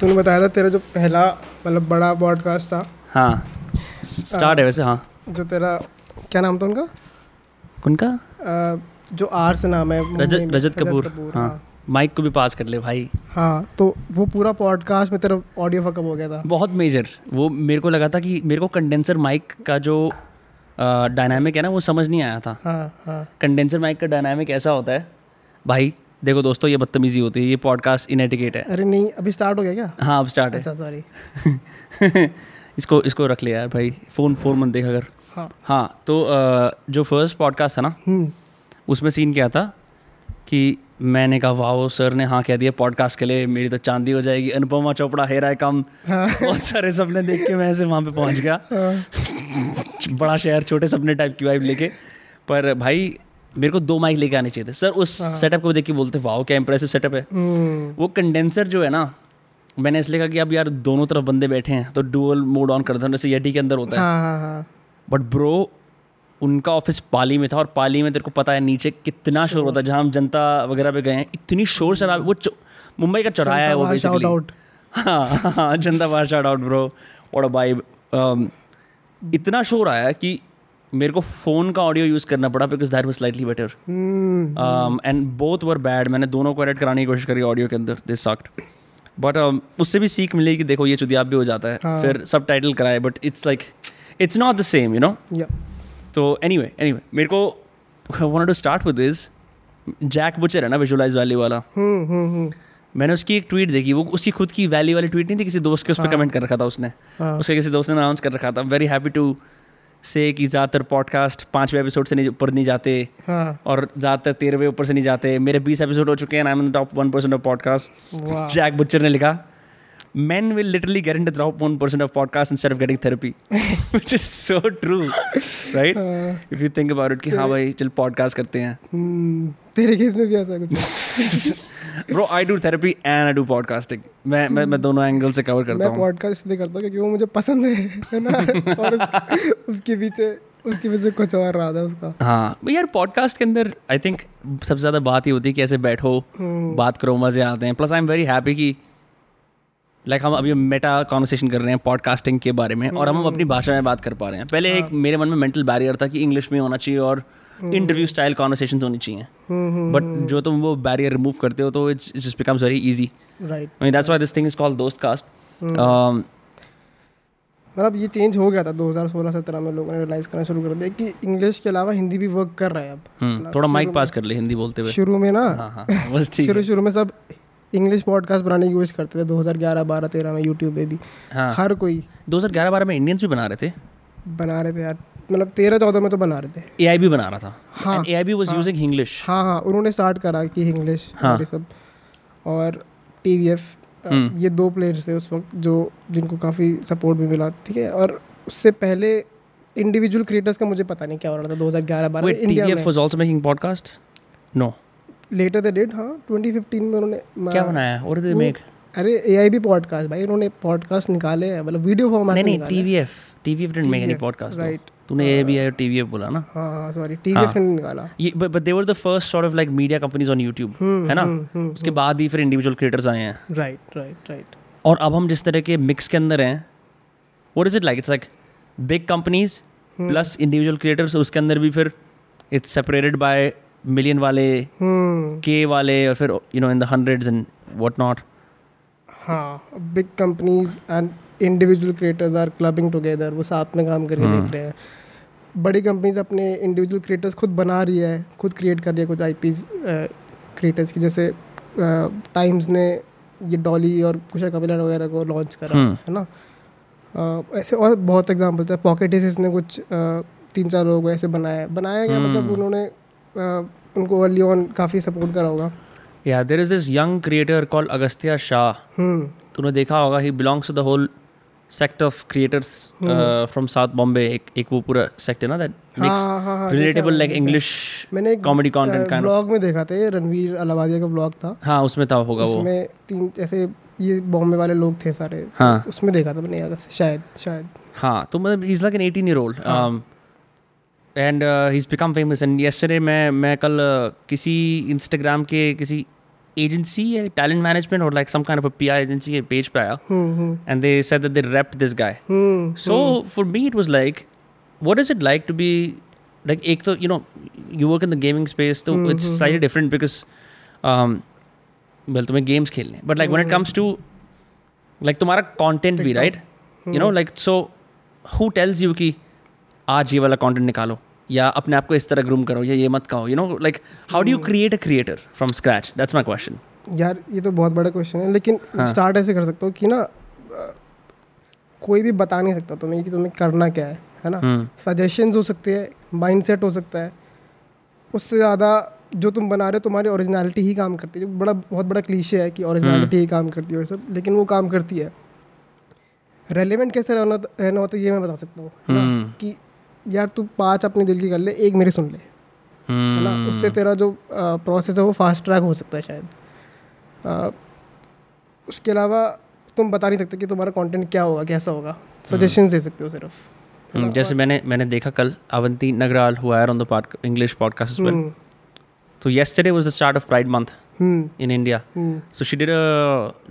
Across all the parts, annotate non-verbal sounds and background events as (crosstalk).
तूने बताया था तेरा जो पहला मतलब बड़ा पॉडकास्ट था। हाँ। स्टार्ट है वैसे हाँ। जो तेरा क्या नाम था उनका? उनका? जो आर से नाम है रजत रजत कपूर हाँ। हाँ। माइक को भी पास कर ले भाई। हाँ तो वो पूरा पॉडकास्ट में तेरा ऑडियो फकअप हो गया था। बहुत मेजर वो मेरे को लगा था कि मेरे को कंडेंसर माइक का जो डायनामिक है ना वो समझ नहीं आया था। हाँ हाँ। कंडेंसर माइक का डायनामिक ऐसा होता है भाई देखो दोस्तों ये बदतमीजी होती है ये पॉडकास्ट इनेटिकेट है। अरे नहीं अभी स्टार्ट हो गया क्या? हाँ अब स्टार्ट अच्छा, है। अच्छा सॉरी (laughs) इसको इसको रख लिया यार भाई फ़ोन फ़ोन मत देख अगर। हाँ। हाँ तो जो फ़र्स्ट पॉडकास्ट था ना हम्म। उसमें सीन क्या था कि मैंने कहा वाह सर ने हाँ कह दिया पॉडकास्ट के लिए मेरी तो चांदी हो जाएगी अनुपमा चोपड़ा हेरा कम हाँ। बहुत सारे सपने देख के मैं ऐसे वहाँ पे पहुँच गया। हाँ, बड़ा शहर छोटे सपने टाइप की वाइब लेके। पर भाई मेरे को दो माइक लेके आने चाहिए थे। सर उस सेटअप को देख के बोलते वाह क्या इंप्रेसिव सेटअप है। हम्म, वो कंडेंसर जो है ना मैंने इसलिए कहा कि अब यार दोनों तरफ़ बंदे बैठे हैं तो डुअल मोड ऑन कर दो जैसे येटी के अंदर होता है। हाँ हाँ हाँ। बट ब्रो उनका ऑफ़िस पाली में था और पाली में तेरे को पता है नीचे कितना शोर होता है। जहाँ हम जनता वगैरह पे गए हैं इतनी शोर शराब वो मुंबई का चौराया है वो बेसिकली (laughs) हाँ हाँ, हाँ जनता बाहर शाउट आउट ब्रो और बाई इतना शोर आया कि मेरे को फ़ोन का ऑडियो यूज़ करना पड़ा because that was slightly better and both were bad मैंने दोनों को एडिट कराने की कोशिश करी ऑडियो के अंदर. दिस सक्ड बट उससे भी सीख मिली कि देखो ये चुदियाब भी हो जाता है. हाँ। फिर सब टाइटल कराए but it's like it's not the same you know तो एनी वे एनी वे मेरे को want to start with this Jack Butcher है ना विजुअलाइज वैली वाला? हम्म हम्म हम्म मैंने उसकी एक ट्वीट देखी. वो उसकी खुद की वैली वाली ट्वीट नहीं थी किसी दोस्त के उस पर कमेंट कर रखा था उसने. हाँ। उसके किसी दोस्त ने अनाउंस कर रखा था. वेरी हैप्पी टू से कि ज़्यादातर पॉडकास्ट पाँचवें एपिसोड से नहीं ऊपर नहीं जाते। हाँ। और ज़्यादातर तेरहवें ऊपर से नहीं जाते। मेरे बीस एपिसोड हो चुके हैं I am top one percent of podcast Jack Butcher ने लिखा men will literally get into the top 1% of podcasts instead of getting therapy. (laughs) Which is so true right? हाँ, if you think about it कि हाँ भाई चल podcast करते हैं। हम्म, तेरे केस में भी ऐसा कुछ bro I do therapy and I do podcasting मैं मैं मैं दोनों एंगल से कवर करता मैं पॉडकास्ट इसलिए करता हूँ क्योंकि वो मुझे पसंद है है ना? (laughs) और उस, उसके पीछे उसके पीछे कुछ और रहा था उसका। हाँ भाई यार पॉडकास्ट के अंदर आई थिंक सबसे ज़्यादा बात ही होती है कि ऐसे बैठो हम्म, बात करो मज़े आते हैं। Plus I am very happy कि लाइक like हम अभी मेटा कॉन्वर्सेशन कर रहे हैं पॉडकास्टिंग के बारे में और हम अपनी भाषा में बात कर पा रहे हैं। पहले एक मेरे मन में मेंटल बैरियर था कि इंग्लिश में होना चाहिए और इंटरव्यू स्टाइल कॉन्वर्सेशन होनी चाहिए। हम्म हम्म बट जो तुम वो बैरियर रिमूव करते हो तो it's it's becomes very easy right that's why this thing is called दोस्त कास्ट मतलब ये चेंज हो गया था 2016-17 में लोगों ने रियलाइज़ करना शुरू कर दिया कि इंग्लिश के अलावा हिंदी भी वर्क कर रहा है अब। थोड़ा माइक पास कर ले हिंदी बोलते हुए। शुरू में ना हाँ हाँ बस ठीक शुरू शुरू में सब इंग्लिश पॉडकास्ट बनाने की कोशिश करते थे 2011 12 13 में यूट्यूब पे भी। हाँ। हर कोई। 2011 बारह में इंडियंस भी बना रहे थे? बना रहे थे यार। मतलब तेरह चौदह में तो बना रहे थे ए आई भी बना रहा था हाँ, A I B was using English हाँ हाँ उन्होंने स्टार्ट करा कि इंग्लिश हाँ। सब और टी वी एफ़। ये दो प्लेयर्स थे उस वक्त जो जिनको काफ़ी सपोर्ट भी मिला ठीक है और उससे पहले इंडिविजुअल क्रिएटर्स का मुझे पता नहीं क्या हो रहा था 2011 12 Wait, में इंडिया में was also making podcasts? No. Later they did हाँ 2015 में उन्होंने क्या बनाया? Did they make? अरे ए आई बी पॉडकास्ट भाई उन्होंने पॉडकास्ट निकाले हैं मतलब वीडियो फॉर्मेट नहीं नहीं TVF. TVF didn't make any TVF, podcast. तूने ए बी आई और टीवी बोला ना? सॉरी टीवी हाँ. हाँ। निकाला। ये but they were the first sort of like media companies on YouTube है ना? उसके बाद ही फिर इंडिविजुअल क्रिएटर्स आए हैं। राइट राइट राइट और अब हम जिस तरह के मिक्स के अंदर हैं what is it like it's like big companies plus individual creators उसके अंदर भी फिर इट्स सेपरेटेड बाय मिलियन वाले के वाले और फिर you know in the hundred and what not हाँ big companies and individual creators are clubbing together वो साथ में काम करके देख रहे हैं। बड़ी कंपनीज़ अपने इंडिविजुअल क्रिएटर्स खुद बना रही है खुद क्रिएट कर रही है कुछ आई क्रिएटर्स की। जैसे टाइम्स ने ये डॉली और कुशा कपिलर वगैरह को लॉन्च करा हम्म। है ना? ऐसे और बहुत एग्जाम्पल्स है। पॉकेट ने कुछ तीन चार लोगों को ऐसे बनाया बनाया गया मतलब हम्म। उन्होंने उनको अर्ली ऑन काफ़ी सपोर्ट करा होगा। There is this young creator called Agastya Shah. हम्म। तूने देखा होगा he belongs to the whole sect of creators from South Bombay एक एक वो पूरा सेक्ट है ना that mix relatable like English मैंने एक कॉमेडी कंटेंट काइंड ब्लॉग में देखा था ये रणवीर अलावादिया का ब्लॉग था। हाँ उसमें था होगा वो। उसमें तीन ऐसे ये बॉम्बे वाले लोग थे सारे हाँ। उसमें देखा था मैंने अगस्त शायद शायद। हाँ तो मतलब is like an eighteen year old and he is become famous and yesterday मैं मैं कल uh, किसी इंस्टाग्राम के किसी agency talent management or like some kind of a PR agency के page पे आया हम्म and they said that they repped this guy hmm so for me it was like what is it like to be like एक तो you know you work in the gaming space तो it's slightly different because um well तुम्हें games खेलने but like when it comes to like तुम्हारा content भी right you know like so who tells you कि आज ये वाला content निकालो या अपने आप को इस तरह ग्रूम करो या ये मत कहो you know like how do you create a creator from scratch that's my question यार ये तो बहुत बड़ा क्वेश्चन है लेकिन हाँ। स्टार्ट ऐसे कर सकता हूँ कि ना कोई भी बता नहीं सकता तुम्हें कि तुम्हें करना क्या है है ना? हम्म। सजेशंस हो सकते हैं माइंडसेट हो सकता है। उससे ज़्यादा जो तुम बना रहे हो तुम्हारी ओरिजिनलिटी ही काम करती है। जो बड़ा बहुत बड़ा क्लीशे है कि ओरिजिनलिटी ही काम करती है और सब लेकिन वो काम करती है। रेलिवेंट कैसे रहना रहना होता है ये मैं बता सकता हूँ? हम्म। कि यार तू पाँच अपने दिल की कर ले एक मेरी सुन ले। है ना? हम्म। उससे तेरा जो प्रोसेस है वो फास्ट ट्रैक हो सकता है शायद। अ, उसके अलावा तुम बता नहीं सकते कि तुम्हारा कंटेंट क्या होगा कैसा होगा। सजेशन दे सकते हो सिर्फ़। हम्म, जैसे मैंने मैंने देखा कल अवंती नगराल हुआ है on the English podcast hmm, तो yesterday was the start of pride month hmm, in india hmm, so she did a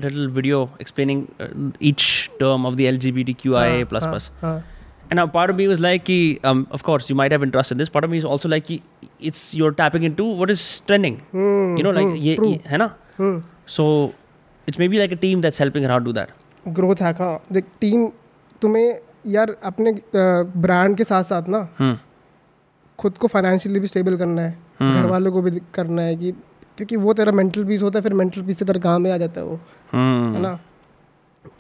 little video explaining uh, each term of the lgbtqia हाँ, plus हाँ, plus हाँ, and now part of me was like ki, um, of course you might have interest in this part of me is also like ki, it's you're tapping into what is trending hmm, you know like हम्म, ये, true, ये है ना hmm, so it's maybe like a team that's helping her out do that growth hack हाँ देख team तुम्हें यार अपने brand के साथ साथ ना hmm. खुद को फाइनेंशियली भी स्टेबल करना है हम्म। घर वालों को भी करना है कि क्योंकि वो तेरा मेंटल पीस होता है फिर मेंटल पीस से तेरा काम में आ जाता है वो Hmm. है ना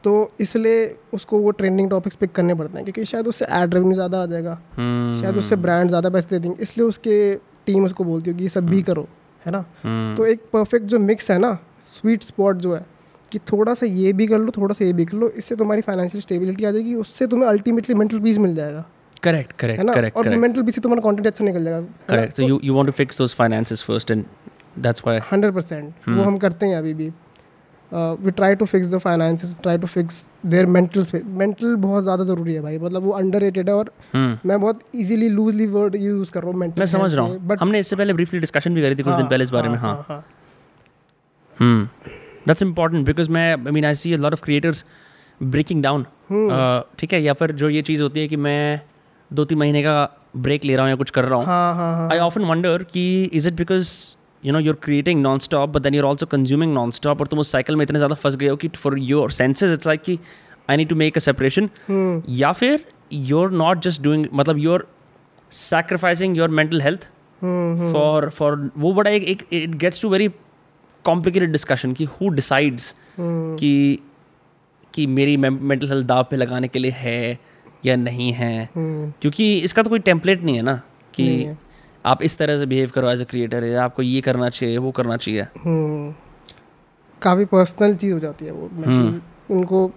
तो इसलिए उसको वो ट्रेंडिंग टॉपिक्स पिक करने पड़ते हैं क्योंकि शायद उससे एड रेवेन्यू ज़्यादा आ जाएगा Hmm. शायद उससे ब्रांड ज़्यादा पैसे दे देंगे इसलिए उसके टीम उसको बोलती होगी ये सब भी करो है ना? Hmm. तो एक परफेक्ट जो मिक्स है ना स्वीट स्पॉट जो है कि थोड़ा सा ये भी कर लो थोड़ा सा ये भी कर लो इससे तुम्हारी फाइनेंशियल स्टेबिलिटी आ जाएगी उससे तुम्हें अल्टीमेटली मेंटल पीस मिल जाएगा। Correct है ना? correct और मेंटल पीस से तुम्हारा कंटेंट अच्छा निकल जाएगा correct so you you want to fix those finances first and that's why hundred percent वो हम करते हैं अभी भी। Uh, we try to fix the finances try to fix their mental mental बहुत ज़्यादा ज़रूरी है भाई मतलब वो अंडर है और hmm. मैं बहुत इजीली लूजली वर्ड यूज़ कर रहा हूँ मैं समझ रहा हूँ बट हमने इससे पहले ब्रीफली डिस्कशन भी करी थी कुछ दिन पहले इस बारे में हाँ हाँ Hmm. That's important because मैं I mean I see a lot of creators breaking down. Hmm. Uh, ठीक है या फिर जो ये चीज़ होती है कि मैं दो तीन महीने का ब्रेक ले रहा हूँ या कुछ कर रहा हूँ हाँ हाँ हाँ आई ऑफन वंडर कि is it because you know you're creating non stop but then you're also consuming non stop और तुम उस साइकिल में इतने ज़्यादा फंस गए हो कि for your senses it's like कि I need to make a separation या फिर you are not just doing मतलब you're sacrificing your mental health hmm for for वो बड़ा एक एक it gets to very complicated discussion कि who decides हम्म कि कि मेरी मेंटल हेल्थ दाव पे लगाने के लिए है या नहीं है। हम्म क्योंकि इसका तो कोई टेम्पलेट नहीं है ना कि है। आप इस तरह से बिहेव करो एज अ क्रिएटर या आपको ये करना चाहिए वो करना चाहिए। हम्म। काफ़ी पर्सनल चीज़ हो जाती है वो उनको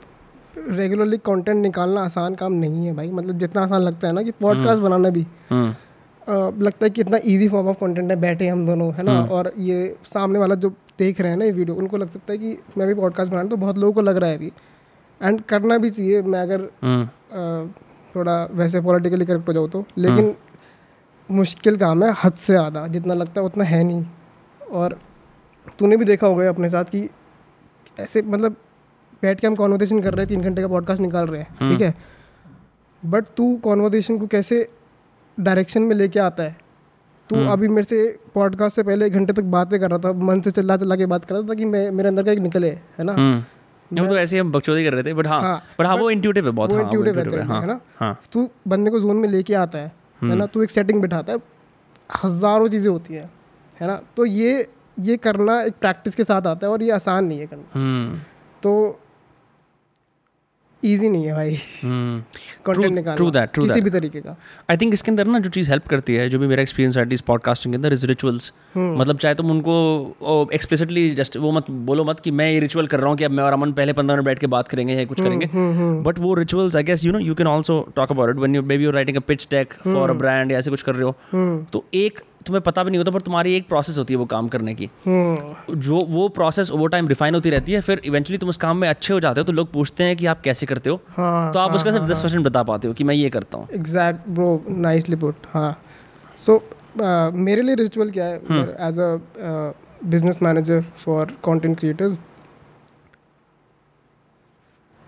रेगुलरली कंटेंट निकालना आसान काम नहीं है भाई। मतलब जितना आसान लगता है ना कि पॉडकास्ट बनाना भी। हम्म। अ, लगता है कि इतना इजी फॉर्म ऑफ़ कंटेंट है बैठे हम दोनों है ना? और ये सामने वाला जो देख रहे हैं ना ये वीडियो उनको लग सकता है कि मैं भी पॉडकास्ट बना तो बहुत लोगों को लग रहा है अभी। एंड करना भी चाहिए मैं अगर हम्म। अ, थोड़ा वैसे पॉलिटिकली करेक्ट हो जाऊँ तो। लेकिन मुश्किल काम है हद से ज़्यादा जितना लगता है उतना है नहीं। और तूने भी देखा होगा अपने साथ कि ऐसे मतलब बैठ के हम कॉन्वर्जेशन कर रहे हैं तीन घंटे का पॉडकास्ट निकाल रहे हैं ठीक है? बट तू कॉन्वर्जेशन को कैसे डायरेक्शन में लेके आता है? तू अभी मेरे से पॉडकास्ट से पहले एक घंटे तक बातें कर रहा था मन से चिल्ला चिल्ला के बात कर रहा था कि मैं मेरे अंदर का एक निकले है ना? हम्म। नहीं, तो ऐसे हम बकचोदी कर रहे थे बट हाँ हाँ, बट हाँ वो इंट्यूटिव है बहुत वो हाँ है है हाँ है ना? हाँ। तू बंदे को जोन में लेके आता है है ना तू एक सेटिंग बिठाता है हज़ारों चीज़ें होती हैं है ना? तो ये ये करना एक प्रैक्टिस के साथ आता है और ये आसान नहीं है करना। हम्म। तो ईजी नहीं है भाई। हम्म कंटेंट निकालना। true that, true किसी भी तरीके का। आई थिंक इसके अंदर ना जो चीज़ हेल्प करती है जो भी मेरा एक्सपीरियंस है इस पॉडकास्टिंग के अंदर इज़ रिचुअल्स मतलब चाहे तुम उनको एक्सप्लिसिटली जस्ट वो मत बोलो मत कि मैं ये रिचुअल कर रहा हूँ कि अब मैं और अमन पहले पंद्रह मिनट बैठ के बात करेंगे या कुछ करेंगे। बट वो rituals I guess you know you can also talk about it one you maybe you writing a pitch deck for a brand या ऐसे कुछ कर रहे हो। तो एक तुम्हें पता भी नहीं होता पर तुम्हारी एक प्रोसेस होती है वो काम करने की। जो वो प्रोसेस ओवर टाइम रिफाइन होती रहती है फिर इवेंचुअली तुम उस काम में अच्छे हो जाते हो तो लोग पूछते हैं कि आप कैसे करते हो। हाँ तो आप उसका सिर्फ़ दस परसेंट बता पाते हो कि मैं ये करता हूँ। एग्जैक्ट ब्रो नाइसली पुट हाँ। सो मेरे लिए रिचुअल क्या है। As a business manager for content creators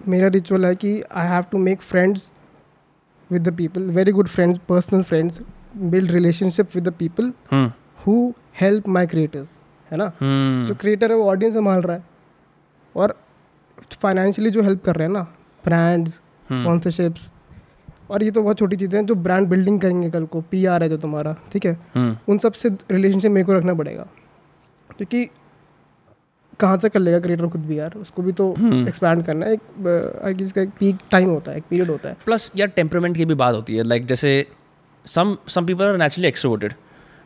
मेरा रिचुअल है कि I have to make friends with the people very good friends personal friends build relationship with the people who help my creators है ना? हम्म जो creator है वो audience संभाल रहा है। और फाइनेंशियली जो हेल्प कर रहे हैं ना ब्रांड्स। स्पॉन्सरशिप्स और ये तो बहुत छोटी चीज़ें हैं जो ब्रांड बिल्डिंग करेंगे कल को पी आर है जो तुम्हारा ठीक है? हम्म उन सबसे रिलेशनशिप मेरे को रखना पड़ेगा। क्योंकि कहाँ तक कर लेगा क्रिएटर खुद भी यार? उसको भी तो। एक्सपैंड करना है। एक हर किसी का एक पीक टाइम होता है एक पीरियड होता है। प्लस यार टेम्परामेंट की भी बात होती है। लाइक जैसे some some people are naturally extroverted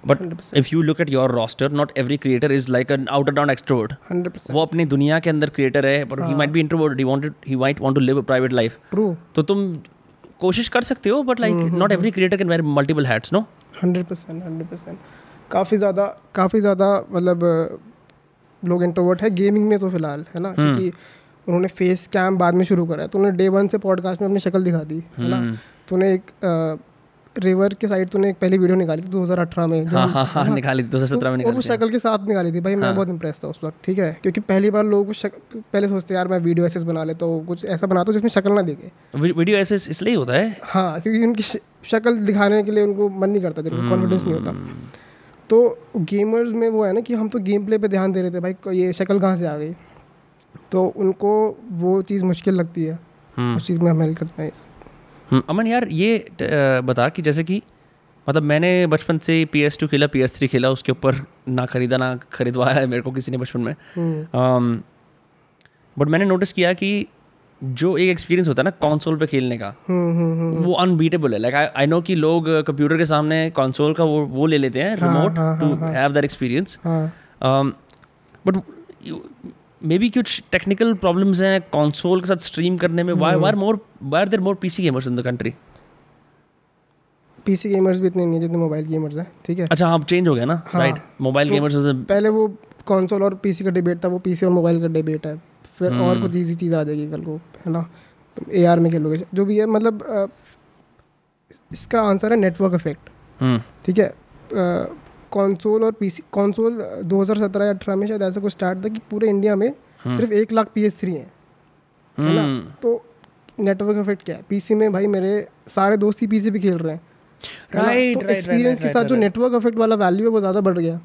but if you look at your roster not every creator is like an outer down extrovert वो अपनी दुनिया के अंदर क्रिएटर है पर ही। Might be introverted he wanted he might want to live a private life true तो तुम कोशिश कर सकते हो but like hmm, not every creator can wear multiple hats no hundred percent hundred percent काफ़ी ज़्यादा काफ़ी ज़्यादा मतलब लोग इंट्रोवर्ट है गेमिंग में तो फ़िलहाल है ना? हम्म। क्योंकि उन्होंने फेस कैम बाद में शुरू करा है। तो उन्होंने डे वन से पॉडकास्ट में अपनी शक्ल दिखा दी है ना? तो उन्हें एक रिवर के साइड तूने एक पहली वीडियो निकाली थी 2018 में जब हाँ हाँ हाँ। निकाली हज़ार सत्रह में तो- और वो शक्ल के साथ निकाली थी। भाई मैं हाँ। बहुत इंप्रेस था उस वक्त ठीक है? क्योंकि पहली बार लोग शक, पहले सोचते यार मैं वीडियो ऐसे बना लेता हूँ कुछ ऐसा बनाता हूँ जिसमें शक्ल ना दिखे। वीडियो ऐसे इसलिए होता है? हाँ क्योंकि उनकी शक्ल दिखाने के लिए उनको मन नहीं करता कॉन्फिडेंस नहीं होता। हम्म। तो गेमर्स में वो है ना कि हम तो गेम प्ले पर ध्यान दे रहे थे भाई ये शक्ल कहाँ से आ गई? तो उनको वो चीज़ मुश्किल लगती है। हम्म। उस चीज़ में हम हेल्प करते हैं अमन यार ये बता कि जैसे कि मतलब मैंने बचपन से पी एस टू खेला पी एस थ्री खेला उसके ऊपर ना खरीदा ना खरीदवाया है मेरे को किसी ने बचपन में। हम्म, बट मैंने नोटिस किया कि जो एक एक्सपीरियंस होता है ना कंसोल पे खेलने का हम्म, हम्म, हम्म, वो अनबीटेबल है। लाइक आई नो कि लोग कंप्यूटर के सामने कंसोल का वो वो ले लेते हैं remote too. Have that experience but maybe कुछ टेक्निकल प्रॉब्लम्स हैं कंसोल के साथ स्ट्रीम करने में। Why are more why are there more PC gamers in the country PC gamers भी इतने नहीं जितने मोबाइल गेमर्स हैं ठीक है? अच्छा हाँ चेंज हो गया ना। राइट मोबाइल गेमर्स पहले वो कंसोल और पीसी का डिबेट था वो पीसी और मोबाइल का डिबेट है। फिर हम्म। और कुछ इजी चीज़ आ जाएगी कल को है ना? तुम ए आर में खेलोगे जो भी है मतलब इसका आंसर है नेटवर्क इफ़ेक्ट ठीक है? कंसोल और पीसी कंसोल 2017 या 18 में शायद ऐसा कुछ स्टार्ट था कि पूरे इंडिया में हम्म। सिर्फ़ एक लाख पी एस थ्री हैं। है ना? तो नेटवर्क इफ़ेक्ट क्या है? पीसी में भाई मेरे सारे दोस्त ही पीसी पे खेल रहे हैं। ना? Right, तो एक्सपीरियंस के साथ जो नेटवर्क इफ़ेक्ट वाला वैल्यू है वो ज़्यादा बढ़ गया।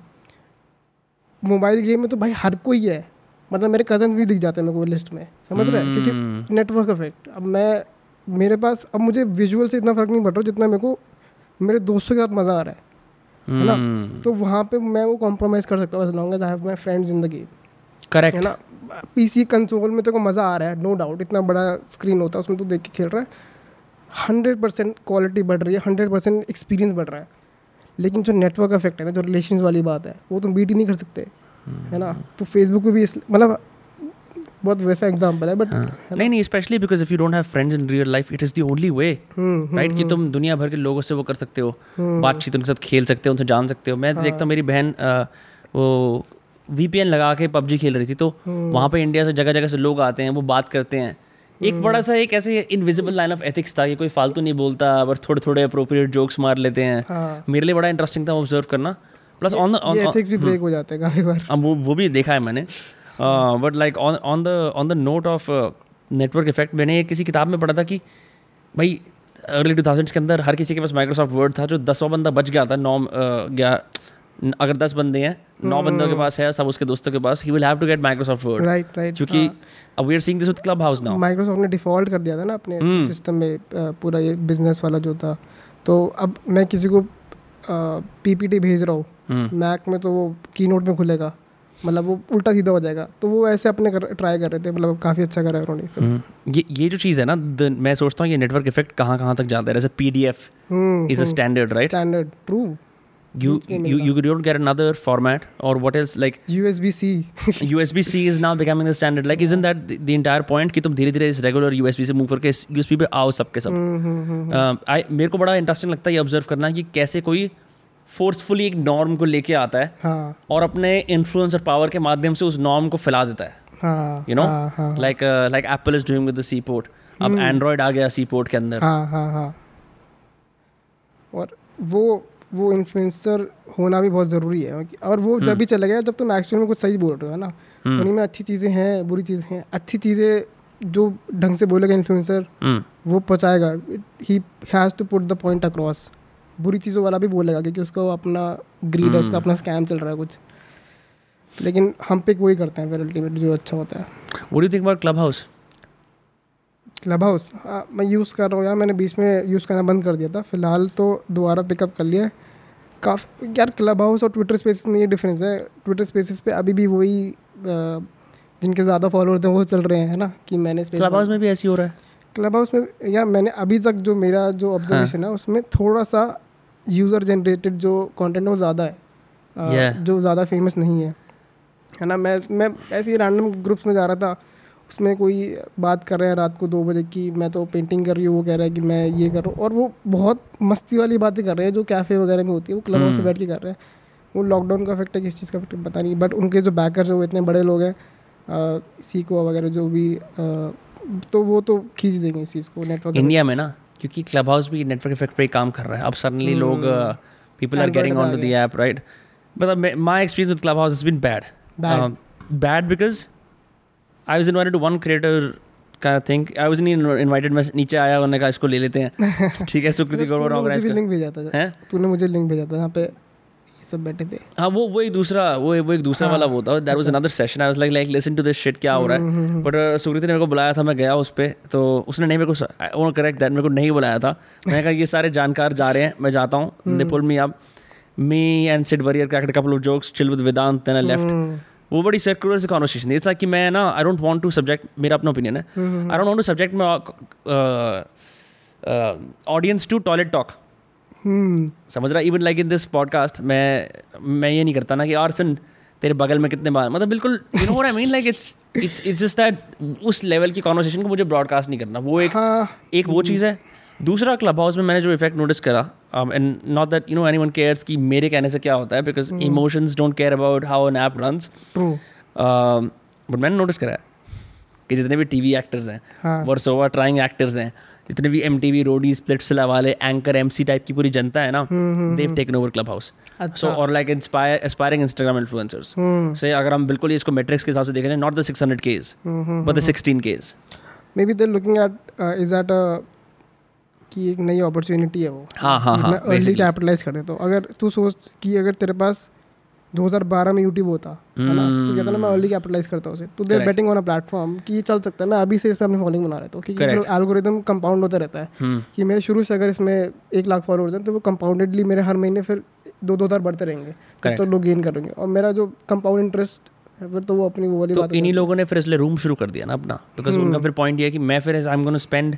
मोबाइल गेम में तो भाई हर कोई है। मतलब मेरे कज़न भी दिख जाते हैं मेरे को लिस्ट में। समझ रहे हैं? हम्म। क्योंकि नेटवर्क इफ़ेक्ट अब मैं मेरे पास अब मुझे विजुअल से इतना फ़र्क नहीं पड़ रहा जितना मेरे को मेरे दोस्तों के साथ मज़ा आ रहा है। है ना? हम्म। तो वहाँ पे मैं वो कॉम्प्रोमाइज़ कर सकता हूँ as long as I have my friends in the game है ना? पीसी कंसोल में को मज़ा आ रहा है नो डाउट इतना बड़ा स्क्रीन होता है उसमें तो देख के खेल रहा है। हंड्रेड परसेंट क्वालिटी बढ़ रही है हंड्रेड परसेंट एक्सपीरियंस बढ़ रहा है। लेकिन जो नेटवर्क इफ़ेक्ट है ना जो रिलेशन वाली बात है वो तुम बीट ही नहीं कर सकते। है ना? तो फेसबुक पे भी इस मतलब बहुत वैसा एग्ज़ाम्पल है बट नहीं नहीं specially because if you don't have friends in real life it is the only way hmm, right कि तुम दुनिया भर के लोगों से वो कर सकते हो बातचीत उनके साथ खेल सकते हो उनसे जान सकते हो। मैं देखता हूँ मेरी बहन वो वीपीएन लगा के पबजी खेल रही थी तो वहाँ पे इंडिया से जगह जगह से लोग आते हैं वो बात करते हैं। एक बड़ा सा एक ऐसे इनविजिबल लाइन ऑफ़ एथिक्स था कि कोई फालतू नहीं बोलता पर थोड़े थोड़े अप्रोप्रिएट जोक्स मार लेते हैं। हाँ। मेरे लिए बड़ा इंटरेस्टिंग था ऑब्ज़र्व करना। प्लस ऑन ये एथिक्स भी ब्रेक हो जाते हैं काफ़ी बार। अब वो वो भी देखा है मैंने। But like on on the on the note of network effect मैंने किसी किताब में पढ़ा था कि भाई अर्ली टू थाउजेंड्स के अंदर हर किसी के पास माइक्रोसॉफ्ट वर्ड था जो दसवा बंदा बच गया था नौ uh, गया अगर दस बंदे हैं नौ बंदों के पास है सब उसके दोस्तों के पास ही will have to get Microsoft Word right right क्योंकि अब we are seeing this with clubhouse now Microsoft ने डिफ़ॉल्ट कर दिया था ना अपने। सिस्टम में पूरा ये बिज़नेस वाला जो था। तो अब मैं किसी को पीपीटी भेज रहा हूँ। मैक में तो वो की में खुलेगा। मतलब वो उल्टा सीधा हो जाएगा। तो वो ऐसे अपने कर, ट्राई कर रहे थे मतलब काफ़ी अच्छा करा है उन्होंने ये ये जो चीज़ है ना मैं सोचता हूँ ये नेटवर्क इफ़ेक्ट कहाँ कहाँ तक जाता है। जैसे P D F hmm is a standard right standard true you you you don't get another format or what else like USB C USB C is now becoming the standard. Like isn't that the, the entire point कि तुम धीरे धीरे इस regular USB से move करके इस USB पे आओ सबके सब? हम्म, Uh, I मेरे को बड़ा इंटरेस्टिंग लगता है ये ऑब्ज़र्व करना कि कैसे कोई फोर्सफुली एक नॉर्म को लेके आता है हाँ। और अपने इन्फ्लुएंस और पावर के माध्यम से उस नॉर्म को फैला देता है। You know like like Apple is doing with the C port अब एंड्रॉयड आ गया सी पोर्ट के अंदर। हाँ हाँ हाँ। और वो वो इन्फ्लुएंसर होना भी बहुत ज़रूरी है। और वो जब भी चला गया जब तुम एक्चुअल में कुछ सही बोल रहे हो ना? हम्म। उन्हीं में अच्छी चीज़ें हैं बुरी चीज़ें हैं अच्छी चीज़ें जो ढंग से बोलेगा इन्फ्लुएंसर हम्म। वो पहुँचाएगा। He has to put the point across बुरी चीज़ों वाला भी बोलेगा क्योंकि उसका वो अपना ग्रीड है उसका अपना स्कैम चल रहा है कुछ। लेकिन हम पिक वही करते हैं फिर अल्टीमेट जो अच्छा होता है। What do think about clubhouse clubhouse हाँ, मैं यूज़ कर रहा हूँ यार मैंने बीच में यूज़ करना बंद कर दिया था। फ़िलहाल तो दोबारा पिकअप कर लिया काफ़ी यार क्लब हाउस और ट्विटर स्पेसिस में ये डिफरेंस है। ट्विटर स्पेसिस पे अभी भी वही जिनके ज़्यादा फॉलोअर्स हैं वो चल रहे हैं ना? कि मैंने क्लब हाउस में भी ऐसे ही हो रहा है। क्लब हाउस में यार मैंने अभी तक जो मेरा जो हाँ। ऑब्जर्वेशन है उसमें थोड़ा सा यूज़र जनरेटेड जो कंटेंट है वो ज़्यादा है। Yeah. जो ज़्यादा फ़ेमस नहीं है। है ना? मैं मैं ऐसे ही रैंडम ग्रुप्स में जा रहा था। उसमें कोई बात कर रहे हैं रात को दो बजे की मैं तो पेंटिंग कर रही हूँ वो कह रहा है कि मैं ये कर रहा हूँ। और वो बहुत मस्ती वाली बातें कर रहे हैं जो कैफ़े वगैरह में होती है वो क्लब हाउस में हम्म। बैठ के कर रहे हैं। वो लॉकडाउन का इफ़ेक्ट है किस चीज़ का इफ़ेक्ट पता नहीं बट उनके जो बैकर्स हैं वो इतने बड़े लोग हैं सीको वगैरह जो भी अ, तो वो तो खींच देंगे इस चीज़ को नेटवर्क इंडिया में ना? क्योंकि क्लब हाउस भी नेटवर्क इफ़ेक्ट पर ही काम कर रहा है। अब सडनली लोग people are getting on to the. App right मतलब my experience with clubhouse is been bad. Bad. Bad because I was invited to one creator का थिंक आई वाज नहीं इनवाइटेड मैं नीचे आया उन्होंने कहा इसको ले लेते हैं। (laughs) ठीक है सुकृति गौरव ऑर्गेनाइज कर। लिंक भेजा था। तूने मुझे लिंक भेजा था। यहाँ पे सब बैठे थे। हाँ वो वो एक दूसरा वो वो एक दूसरा वाला वो था। That was another session I was like like listen to this shit क्या हो रहा है? बट सुकृति ने मेरे को बुलाया था मैं गया उस पे तो उसने नहीं मेरे को वो करेक्ट दैट मेरे को नहीं बुलाया था। मैंने कहा ये सारे जानकार जा रहे हैं मैं जाता हूँ। They pull me up me and Sid Warrier cracked couple of jokes chill with Vedant then I left वो बड़ी सर्कुलर से कॉन्वर्सेशन इट्स लाइक कि मैं ना I don't want to subject मेरा अपना ओपिनियन है। I don't want to subject audience to toilet talk hmm समझ रहा even like in this podcast मैं मैं ये नहीं करता ना कि और सुन तेरे बगल में कितने बार मतलब बिल्कुल you know I mean like it's it's it's just that उस लेवल की कॉन्वर्सेशन को मुझे ब्रॉडकास्ट नहीं करना। वो एक हाँ। एक वो चीज़ है। दूसरा क्लब हाउस में मैंने जो इफ़ेक्ट नोटिस करा um, and not that you know anyone cares कि मेरे कहने से क्या होता है because emotions don't care about how an app runs true but मैंने नोटिस करा है कि जितने भी टीवी एक्टर्स हैं हाँ। वर्सोवा ट्राइंग एक्टर्स हैं जितने भी एम टी वी रोडी स्प्लिट्सला वाले एंकर एम सी टाइप की पूरी जनता है ना they've taken over clubhouse so और like inspire aspiring Instagram influencers से अगर हम बिल्कुल इसको मेट्रिक्स के हिसाब से देखें not the six hundred Ks but the sixteen Ks maybe they looking at is that कि एक नई अपॉर्चुनिटी है वो। हाँ हाँ हाँ अर्ली कैपिटलाइज कर देता हूँ अगर तू सोच कि अगर तेरे पास 2012 में यूट्यूब होता है ना? तो कहता ना मैं अर्ली कैपिटलाइज करता हूँ उसे। तो they're betting on a platform कि ये चल सकता है। मैं अभी से इस पर अपनी फॉलोइंग बना रहता हूँ क्योंकि. एल्गोरिदम कंपाउंड होता रहता है हम्म कि मेरे शुरू से अगर इसमें एक लाख फॉलोअर्स हैं तो वो कंपाउंडेडली मेरे हर महीने फिर दो दो हज़ार बढ़ते रहेंगे. तो लोग गेन करेंगे। और मेरा जो कंपाउंड इंटरेस्ट फिर तो वो अपनी वो वाली तो बात इन्हीं लोगों ने फिर इसलिए रूम शुरू कर दिया ना अपना। बिकॉज़ उनका फिर पॉइंट ये है कि मैं फिर I am gonna spend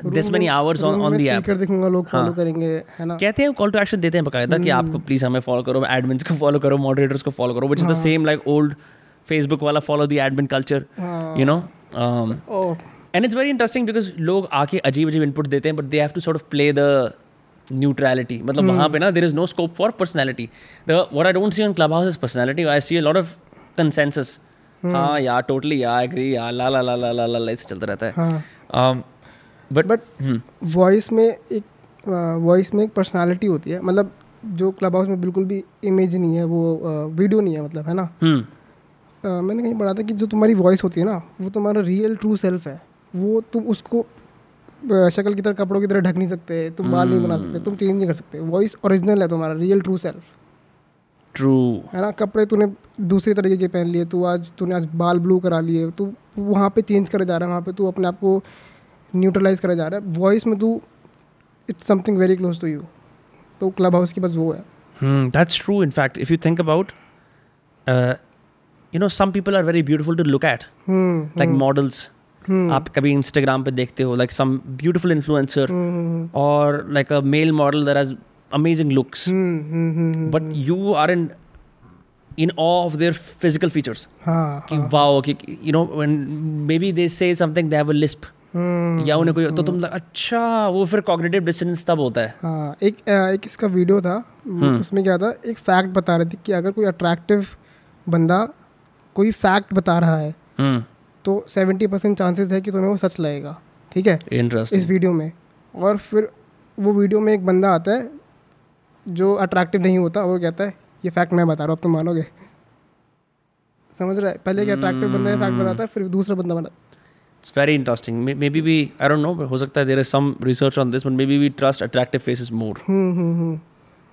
this many hours on on the app speaker दिखूँगा लोग हाँ। फॉलो करेंगे है ना? कहते हैं कॉल टू एक्शन देते हैं बकायदा कि आपको प्लीज़ हमें फॉलो करो एडमिन्स को फॉलो करो मॉडरेटर्स को फॉलो करो which is the same like old Facebook वाला फॉलो द एडमिन कल्चर हाँ। You know and it's very interesting because लोग आके अजीब अजीब इनपुट देते हैं but they have to sort of play the neutrality मतलब वहाँ पे ना there is no scope for personality the what I don't see on clubhouse is personality I see a lot of consensus हाँ यार totally यार agree यार ला ला ला ला ला ला ला ऐसे चलता रहता है। हाँ। बट बट वॉइस में एक वॉइस में एक पर्सनालिटी होती है। मतलब जो क्लब हाउस में बिल्कुल भी इमेज नहीं है वो वीडियो नहीं है मतलब है ना? हम्म मैंने कहीं पढ़ा था कि जो तुम्हारी वॉइस होती है ना वो तुम्हारा रियल ट्रू सेल्फ है। वो तुम उसको शक्ल की तरह कपड़ों की तरह ढक नहीं सकते तुम बाल नहीं बना सकते तुम चेंज नहीं कर सकते। वॉइस ओरिजिनल है तुम्हारा रियल ट्रू सेल्फ ट्रू है ना? कपड़े तूने दूसरे तरीके के पहन लिए तू आज तूने आज बाल ब्लू करा लिए तू वहाँ पे चेंज करे जा रहा है वहाँ पे तू अपने आप को न्यूट्रलाइज करे जा रहा है। वॉइस में तू it's something very close to you तो क्लब हाउस की बस वो है। Fact, if you think about, uh, you know, some people are very beautiful to look at, hmm like models. हम्म आप कभी इंस्टाग्राम पे देखते हो लाइक सम ब्यूटीफुल इन्फ्लुएंसर और like a male model that has amazing looks but you are in in of their physical features हाँ कि wow कि you know when maybe they say something they have a lisp या उन्हें कोई तो तुम लग- अच्छा वो फिर कॉग्निटिव डिस्टेंस तब होता है। हाँ एक एक इसका वीडियो था उसमें क्या था एक फैक्ट बता रहे थे कि अगर कोई अट्रैक्टिव बंदा कोई फैक्ट बता रहा है हम्म। तो सेवेंटी परसेंट चांसेस है कि तुम्हें वो सच लगेगा ठीक है? इंटरेस्ट इस वीडियो में। और फिर वो वीडियो में एक बंदा आता है जो अट्रैक्टिव नहीं होता और कहता है ये फैक्ट मैं बता रहा हूँ अब तुम मानोगे? समझ रहा है? पहले एक अट्रैक्टिव बंदा फैक्ट बताता है फिर दूसरा बंदा बना it's very interesting maybe we I don't know हो सकता है there is some research on this but maybe we trust attractive face is more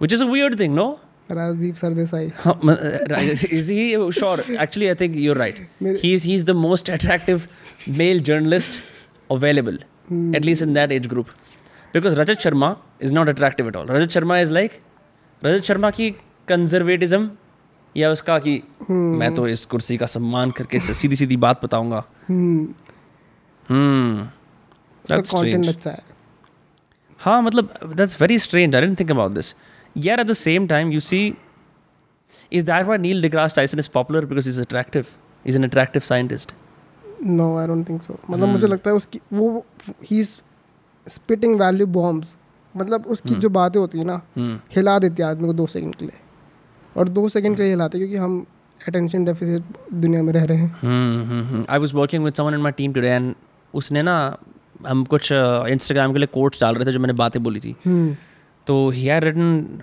which is a thing no Rajdeep Sardesai is he sure actually I think you right he is he is the most attractive male journalist available at least in that age group because Rajat Sharma is not attractive at all Rajat Sharma is like Rajat Sharma की conservatism या उसका कि मैं तो इस कुर्सी का सम्मान करके सीधी सीधी बात बताऊँगा कंटेंट strange. अच्छा है हाँ मतलब that's very strange I don't think about this यार at the same time you see is that why Neil deGrasse Tyson is popular because is attractive is an attractive scientist no I don't think so मतलब मुझे लगता है उसकी वो he is spitting value bombs मतलब उसकी जो बातें होती है ना हिला देती है आदमी को दो सेकंड के लिए। और दो सेकंड के लिए हिलाते हैं क्योंकि हम अटेंशन डेफिसिट दुनिया में रह रहे हैं। I was working with someone in my team today and उसने ना हम कुछ इंस्टाग्राम के लिए कोट्स डाल रहे थे जो मैंने बातें बोली थी। हम्म। तो he had written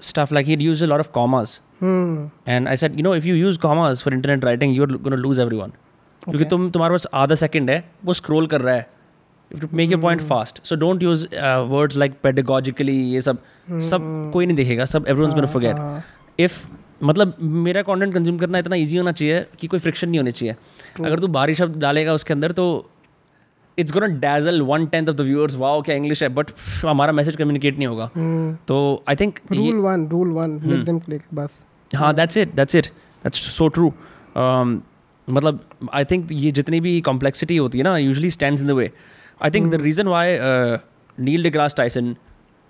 stuff like he'd use a lot of commas. Hmm. And I said you know if you use commas for internet writing you're going to lose everyone. क्योंकि तुम तुम्हारे पास आधा सेकंड है वो स्क्रॉल कर रहा है। To make your point fast so don't use words like pedagogically ये सब। सब कोई नहीं देखेगा सब एवरीवनस गोना फॉरगेट इफ़ मतलब मेरा कंटेंट कंज्यूम करना इतना इजी होना चाहिए कि कोई फ्रिक्शन नहीं होनी चाहिए। अगर तू बारी शब्द डालेगा उसके अंदर तो it's gonna dazzle one tenth of the viewers wow क्या इंग्लिश है बट हमारा मैसेज कम्युनिकेट नहीं होगा. तो I think rule one rule one make them click बस हाँ that's it that's it that's so true मतलब आई थिंक ये जितनी भी कॉम्प्लेक्सिटी होती है ना usually stand in the way I think the reason why Neil deGrasse Tyson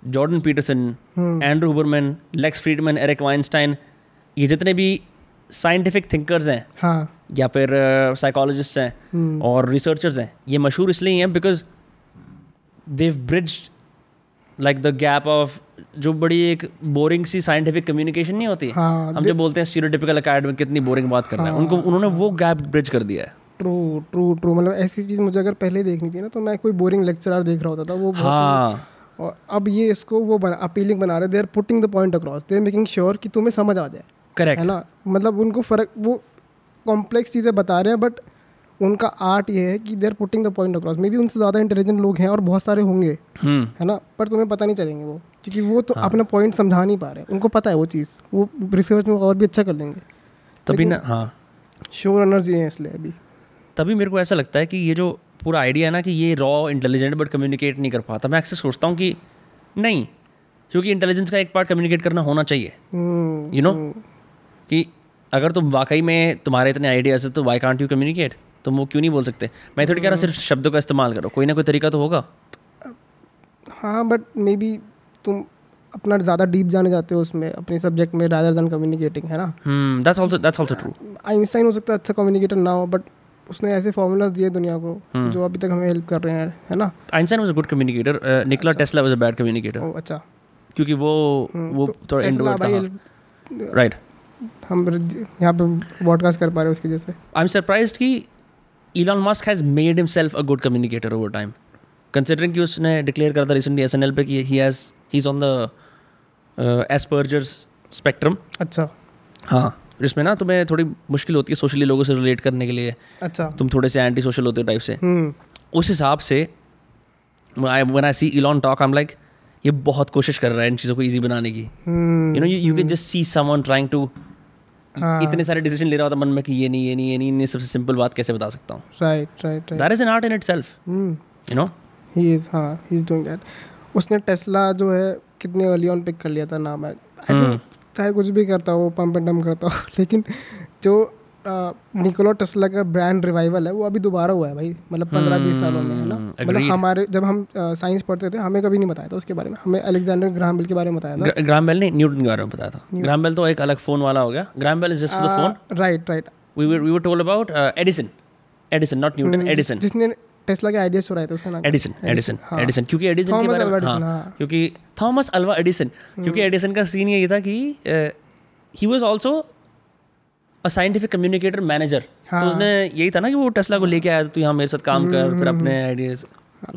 Jordan Peterson Andrew Huberman Lex Fridman Eric Weinstein ये जितने भी साइंटिफिक थिंकर्स हैं हाँ। या फिर साइकोलॉजिस्ट uh, हैं और रिसर्चर्स हैं। ये मशहूर इसलिए हैं because they've bridge like the gap of जो बड़ी एक बोरिंग सी साइंटिफिक कम्युनिकेशन नहीं होती। हाँ हम जो बोलते हैं स्टीरियोटिपिकल अकेडमिक कितनी बोरिंग बात कर रहे हैं। उनको उन्होंने वो गैप ब्रिज कर दिया है। ट्रू ट्रू ट्रू मतलब ऐसी चीज़ मुझे अगर पहले देखनी थी ना तो मैं कोई बोरिंग लेक्चरर देख रहा होता था वो हाँ। और अब ये इसको वो बना अपीलिंग बना रहे they are putting the point across they are making sure कि तुम्हें समझ आ जाए। है ना? मतलब उनको फ़र्क वो कॉम्प्लेक्स चीज़ें बता रहे हैं बट उनका आर्ट ये है कि they are putting the point across maybe उनसे ज़्यादा इंटेलिजेंट लोग हैं और बहुत सारे होंगे हम्म। है ना? पर तुम्हें पता नहीं चलेंगे वो क्योंकि वो तो अपना पॉइंट समझा नहीं पा रहे उनको पता है वो चीज़। वो रिसर्च में और भी अच्छा कर लेंगे। तभी ना हाँ। शो रनर्स ये हैं इसलिए अभी। तभी मेरे को ऐसा लगता है कि ये जो पूरा आइडिया है ना कि ये रॉ इंटेलिजेंट बट कम्युनिकेट नहीं कर पाता। मैं अक्सर सोचता हूँ कि नहीं क्योंकि इंटेलिजेंस का एक पार्ट कम्युनिकेट करना होना चाहिए। हम्म, यू नो कि अगर तुम वाकई में तुम्हारे इतने आइडियाज़ है तो वाई कांट यू कम्युनिकेट तुम वो क्यों नहीं बोल सकते? मैं थोड़ी कह रहा सिर्फ़ शब्दों का इस्तेमाल करो। कोई ना कोई तरीका तो होगा। हाँ बट मे बी तुम अपना ज़्यादा डीप जाने जाते हो उसमें अपने सब्जेक्ट में रादर देन कम्युनिकेटिंग है ना? That's also that's also true Einstein हो सकता है अच्छा कम्युनिकेटर ना हो बट उसने ऐसे फॉर्मूलाज दिए दुनिया को hmm. जो अभी तक हमें हेल्प कर रहे हैं है ना? Einstein was a good communicator Nikola Tesla was a bad communicator अच्छा। क्योंकि वो वो थोड़ा इंट्रोवर्ट था राइट हम यहाँ पे पॉडकास्ट कर पा रहे हैं उसकी वजह से। आई एम सरप्राइज्ड कि Elon Musk has made himself a good communicator over time considering कि उसने डिक्लेयर करा था रिसेंटली एसएनएल पे कि he has he is on the Asperger's spectrum अच्छा। हाँ जिसमें ना तुम्हें थोड़ी मुश्किल होती है सोशली लोगों से रिलेट करने के लिए। अच्छा। तुम थोड़े से एंटी सोशल होते हो टाइप से। हम्म। उस हिसाब से I when I see Elon talk I am like ये बहुत कोशिश कर रहा है इन चीज़ों को ईजी बनाने की। You know you can just see someone trying to हाँ। इतने सारे डिसीज़न ले रहा होता मन में कि ये नहीं ये नहीं ये नहीं ये सबसे सिंपल बात कैसे बता सकता हूँ? Right right right that is an art in itself hmm you know he is हाँ ही इज़ डूइंग दैट उसने टेस्ला जो है कितने अर्ली ऑन पिक कर लिया था नाम है। चाहे कुछ भी करता हो पंप एंड डम करता हो (laughs) लेकिन जो निकोला टेस्ला का ब्रांड रिवाइवल है वो अभी दोबारा हुआ है भाई मतलब पंद्रह बीस सालों में है ना? मतलब हमारे जब हम साइंस पढ़ते थे हमें कभी नहीं बताया था उसके बारे में। हमें अलेक्जेंडर ग्राहम बेल के बारे में बताया था। ग्राम बेल ने न्यूटन के बारे में बताया था। ग्राम बेल तो एक अलग फ़ोन वाला हो गया। Graham Bell is just the phone right right we were we were told about Edison Edison not Newton Edison जिसने टेस्ला के आइडियाज़ छुड़ाए थे उसका नाम एडिसन एडिसन एडिसन क्योंकि एडिसन के बारे में हाँ, हाँ। क्योंकि थॉमस अल्वा एडिसन क्योंकि एडिसन का सीन ये था कि he was also scientific communicator manager तो उसने यही था ना कि वो टेस्ला को लेके आया था तू यहाँ मेरे साथ काम कर फिर अपने आइडियाज़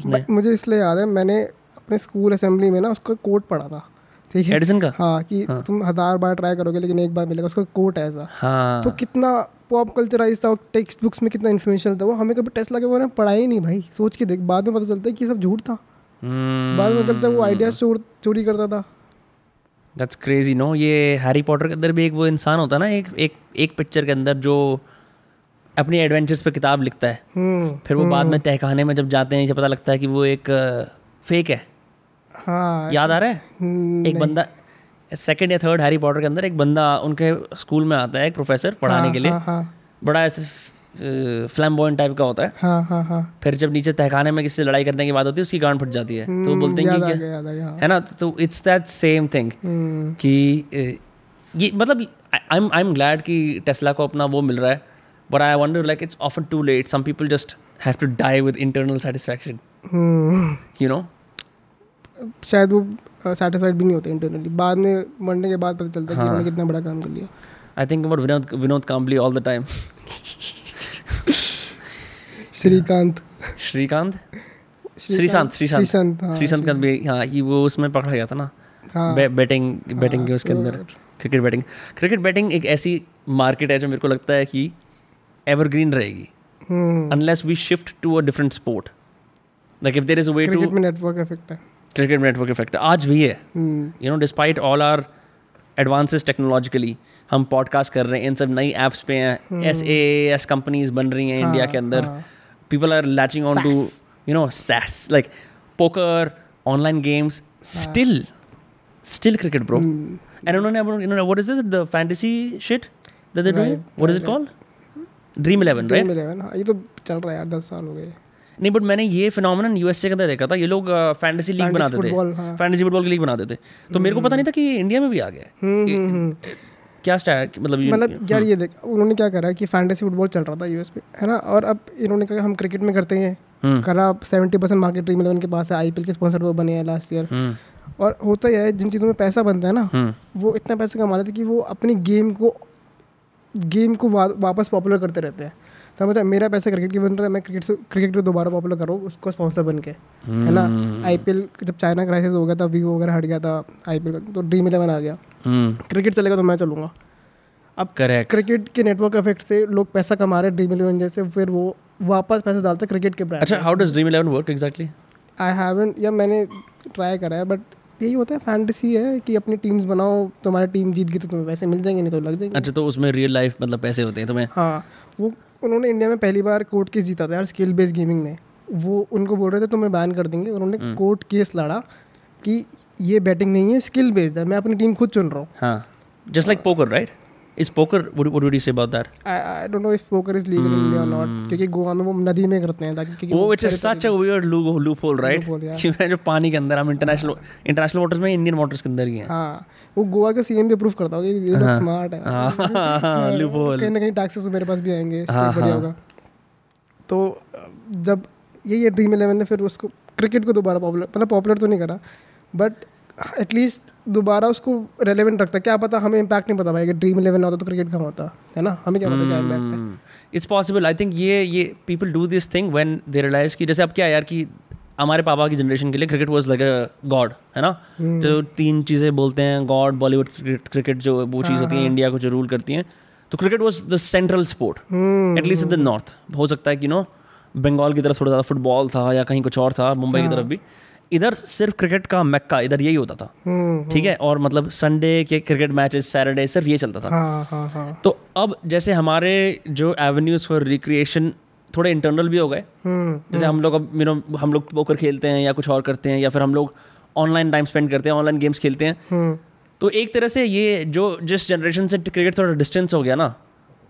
बट मुझे इसलिए याद है मैंने अपने स्कूल असेंबली में ना उसका कोट पढ़ा था ठीक है? एडिसन का? हाँ कि हाँ। तुम हज़ार बार ट्राई करोगे लेकिन एक बार मिलेगा उसका कोट है ऐसा। हाँ। तो कितना पॉप कल्चराइज था टेक्स्ट बुक्स में कितना इन्फ्लुएंशियल था वो हमें कभी टेस्ला के बारे में पढ़ा ही नहीं भाई। सोच के देख बाद में पता चलता है कि सब झूठ था। हम्म। बाद में चलता है वो आइडियाज़ चोरी करता था। दैट्स क्रेजी नो ये हैरी पॉटर के अंदर भी एक वो इंसान होता है ना एक एक एक पिक्चर के अंदर जो अपनी एडवेंचर्स पे किताब लिखता है। हम्म फिर वो hmm. बाद में तहखाने में जब जाते हैं जब पता लगता है कि वो एक फेक है। हाँ याद आ रहा है? हम्म, एक बंदा सेकेंड या थर्ड हैरी पॉटर के अंदर एक बंदा उनके स्कूल में आता है एक प्रोफेसर पढ़ाने हाँ, के लिए। हाँ हाँ। बड़ा ऐसे फ्लैम्बॉइंट टाइप का होता है। हाँ हाँ हाँ। फिर जब नीचे तहखाने में किसी से लड़ाई करने की बात होती है उसकी गांड फट जाती है। तो वो बोलते हैं कि क्या? हाँ। है ना? तो it's that same thing hmm, कि ये मतलब I am I am glad कि टेस्ला को अपना वो मिल रहा है but I wonder like it's often too late some people just have to die with internal satisfaction hmm, you know शायद वो सेटिस्फाइड भी नहीं होते इंटरनली बाद में मरने के बाद पता चलता है कि हाँ। उन्होंने कितना बड़ा काम कर लिया। I think about Vinod Vinod Kambli all the time Srikanth. Srikanth? Sreesanth Sreesanth. Sreesanth हाँ का भी हाँ ये वो उसमें पकड़ा गया था ना। हाँ। बे, बैटिंग बैटिंग के उसके अंदर। क्रिकेट बैटिंग क्रिकेट बैटिंग एक ऐसी मार्केट है जो मेरे को लगता है कि एवरग्रीन रहेगी। Unless we shift to a different sport like if there is way to cricket network effect है। क्रिकेट में नेटवर्क इफ़ेक्ट आज भी है। You know despite all our advances technologically हम पॉडकास्ट कर रहे हैं इन सब नई एप्स पे हैं। एस ए एस कंपनीज़ बन रही हैं इंडिया के अंदर। हाँ। People are latching on to you know SAS like poker online games still still cricket bro hmm, and उन्होंने you know what is it the fantasy shit that they're doing Right, what is it called dream 11 right Dream 11, हाँ, ये तो चल रहा है यार दस साल हो गए नहीं बट मैंने ये फिनोमिनन यूएसए के अंदर देखा था ये लोग फैंटेसी लीग बनाते थे हाँ। फैंटेसी फुटबॉल की लीग बनाते थे तो मेरे को पता नहीं था कि इंडिया में भी आ गया है। क्या मतलब मतलब यार ये देख उन्होंने क्या करा कि फैंटेसी फुटबॉल चल रहा था यूएस में है ना? और अब इन्होंने कहा हम क्रिकेट में करते हैं। हम्म, करा seventy percent market Dream Eleven के पास है। आईपीएल के स्पॉन्सर वो बने हैं लास्ट ईयर हम्म, और होता ही है जिन चीज़ों में पैसा बनता है ना हम्म, वो इतना पैसा कमा लेते हैं कि वो अपनी गेम को गेम को वा, वापस पॉपुलर करते रहते हैं। समझ है? मेरा पैसा क्रिकेट की बन रहा है मैं क्रिकेट से क्रिकेट को दोबारा पॉपुलर करूँ उसको स्पॉन्सर बन के है ना? आईपीएल जब चाइना क्राइसिस हो गया था वीवो वगैरह हट गया था आईपीएल तो ड्रीम इलेवन आ गया। क्रिकेट चलेगा तो मैं चलूँगा। अब करेक्ट क्रिकेट के नेटवर्क इफ़ेक्ट से लोग पैसा कमा रहे हैं ड्रीम इलेवन जैसे फिर वो वापस पैसा डालते हैं क्रिकेट के ब्रांड अच्छा how does Dream 11 work exactly I haven't या मैंने ट्राई करा है बट यही होता है फैंटेसी है कि अपनी टीम्स बनाओ तुम्हारी टीम जीत गई तो तुम्हें पैसे मिल जाएँगे नहीं तो लग जाएँगे। अच्छा तो उसमें रियल लाइफ मतलब पैसे होते हैं तुम्हें? हाँ वो उन्होंने इंडिया में पहली बार कोर्ट केस जीता था यार स्किल बेस्ड गेमिंग में। वो उनको बोल रहे थे तुम्हें बैन कर देंगे। उन्होंने कोर्ट केस लड़ा कि ये बैटिंग नहीं है स्किल बेस्ड है। मैं अपनी टीम खुद चुन रहा हूँ। हाँ। Just like poker right is poker what would you say about that I don't know if poker is legal in India और नॉट क्योंकि गोवा में वो नदी में करते हैं ताकि वो is such a weird loophole right जो पानी के अंदर हम इंटरनेशनल इंटरनेशनल वाटर्स में इंडियन वाटर्स के अंदर ही हैं। हाँ। वो गोवा का सीएम भी अप्रूव करता होगा ये लोग स्मार्ट है। लूप होल कहीं ना कहीं टैक्सेस मेरे पास भी आएँगे हाँ, बढ़िया हाँ। होगा। तो जब ये ये ड्रीम इलेवन ने फिर उसको क्रिकेट को दोबारा पॉपुलर मतलब पॉपुलर तो नहीं करा बट एटलीस्ट दोबारा उसको रेलेवेंट रखता क्या पता हमें इम्पैक्ट नहीं पता भाई अगर ड्रीम इलेवन होता तो क्रिकेट कहाँ होता है ना? हमें क्या पता क्या इम्पैक्ट है। इट्स पॉसिबल आई थिंक ये ये people do this thing when they realise कि जैसे अब क्या यार कि हमारे पापा की जनरेशन के लिए cricket was like a god है ना? जो तीन चीज़ें बोलते हैं गॉड बॉलीवुड क्रिकेट जो वो चीज़ होती है इंडिया को जो रूल करती हैं। तो cricket was the central sport at least in the north हो सकता है कि नो बंगाल की तरफ़ थोड़ा ज़्यादा फुटबॉल था या कहीं कुछ और था मुंबई की तरफ़ भी। इधर सिर्फ़ क्रिकेट का मक्का इधर यही होता था। हम्म ठीक है? और मतलब संडे के क्रिकेट मैचेस सैटरडे सिर्फ़ ये चलता था। हाँ हाँ हाँ। तो अब जैसे हमारे जो एवेन्यूज फॉर रिक्रिएशन थोड़े इंटरनल भी हो गए। हम्म जैसे हम लोग अब यू नो हम लोग पोकर खेलते हैं या कुछ और करते हैं या फिर हम लोग ऑनलाइन टाइम स्पेंड करते हैं ऑनलाइन गेम्स खेलते हैं। हम्म। तो एक तरह से ये जो जिस जनरेशन से क्रिकेट थोड़ा डिस्टेंस हो गया ना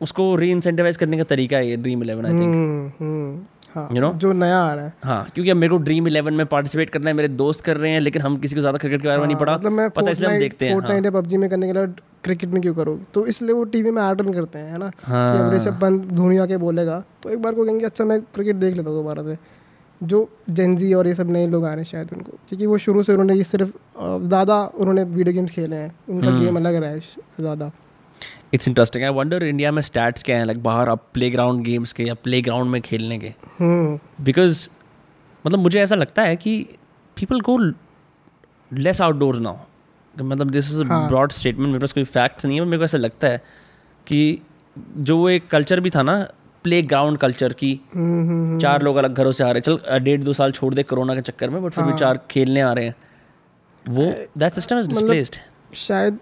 उसको री इंसेंटिवाइज करने का तरीका है ये Dream Eleven I think hmm hmm हाँ You know? जो नया आ रहा है हाँ क्योंकि अब मेरे को ड्रीम इलेवन में पार्टिसिपेट करना है मेरे दोस्त कर रहे हैं लेकिन हम किसी को ज़्यादा क्रिकेट के बारे में नहीं पढ़ा मतलब मैं पता इसलिए हम देखते हैं हाँ। पबजी में करने के लिए क्रिकेट में क्यों करूँ तो इसलिए वो टीवी में रन करते हैं है ना हाँ। कि अब ऋषभ पंत धोनी आके बोलेगा तो एक बार को कहेंगे अच्छा मैं क्रिकेट देख लेता हूँ दोबारा से जो जेंजी और ये सब नए लोग आ रहे हैं शायद उनको क्योंकि वो शुरू से उन्होंने ये सिर्फ़ ज़्यादा उन्होंने वीडियो गेम्स खेले हैं उनका हम्म। गेम अलग रहा है ज़्यादा it's interesting I wonder India में स्टैट्स क्या हैं? लाइक बाहर अब प्ले ग्राउंड गेम्स के या प्ले ग्राउंड में खेलने के। हम्म बिकॉज़ मतलब मुझे ऐसा लगता है कि people go less outdoors now मतलब दिस इज़। ब्रॉड स्टेटमेंट मेरे पास कोई फैक्ट्स नहीं है मेरे को ऐसा लगता है कि जो वो एक कल्चर भी था ना प्ले ग्राउंड कल्चर की हम्म, हम्म, हम्म। चार लोग अलग घरों से आ रहे। हैं चल डेढ़ दो साल छोड़ दे कोरोना के चक्कर में बट फिर भी हाँ। चार खेलने आ रहे हैं। वो दैट सिस्टम इज़ डिस्प्लेस्ड शायद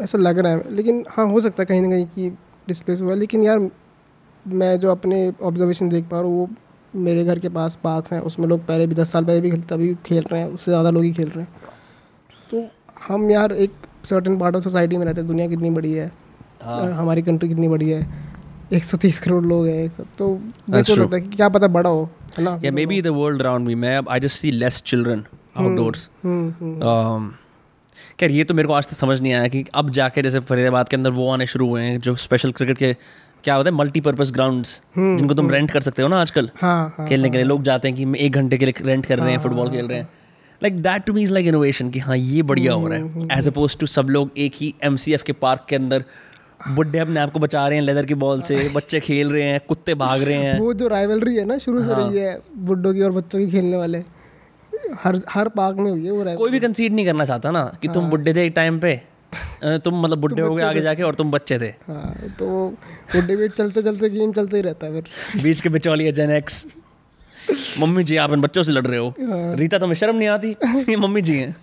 ऐसा लग रहा है। लेकिन हाँ हो सकता है कहीं ना कहीं कि डिस्प्लेस हुआ। लेकिन यार मैं जो अपने ऑब्जर्वेशन देख पा रहा हूँ वो मेरे घर के पास पार्क हैं। उसमें लोग पहले भी दस साल पहले भी खेलते अभी खेल रहे हैं। उससे ज़्यादा लोग ही खेल रहे हैं। तो हम यार एक सर्टन पार्ट ऑफ़ सोसाइटी में रहते हैं। दुनिया कितनी बड़ी है। हाँ। हमारी कंट्री कितनी बड़ी है। एक सौ तीस करोड़ लोग हैं। एक सौ तो That's लगता है कि क्या पता बड़ा हो है ना? या maybe the world around me मैं I just see less children outdoors खैर ये तो मेरे को आज तक समझ नहीं आया कि अब जाके जैसे फरीदाबाद के अंदर वो आने शुरू हुए हैं जो स्पेशल क्रिकेट के क्या होता है मल्टीपर्पज ग्राउंड जिनको तुम रेंट कर सकते हो ना आजकल हाँ हाँ खेलने के लिए। लोग जाते हैं कि एक घंटे के लिए रेंट कर रहे हैं फुटबॉल खेल रहे हैं। Like that to me is like innovation कि हाँ ये बढ़िया हो रहा है। एज अपोज टू सब लोग एक ही एमसीएफ के पार्क के अंदर बुढ़े अपने आप को बचा रहे हैं लेदर की बॉल से (laughs) बच्चे खेल रहे हैं कुत्ते भाग रहे हैं। वो जो राइवलरी है ना शुरू से रही है बुड्ढों की और बच्चों की खेलने वाले। हर हर पार्क में हुई है वो कोई भी कंसीड नहीं करना चाहता ना कि तुम बुढ़े थे एक टाइम पे। (laughs) तुम मतलब बुढ़े हो गए आगे जाके और तुम बच्चे थे। हाँ तो वो डिबेट चलते चलते गेम चलते ही रहता है फिर। बीच के बिचौलिए जेन एक्स मम्मी जी आप इन बच्चों से लड़ रहे हो। रीता तुम्हें शर्म नहीं आती? ये मम्मी जी हैं।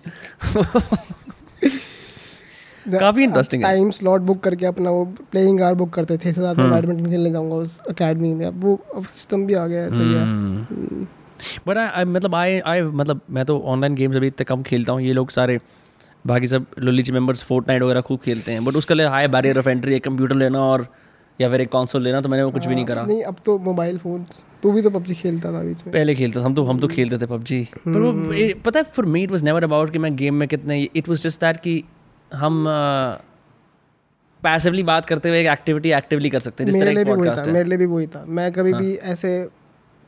काफ़ी इंटरेस्टिंग है। टाइम स्लॉट बुक करके अपना वो प्लेइंग आवर बुक करते थे साथ हम्म। में बैडमिंटन खेलने जाऊँगा उस अकेडमी में। अब वो सिस्टम भी आ गया है सही है। हम्म। बट आई मतलब आई आई मतलब मैं तो ऑनलाइन गेम्स अभी इतने कम खेलता हूँ ये लोग सारे बाकी सब लोलीची मेंबर्स फोर्ट नाइट वगैरह खूब खेलते हैं। बट उसके लिए हाई बैरियर ऑफ़ एंट्री एक कंप्यूटर लेना और या फिर एक कंसोल लेना तो मैंने वो कुछ भी नहीं करा। नहीं अब तो मोबाइल फ़ोन तू भी तो पबजी खेलता था बीच में। पहले खेलता था हम तो हम तो खेलते थे पबजी। पर वो ये- पता है for me it was never about कि मैं गेम में कितने इट वाज जस्ट दैट कि हम पैसिवली बात करते हुए एक एक्टिविटी एक्टिवली कर सकते हैं जिस मेरे तरह लिए एक भी वही पॉडकास्ट था है। मेरे लिए भी वही था। मैं कभी भी ऐसे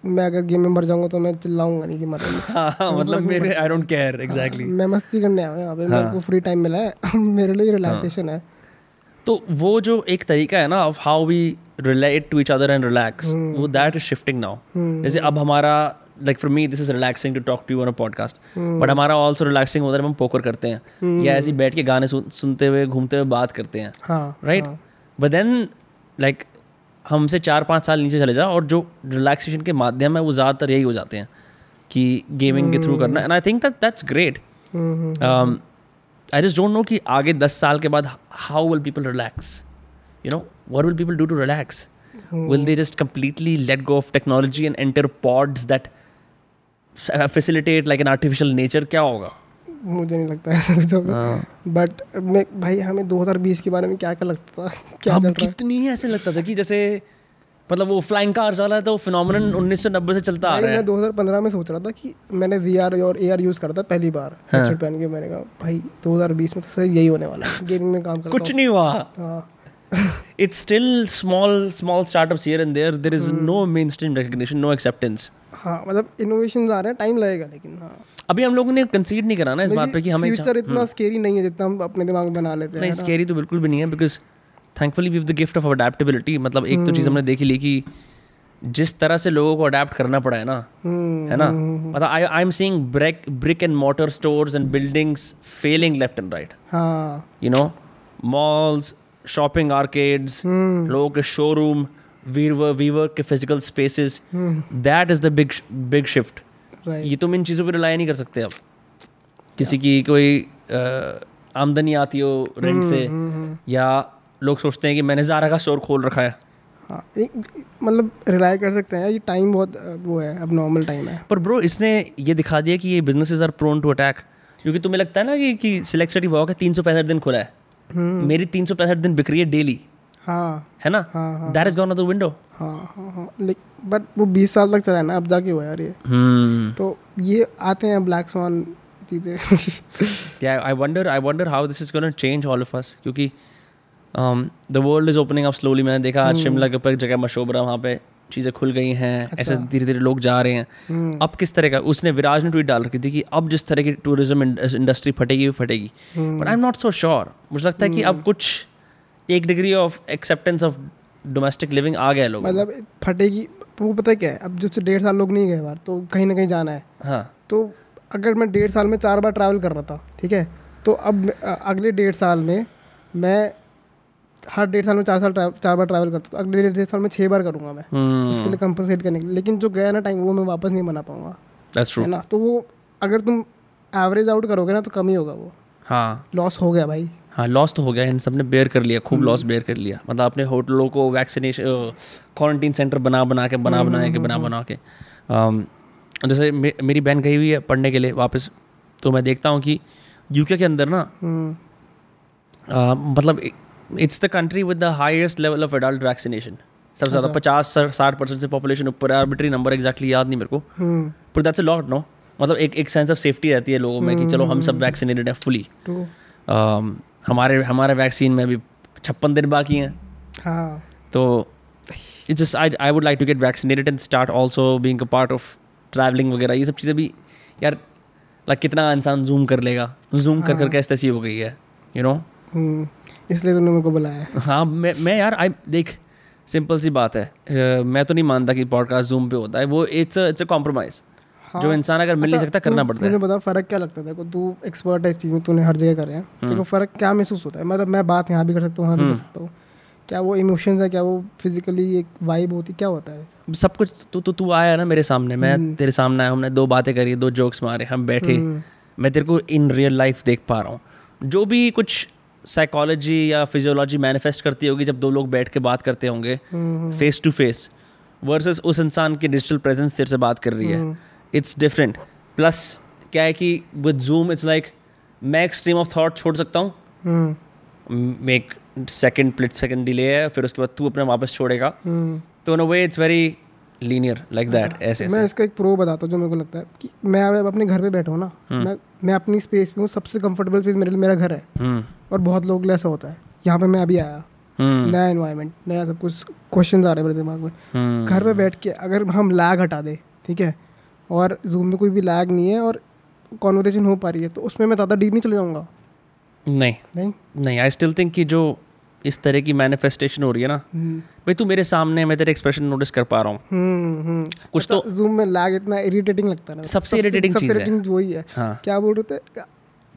मैं अगर गेम में मर जाऊँगा तो मैं चिल्लाऊँगा नहीं कि मर। (laughs) हाँ मतलब मेरे आई डोंट केयर एग्जैक्टली मैं मस्ती करने आया हूँ यहाँ पे मेरे को फ्री टाइम मिला है। (laughs) मेरे लिए रिलैक्सेशन है। तो वो जो एक तरीका है ना of how we relate to each other and relax वो दैट इज़ शिफ्टिंग नाउ जैसे अब हमारा like for me this is relaxing to talk to you on a podcast but हमारा ऑल्सो रिलैक्सिंग होता है हम पोकर करते हैं या ऐसे बैठ के गाने सुन, सुनते हुए घूमते हुए बात करते हैं। हाँ राइट बट देन लाइक हमसे चार पाँच साल नीचे चले जाओ और जो रिलैक्सेशन के माध्यम है वो ज़्यादातर यही हो जाते हैं कि गेमिंग के थ्रू करना। And I think that that's great I just don't know कि आगे दस साल के बाद how will people relax you know what will people do to relax will they just completely let go of technology and enter pods that facilitate like an artificial nature क्या होगा? मुझे नहीं लगता है होगा। बट मैं भाई हमें 2020 के बारे में क्या क्या लगता था? (laughs) क्या चल रहा कितनी ऐसे लगता था कि जैसे मतलब वो फ्लाइंग कार्स वाला तो फिनोमिनन 1990 से चलता आ रहा है। मैं 2015 में सोच रहा था कि मैंने वी और ए आर यूज़ करा था पहली बार हाँ। हेडसेट पहन के। मैंने कहा भाई 2020 में तो सही यही होने वाला है। (laughs) गेमिंग में काम करता कुछ नहीं हुआ। हूँ। हाँ it's still small small startups here and there. There is Hmm. no mainstream recognition no acceptance. हाँ मतलब इनोवेशन आ रहे हैं टाइम लगेगा लेकिन हाँ। अभी हम लोगों ने कंसीड नहीं करा ना इस बात पे कि हमें फ्यूचर इतना स्केरी नहीं है जितना हम अपने दिमाग में बना लेते हैं नहीं स्केरी तो बिल्कुल भी नहीं है because thankfully we the gift of adaptability मतलब एक तो चीज़ हमने देखी ली कि जिस तरह से लोगों को अडेप्ट करना पड़ा है ना हम्म, है ना? मतलब I I am seeing brick brick and mortar stores and buildings failing left and right you know malls shopping arcades hmm, लोगों के शोरूम वीवर वीवर के physical spaces that is the big big shift right ये तुम इन चीज़ों पर rely नहीं कर सकते अब। किसी की कोई अ, आमदनी आती हो रेंट से या लोग सोचते हैं कि मैंने ज़ारा का स्टोर खोल रखा है। हाँ मतलब रिलाई कर सकते हैं ये टाइम बहुत वो है अब नॉर्मल टाइम है। पर ब्रो इसने ये दिखा दिया कि ये businesses are prone to attack क्योंकि तुम्हें लगता है ना कि, कि सिलेक्ट सिटी वॉक है तीन सौ पैंसठ दिन खुला है। मेरी तीन सौ पैंसठ दिन बिक रही है डेली हाँ। है ना? That is gone the window हाँ हाँ हाँ। लेकिन बट वो बीस साल तक चला है ना अब जाके हुआ यार ये। हम्म। तो ये आते हैं ब्लैक स्वान चीज़ें। (laughs) Wonder i wonder how this is going to change all of us क्योंकि um, the world is opening up slowly. मैंने देखा आज शिमला के ऊपर जगह मशोबरा वहाँ पे चीज़ें खुल गई हैं। ऐसे धीरे धीरे लोग जा रहे हैं। अब किस तरह का उसने विराज ने ट्वीट डाल रखी थी कि अब जिस तरह की टूरिज़्म इंडस्ट्री फटेगी वो फटेगी। But I am not so sure मुझे लगता है कि अब कुछ एक degree of acceptance of domestic living आ गया लोगों मतलब फटेगी वो पता है क्या है? अब जो से डेढ़ साल लोग नहीं गए बाहर तो कहीं ना कहीं जाना है। हाँ। तो अगर मैं डेढ़ साल में चार बार ट्रैवल कर रहा था ठीक है? तो अब अगले डेढ़ साल में मैं हर डेढ़ साल में चार साल चार बार ट्रैवल करता हूँ अगले डेढ़ साल में छः बार करूँगा मैं। हम्म। उसके लिए कंपनसेट करने के लिए। लेकिन जो गया ना टाइम वो मैं वापस नहीं बना पाऊँगा। है ना? तो वो अगर तुम एवरेज आउट करोगे ना तो कम ही होगा वो। हाँ। लॉस हो गया भाई। हाँ लॉस तो हो गया इन सबने बेयर कर लिया खूब लॉस बेयर कर लिया। मतलब अपने होटलों को वैक्सीनेशन क्वारंटीन सेंटर बना बना के बना बना के बना बना के। जैसे मे, मेरी बहन गई हुई है पढ़ने के लिए वापस तो मैं देखता हूँ कि यूके के अंदर ना हम्म, मतलब it's the country with the highest level of adult vaccination सबसे ज़्यादा पचास साठ परसेंट से पॉपुलेशन ऊपर आर्बिट्री नंबर एग्जैक्टली याद नहीं मेरे को। हम्म। पर दैट्स अ लॉट नो मतलब एक एक सेंस ऑफ़ सेफ्टी रहती है लोगों में कि चलो हम सब वैक्सीनेटेड हैं फुली हमारे हमारे वैक्सीन में अभी छप्पन दिन बाकी हैं। हाँ। तो it just I I would like to get vaccinated and start also being a part of travelling वगैरह। ये सब चीज़ें भी यार लाइक कितना इंसान जूम कर लेगा। जूम कर करके कैसे तैसी हो गई है यू नो हम्म, इसलिए तूने मेरे को बुलाया हाँ। मैं मैं यार आई देख सिंपल सी बात है। मैं तो नहीं मानता कि पॉडकास्ट जूम पे होता है। वो इट्स इट्स अ कॉम्प्रोमाइज हाँ। जो इंसान अगर मिल नहीं अच्छा, सकता करना पड़ता है। मुझे बता फ़र्क क्या लगता है? तू एक्सपर्ट है इस चीज़ में तूने हर जगह करे हैं। हम्म। देखो फ़र्क क्या महसूस होता है? मतलब मैं बात यहाँ भी कर सकता हूँ वहाँ भी कर सकता हूँ। क्या वो इमोशंस है? क्या वो फिजिकली एक वाइब होती क्या होता है? सब कुछ तू तू तू आया ना मेरे सामने मैं हम्म। तेरे सामने आया हमने दो बातें करी दो जोक्स मारे हम बैठे। हम्म, मैं तेरे को इन रियल लाइफ देख पा रहा हूँ। जो भी कुछ साइकोलॉजी या फिजियोलॉजी मैनिफेस्ट करती होगी जब दो लोग बैठ के बात करते होंगे हम्म, फेस टू फेस वर्सेस उस इंसान की डिजिटल प्रेजेंस तेरे से बात कर रही है। हम्म। इट्स डिफरेंट प्लस क्या है कि विद जूम इट्स लाइक मैं एक स्ट्रीम ऑफ़ थॉट छोड़ सकता हूँ। मैं एक सेकेंड प्लिट सेकेंड डिले है फिर उसके बाद तू अपने वापस छोड़ेगा। हम्म। तो in a way it's very linear like that ऐसे मैं इसका एक प्रो बताता हूँ जो मेरे को लगता है कि मैं अब अपने घर पे बैठा हूँ ना हम्म। मैं मैं अपनी स्पेस पे हूँ सबसे कंफर्टेबल स्पेस मेरे लिए मेरा घर है। हम्म। और बहुत लोग लिए ऐसा होता है। यहाँ पे मैं अभी आया। नया इन्वायरमेंट नया सब कुछ क्वेश्चन आ रहे हैं मेरे दिमाग में। घर पे बैठ के अगर हम लैग हटा दे ठीक है? और जूम में कोई भी लैग नहीं है और कॉन्वर्जेशन हो पा रही है तो उसमें मैं ज़्यादा डीप नहीं चले जाऊँगा। नहीं। नहीं? नहीं आई स्टिल थिंक कि जो इस तरह की मैनिफेस्टेशन हो रही है ना हम्म। भाई तू मेरे सामने मैं तेरे एक्सप्रेशन नोटिस कर पा रहा हूँ। हम्म हम्म। कुछ तो जूम में लैग इतना इरिटेटिंग लगता है सबसे इरिटेटिंग चीज़ है। वही है। हाँ। क्या बोल रहे थे?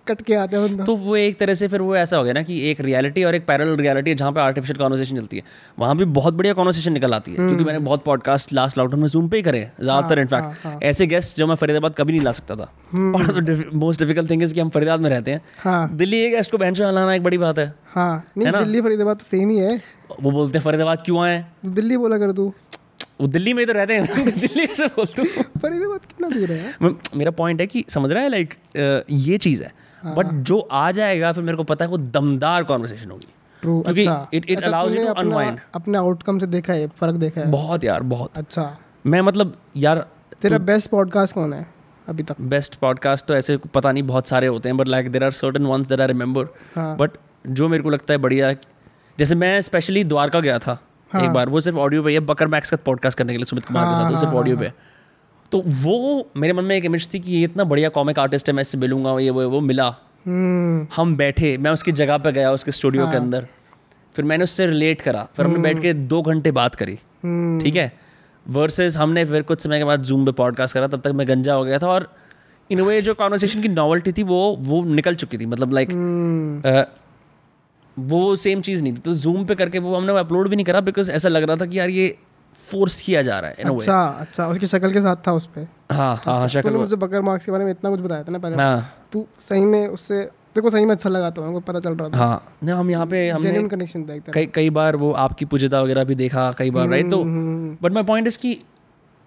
कट के आते हैं बंदा। तो वो एक तरह से फिर वो ऐसा हो गया ना कि एक रियलिटी और एक पैरल रियलिटी है जहाँ पे आर्टिफिशियल कॉन्वर्सेशन चलती है। वहाँ भी बहुत बढ़िया कॉन्वर्सेशन निकल आती है क्योंकि मैंने बहुत पॉडकास्ट लास्ट लॉकडाउन में जूम पे ही करे ज़्यादातर हाँ, इनफैक्ट हाँ। ऐसे गेस्ट जो मैं फरीदाबाद कभी नहीं ला सकता था। मोस्ट डिफ़िकल्ट थिंग इज़ कि हम फरीदाबाद में रहते हैं। हाँ। दिल्ली के गेस्ट को बहन लाना एक बड़ी बात है। हाँ। नहीं दिल्ली फरीदाबाद तो सेम ही है। वो बोलते हैं फरीदाबाद क्यों आए? तो दिल्ली बोला कर तू। वो दिल्ली में तो रहते हैं। (laughs) दिल्ली से बोलते हूँ फरीदाबाद कितना दूर है? मेरा पॉइंट है कि समझ रहा है लाइक ये चीज़ है। हाँ। बट जो आ जाएगा फिर मेरे को पता है वो दमदार कॉन्वर्सेशन होगी। ट्रू अच्छा। अच्छा, allows you तूने to अपना- आउटकम से देखा है फ़र्क देखा है? बहुत यार बहुत। अच्छा। मैं मतलब यार तेरा बेस्ट पॉडकास्ट कौन है अभी तक? बेस्ट पॉडकास्ट तो ऐसे पता नहीं बहुत सारे होते हैं but like there are certain ones that I remember हाँ। बट जो मेरे को लगता है बढ़िया जैसे मैं स्पेशली द्वारका गया था हाँ। एक बार वो सिर्फ़ ऑडियो पे है बकर मैक्स का पॉडकास्ट करने के लिए सुमित कुमार के साथ वो सिर्फ़ ऑडियो पे है। तो वो मेरे मन में एक इमेज थी कि ये इतना बढ़िया कॉमिक आर्टिस्ट है मैं इससे मिलूँगा ये वो वो मिला। हम्म। हम बैठे मैं उसकी जगह पे गया उसके स्टूडियो के अंदर। फिर मैंने उससे रिलेट करा फिर हमने बैठ के दो घंटे बात करी। हम्म। ठीक है? वर्सेस हमने फिर कुछ समय के बाद जूम पे पॉडकास्ट करा तब तक मैं गंजा हो गया था और इन वे जो कॉन्वर्सेशन की नॉवल्टी थी वो वो निकल चुकी थी। मतलब लाइक हम्म, वो सेम चीज़ नहीं थी। तो जूम पे करके वो हमने अपलोड भी नहीं करा बिकॉज़ ऐसा लग रहा था कि यार ये फोर्स किया जा रहा है अच्छा अच्छा उसकी शक्ल के साथ था उस पे। हाँ हाँ हाँ शक्ल मुझे बकर मार्क्स के बारे में इतना कुछ बताया था ना पहले। हाँ। तू सही में उससे देखो सही में अच्छा लगा तो हमको पता चल रहा था। हाँ नहीं हम यहाँ पे हमने कनेक्शन तरह। कई कई बार वो आपकी पूजता वगैरह भी देखा कई बार राइट तो हम्म, बट माई पॉइंट इज़ कि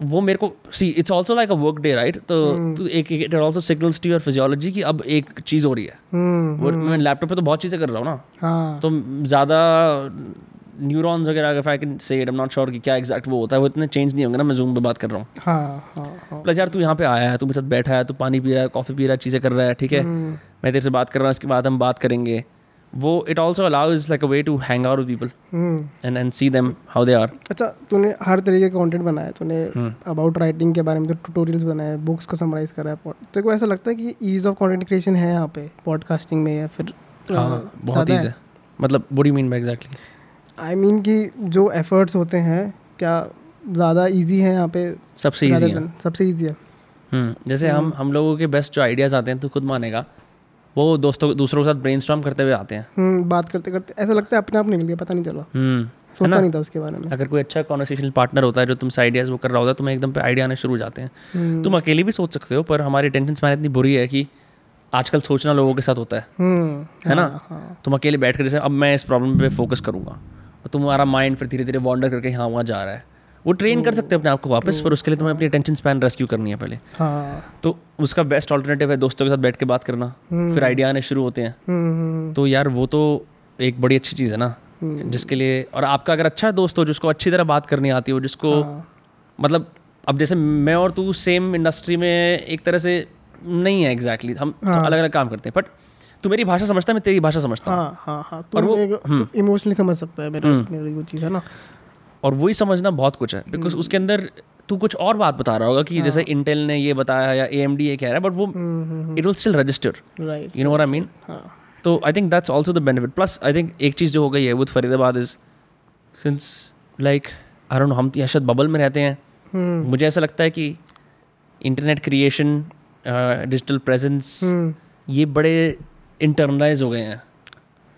वो मेरे को see it's also like a work day right तो तो एक it also signals to your physiology कि अब एक चीज़ हो रही है। हम्म वो मैं लैपटॉप पे तो बहुत चीज़ें कर रहा हूँ ना। हाँ। तो ज़्यादा न्यूरॉन्स वगैरह अगर I can say it am not sure कि क्या एग्जैक्ट वो होता है वो इतने चेंज नहीं होंगे ना मैं जूम पे बात कर रहा हूँ। हाँ हाँ हाँ। प्लस यार तू यहाँ पे आया है तू मेरे साथ बैठा है तू पानी पी रहा है कॉफ़ी पी रहा है चीज़ें कर रहा है ठीक है? हम्म, मैं तेरे से बात कर रहा हूँ इसके बाद हम बात करेंगे। वो it also allows like a way to hang out people hmm. And and see them how they are अच्छा तूने हर तरीके का कंटेंट बनाया तूने हम्म। अबाउट राइटिंग के बारे में तो ट्यूटोरियल्स बनाए बुक्स को समराइज करा है तेरे को ऐसा लगता है कि ईज ऑफ़ कंटेंट क्रिएशन है यहाँ पे पॉडकास्टिंग में या फिर हाँ बहुत ईज है? मतलब what do you mean I mean कि जो एफर्ट्स होते हैं क्या ज़्यादा इजी है यहाँ पे? सबसे ईजी है। सबसे इजी है। हम्म, जैसे हम हम लोगों के बेस्ट जो आइडियाज़ आते हैं तो खुद मानेगा। वो दोस्तों दूसरों के साथ ब्रेन करते हुए आते हैं। हम्म बात करते करते ऐसा लगता है अपने आप निकल गया पता नहीं चला। हम्म सोचा नहीं था उसके बारे में। अगर कोई अच्छा कॉन्वर्सेशनल पार्टनर होता है जो तुमसे आइडियाज़ वो कर रहा होता है तुम्हें एकदम पे आइडिया आने शुरू हो जाते हैं। तुम अकेले भी सोच सकते हो पर हमारी टेंशन स्पैन इतनी बुरी है कि आजकल सोचना लोगों के साथ होता है। है ना? हाँ, हाँ। तुम अकेले बैठ कर जैसे अब मैं इस प्रॉब्लम पे फोकस करूँगा। तुम्हारा माइंड फिर धीरे धीरे वॉन्डर करके यहाँ वहाँ जा रहा है। वो ट्रेन कर सकते हैं अपने आप को वापस पर उसके लिए तुम्हें अपनी अटेंशन स्पैन रेस्क्यू करनी है पहले। हाँ। तो उसका बेस्ट ऑल्टरनेटिव है दोस्तों के साथ बैठ के बात करना। फिर आइडिया आने शुरू होते हैं। हम्म हम्म तो यार वो तो एक बड़ी अच्छी चीज़ है ना जिसके लिए और आपका अगर अच्छा दोस्त हो जिसको अच्छी तरह बात करनी आती हो जिसको हाँ। मतलब अब जैसे मैं और तू सेम इंडस्ट्री में एक तरह से नहीं है एग्जैक्टली हम तो अलग अलग काम करते हैं। बट तू मेरी भाषा समझता है मैं तेरी भाषा समझता हूँ। हाँ हाँ हाँ और तो वो- हम्म। इमोशनली समझ सकता है मेरे मेरी वो चीज़ है ना? और वही समझना बहुत कुछ है बिकॉज़ हम्म। उसके अंदर तू कुछ और बात बता रहा होगा कि जैसे इंटेल ने ये बताया या ए ये कह रहा है बट वो हम्म it will still register right you know I mean हाँ। तो I think that's also the benefit plus I think एक चीज़ जो हो गई है with Faridabad is since like I don't know हम यहाँ शायद बबल में रहते हैं हम्म। मुझे ऐसा लगता है कि internet creation digital presence hmm. ये बड़े इंटरनलाइज हो गए हैं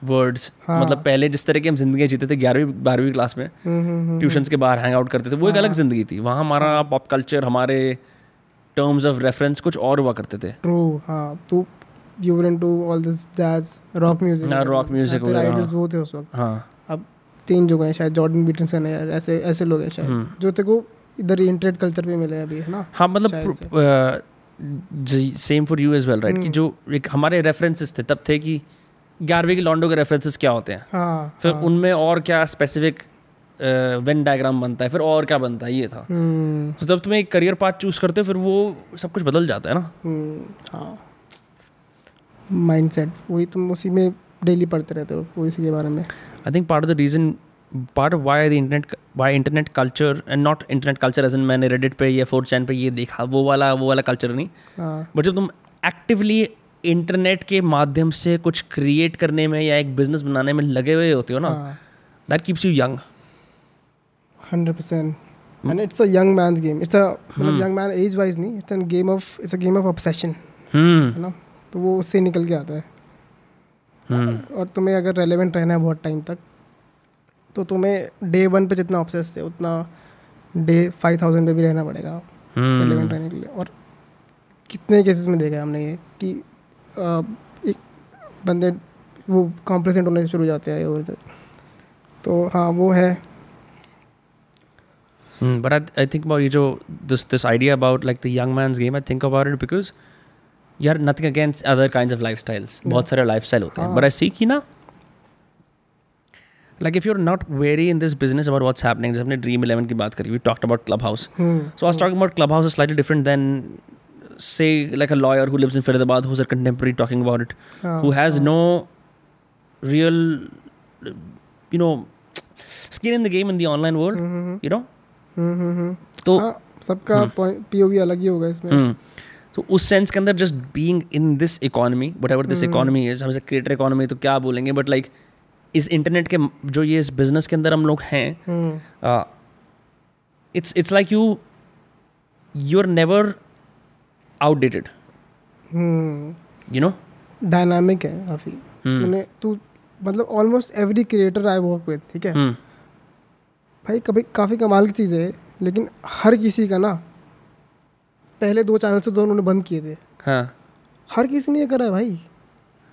वर्ड्स हाँ। मतलब पहले जिस तरह की हम ज़िंदगी जीते थे ग्यारहवीं बारहवीं क्लास में हम्म हम्म के बाहर हैंग आउट करते थे वो हाँ. एक अलग ज़िंदगी थी। वहाँ हमारा पॉप कल्चर हमारे टर्म्स ऑफ़ रेफरेंस कुछ और हुआ करते थे। ट्रू हाँ तो you were into all this jazz rock music हाँ, rock music तेरे वगैरह, आइडल्स वो थे उस वक्त। हाँ। अब चेंज हो गए हैं शायद जॉर्डन है यार ऐसे ऐसे लोग हैं शायद। हम्म। जो तेरे को इधर इंटरनेट कल्चर पे मिले अभी है ना? हाँ मतलब same for you as well right कि जो एक हमारे रेफरेंसेस थे तब थे कि ग्यारहवीं के लॉन्डो के रेफरेंसेस क्या होते हैं? हाँ फिर हाँ. उनमें और क्या स्पेसिफिक वेन डायग्राम बनता है फिर और क्या बनता है ये था। हम्म। तो जब तुम एक करियर पाथ चूज़ करते हो फिर वो सब कुछ बदल जाता है ना? हम्म, हाँ। माइंडसेट वही तुम उसी में डेली पढ़ते रहते हो वो इसी के बारे में। I think part of the reason part of why the internet why internet culture and not internet culture as in मैंने रेडिट पे या फोर चैन पे ये देखा वो वाला वो वाला कल्चर नहीं। हाँ। बट जब तुम एक्टिवली इंटरनेट के माध्यम से कुछ क्रिएट करने में या एक बिज़नेस बनाने में लगे हुए होते हो ना हाँ। That keeps you young hundred percent and it's a young man game it's a. मतलब यंग मैन एज वाइज नहीं it's a game of it's a game of obsession है ना? तो वो उससे निकल के आता है। हम्म और तुम्हें अगर रेलेवेंट रहना है बहुत टाइम तक तो तुम्हें डे वन पे जितना ऑप्शन थे उतना डे फाइव थाउज़ेंड पे भी रहना पड़ेगा रिलेवेंट रहने के लिए। और कितने केसेस में देखा है हमने ये कि एक बंदे वो कॉम्प्लेसेंट होने शुरू हो जाते हैं और तो हाँ वो है। But I I think about ये जो this this idea about like the young man's game I think about it because you are nothing against other kind of lifestyles बहुत सारे लाइफ स्टाइल होते हैं। बट आई सी की ना like if you're not wary in this business about what's happening, जैसे हमने Dream 11 की बात करी, we talked about Clubhouse. Hmm So I was talking about Clubhouse is slightly different than say like a lawyer who lives in Faridabad who's a contemporary talking about it, हाँ, who has no real, you know, skin in the game in the online world. Hmm, hmm, You know, हम्म, हम्म, हम्म। तो हाँ सबका POV अलग ही होगा इसमें हम्म तो उस सेंस के अंदर just being in this economy whatever this economy is हम क्रिएटर इकोनॉमी तो क्या बोलेंगे बट लाइक इस इंटरनेट के जो ये इस बिज़नेस के अंदर हम लोग हैं it's it's like you you are never outdated you know dynamic है काफ़ी। हम्म। तूने तू मतलब almost every creator I work with ठीक है? हम्म। भाई कभी काफ़ी कमाल की चीज़ है लेकिन हर किसी का ना पहले दो चैनल से दो उन्होंने बंद किए थे। हाँ। हर किसी ने ये करा है भाई।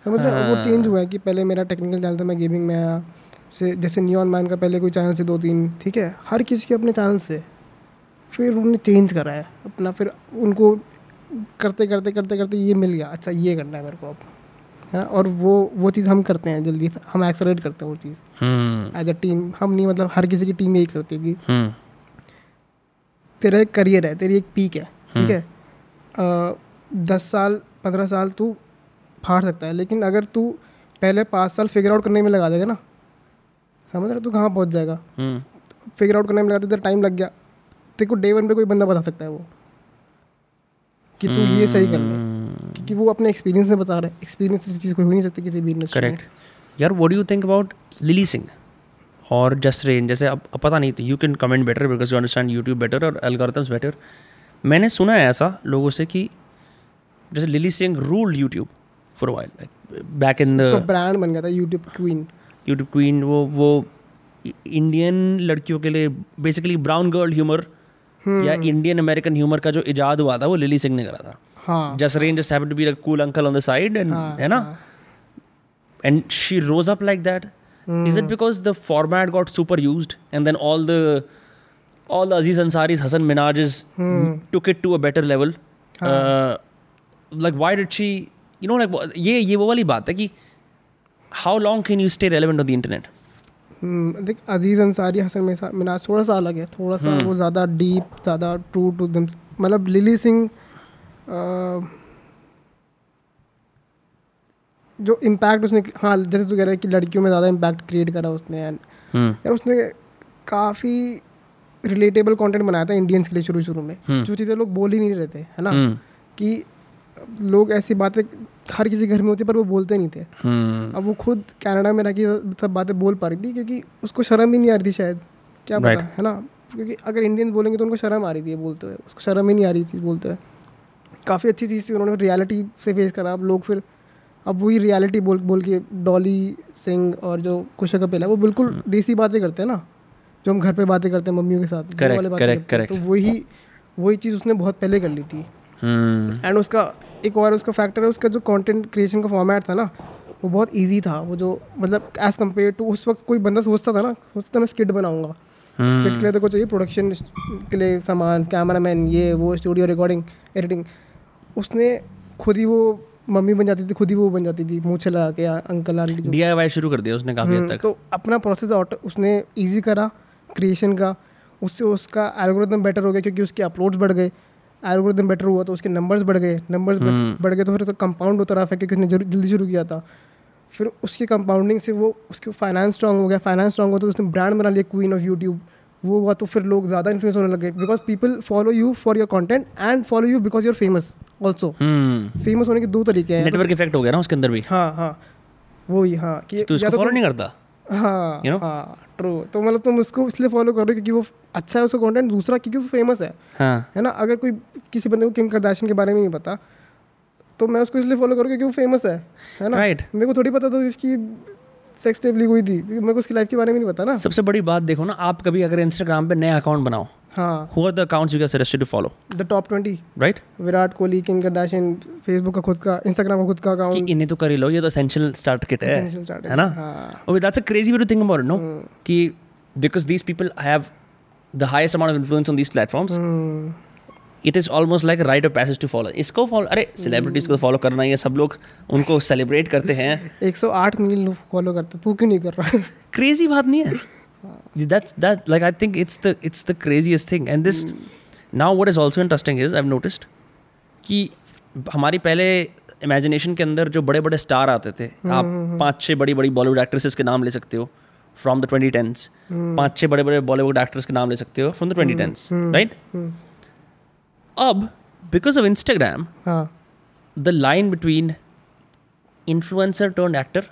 समझ रहे हो? वो। चेंज हुआ है कि पहले मेरा टेक्निकल चैनल था मैं गेमिंग में आया। से जैसे नियॉन मैन का पहले कोई चैनल से दो तीन ठीक है? हर किसी के अपने चैनल से। फिर उन्होंने चेंज करा है अपना फिर उनको करते करते करते करते ये मिल गया। अच्छा ये करना है मेरे को अब है ना? और वो वो चीज़ हम करते हैं जल्दी हम एक्सलेट करते हैं वो चीज़। हम्म। एज अ टीम हम नहीं मतलब हर किसी की टीम यही करती है कि हम्म। तेरा एक करियर है तेरी एक पीक है ठीक है? दस साल पंद्रह साल तू फाड़ सकता है लेकिन अगर तू पहले पाँच साल फिगर आउट करने में लगा देगा ना समझ रहे तू कहाँ पहुँच जाएगा? हम्म। फिगर आउट करने में लगा तेरा टाइम लग गया। तेरे को डे वन पे कोई बंदा बता सकता है वो कि तू ये सही कर ले। क्योंकि वो अपने एक्सपीरियंस से बता रहा है। एक्सपीरियंस से चीज़ कोई हो नहीं सकती किसी भी इंडस्ट्री करेक्ट यार what do you think about Lilly Singh और जस्ट रेन जैसे अब अब पता नहीं तो you can comment better because you understand YouTube better और एल्गोरिथम्स बेटर मैंने सुना है ऐसा लोगों से कि जैसे Lilly Singh rule YouTube for while like back in उसका द ब्रांड बन गया था यूट्यूब क्वीन यूट्यूब क्वीन वो वो इंडियन लड़कियों के लिए बेसिकली ब्राउन गर्ल ह्यूमर या इंडियन अमेरिकन ह्यूमर का जो इजाद हुआ था वो लिली सिंह ने करा था हाँ just ran just happened to be cool uncle on the side and हाँ, है ना and she rose up like that is it because the format got super used and then all the all the aziz ansari's hassan minaj's took it to a better level uh, like why did she know like wha- ये ये वो वाली बात है कि long can you stay relevant on the internet हम्म, देख अज़ीज़ अंसारी हसन मिसा- मिनाज थोड़ा सा अलग है थोड़ा सा वो ज़्यादा डीप ज़्यादा ट्रू टू दम मतलब लिली सिंह जो इम्पैक्ट उसने हाँ जैसे तू कह रहा है कि लड़कियों में ज़्यादा इम्पैक्ट क्रिएट करा उसने एंड hmm. यार उसने काफ़ी रिलेटेबल कंटेंट बनाया था इंडियंस के लिए शुरू शुरू में हम्म। जो चीज़ें लोग बोल ही नहीं रहे थे है ना Hmm. कि लोग ऐसी बातें हर किसी घर में होती पर वो बोलते नहीं थे। Hmm. अब वो खुद कनाडा में रह के सब बातें बोल पा रही थी क्योंकि उसको शर्म ही नहीं आ रही थी शायद। क्या पता है ना? क्योंकि अगर इंडियन बोलेंगे तो उनको शर्म आ रही थी बोलते हुए। उसको शर्म ही नहीं आ रही चीज़ बोलते हुए। काफ़ी अच्छी चीज़ थी उन्होंने रियलिटी से फेस करा। अब लोग फिर अब वही रियलिटी बोल बोल के डॉली सिंह और जो कुशा कपिल है वो बिल्कुल हम्म। देसी बातें करते हैं ना? जो हम घर पे बातें करते हैं मम्मियों के साथ वो Correct, वाले बातें correct, correct. तो वही वही चीज़ उसने बहुत पहले कर ली थी. एंड उसका एक और उसका फैक्टर है उसका जो कंटेंट क्रिएशन का फॉर्मेट था ना वो बहुत इजी था। वो जो मतलब एज कंपेयर टू उस वक्त कोई बंदा सोचता था ना सोचता था मैं स्किट बनाऊँगा। स्किट के लिए तो कुछ चाहिए प्रोडक्शन के लिए सामान कैमरा मैन ये वो स्टूडियो रिकॉर्डिंग एडिटिंग उसने खुद ही वो मम्मी बन जाती थी खुद ही वो बन जाती थी मुँह लगा के अंकल आंटी DIY शुरू कर दिया उसने काफ़ी हद हम्म, तक। तो अपना प्रोसेस उसने इजी करा क्रिएशन का। उससे उसका एल्गोरिथम बेटर हो गया क्योंकि उसके अपलोड्स बढ़ गए। एल्गोरिथम बेटर हुआ तो उसके नंबर्स बढ़ गए। नंबर्स हम्म। बढ़ गए तो फिर तो कंपाउंड होता रहा क्योंकि उसने जल्दी- शुरू किया था। फिर उसकी कंपाउंडिंग से वो उसके फाइनेंस स्ट्रांग हो गया। फाइनेंस स्ट्रांग हुआ तो उसने ब्रांड बना लिया क्वीन ऑफ़ यूट्यूब वो हुआ तो फिर लोग ज़्यादा इन्फ्लुएंस होने लगे। Because people follow you for your content and follow you because you're famous also famous होने के दो तरीके हैं। नेटवर्क इफ़ेक्ट हो गया ना उसके अंदर भी। हाँ हाँ। वही हाँ कि तो इसको तो फॉलो नहीं करता? हाँ हाँ। ट्रू तो मतलब तुम उसको इसलिए फॉलो कर रहे हो क्योंकि वो अच्छा है उसका कॉन्टेंट दूसरा क्योंकि वो फ़ेमस है। हाँ। है ना? अगर कोई किसी बंदे को किम करदाशन के बारे में नहीं पता तो मैं उसको इसलिए फॉलो करूँ क्योंकि वो फ़ेमस है। है ना? Right. मेरे को थोड़ी पता था इसकी सेक्स टेप लीक हुई थी मेरे को उसकी लाइफ के बारे में नहीं पता ना। सबसे बड़ी बात देखो ना आप कभी अगर इंस्टाग्राम पे नया अकाउंट बनाओ हाँ who are the accounts you get suggested to follow the top twenty right Virat Kohli Kim Kardashian Facebook का खुद का इंस्टाग्राम का खुद का कि अकाउंट इन्हें तो कर ही लो ये तो एसेंशियल स्टार्ट किट है है ना हाँ Oh, that's a crazy way to think about it, no? कि because these people have the highest amount of influence on these platforms, hmm, it is almost like a rite of passage to इसको follow अरे celebrities को follow करना ये सब लोग उनको celebrate करते हैं 108 मिलियन लोग फॉलो करते तू क्यों नहीं कर रहा crazy बात नहीं है that's that like I think it's the it's the craziest thing and this mm. now what is also interesting is I've noticed कि हमारी पहले इमेजिनेशन के अंदर जो बड़े बड़े स्टार आते थे आप पाँच छह बड़ी बड़ी बॉलीवुड एक्ट्रेसेस के नाम ले सकते हो फ्रॉम द ट्वेंटी टेंस पाँच छह बड़े बड़े बॉलीवुड एक्टर्स के नाम ले सकते हो from the twenty tens right अब बिकॉज़ ऑफ़ इंस्टाग्राम हाँ the line between influencer turned actor,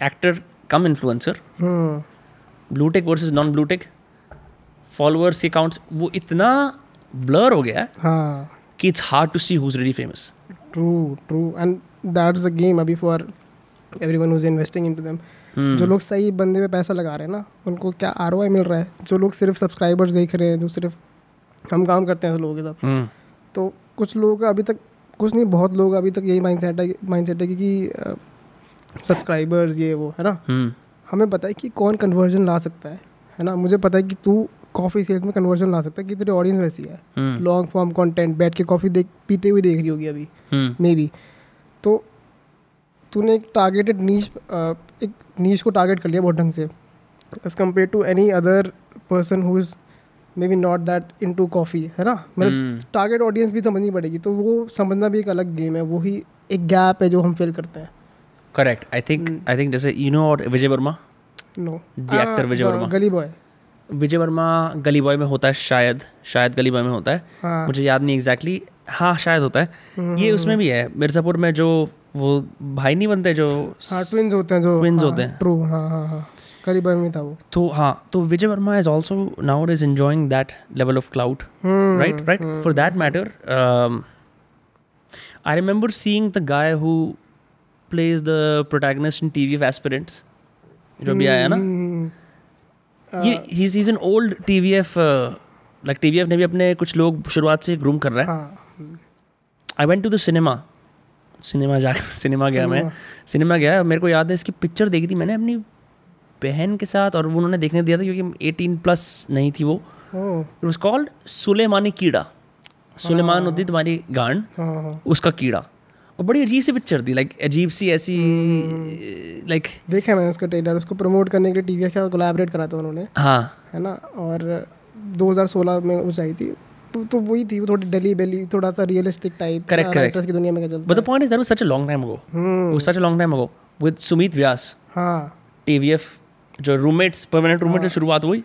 actor come blue tick versus non blue tick followers accounts वो इतना ब्लर हो गया हाँ कि it's hard to see who's ready famous true true and that is a game अभी for everyone who's investing into them जो लोग सही बंदे पे पैसा लगा रहे हैं ना उनको क्या आर ओ आई मिल रहा है? जो लोग सिर्फ़ सब्सक्राइबर्स देख रहे हैं जो सिर्फ़ हम काम करते हैं लोगों के साथ। तो कुछ लोग अभी तक कुछ नहीं बहुत लोग अभी तक यही माइंड सेट है माइंड सेट है कि सब्सक्राइबर्स ये वो है ना? हमें पता है कि कौन कन्वर्जन ला सकता है है ना मुझे पता है कि तू कॉफ़ी सेल्स में कन्वर्जन ला सकता है कि तेरी ऑडियंस वैसी है. लॉन्ग फॉर्म कंटेंट बैठ के कॉफ़ी देख पीते हुए देख रही होगी अभी. मे बी तो तूने एक टारगेटेड नीच एक नीच को टारगेट कर लिया बहुत ढंग से as compared to any other person who is maybe not that into coffee है ना मतलब. टारगेट ऑडियंस भी समझनी पड़ेगी तो वो समझना भी एक अलग गेम है वही एक गैप है जो हम फिल करते हैं Correct. I think I think जैसे you know what Vijay Verma, no The actor Vijay Verma. Gully boy Vijay Verma Gully boy में होता है शायद शायद गली बॉय में होता है। हाँ। मुझे याद नहीं एग्जैक्टली exactly, हाँ शायद होता है। ये उसमें भी है। मिर्ज़ापुर में जो वो भाई नहीं बनते जो हाँ ट्विंस होते हैं जो Twins होते हैं। ट्रू हाँ हाँ हाँ। गली बॉय में था वो। तो हाँ तो Vijay Verma is also now is enjoying that level of clout hmm, right? Right? For that matter um, i remember seeing the guy who plays the protagonist in TVF Aspirants. जो भी आया ना? हम्म, ये he's he's an old TVF uh, like TVF ने भी अपने कुछ लोग शुरुआत से ग्रूम कर रहा है। हाँ। I went to the cinema cinema जा सिनेमा गया मैं। सिनेमा गया मेरे को याद है इसकी पिक्चर देखी थी मैंने अपनी बहन के साथ और वो उन्होंने देखने दिया था क्योंकि एटीन प्लस नहीं थी वो। इट वॉज़ कॉल्ड सुलेमानी कीड़ा सुलेमान होती तुम्हारी गांड। हाँ हाँ। उसका कीड़ा। और बड़ी अजीब सी पिक्चर थी लाइक अजीब सी ऐसी लाइक देखा मैंने उसका ट्रेलर उसको प्रमोट करने के लिए टीवी के साथ कोलैबोरेट करा था उन्होंने हाँ। है ना? और 2016 में वो आई थी। तो, तो वही थी वो थोड़ी डली बेली थोड़ा सा रियलिस्टिक टाइप Correct, correct. की दुनिया में चलता but the point is that was such a long time ago hmm. Such a long time ago. With Sumit Vyas हाँ। TVF जो रूममेट्स परमानेंट रूममेट शुरुआत हुई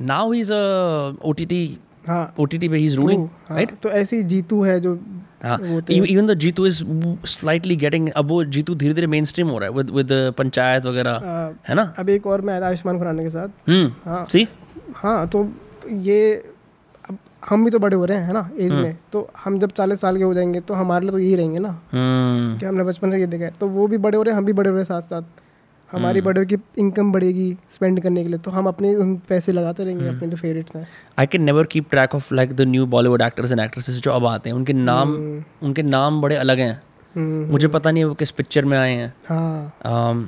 नाउ इज़ अ ओटीटी हाँ। OTT पे ही इज़ रूलिंग राइट तो ऐसे जीतू है जो। Even the Jeetu is slightly getting अब वो जीतू धीरे धीरे मेन स्ट्रीम हो रहा है विद विद पंचायत वगैरह है ना? अब एक और मैं आयुष्मान खुराना के साथ। हम्म हाँ। सी हाँ तो ये अब हम भी तो बड़े हो रहे हैं है ना एज हम्म। में। तो हम जब चालीस साल के हो जाएँगे तो हमारे लिए तो यही रहेंगे ना। हम्म। कि हमने बचपन से ये देखा है। तो वो भी बड़े हो रहे हैं हम भी बड़े हो रहे हैं साथ साथ हमारी हम्म। बड़े की इनकम बढ़ेगी स्पेंड करने के लिए तो हम अपने उन पैसे लगाते रहेंगे हम्म। अपने जो फेवरेट्स हैं। I can never keep track of like the new Bollywood actors and actresses जो अब आते हैं। उनके नाम उनके नाम बड़े अलग हैं। हम्म, मुझे पता नहीं है वो किस पिक्चर में आए हैं। हाँ। Um,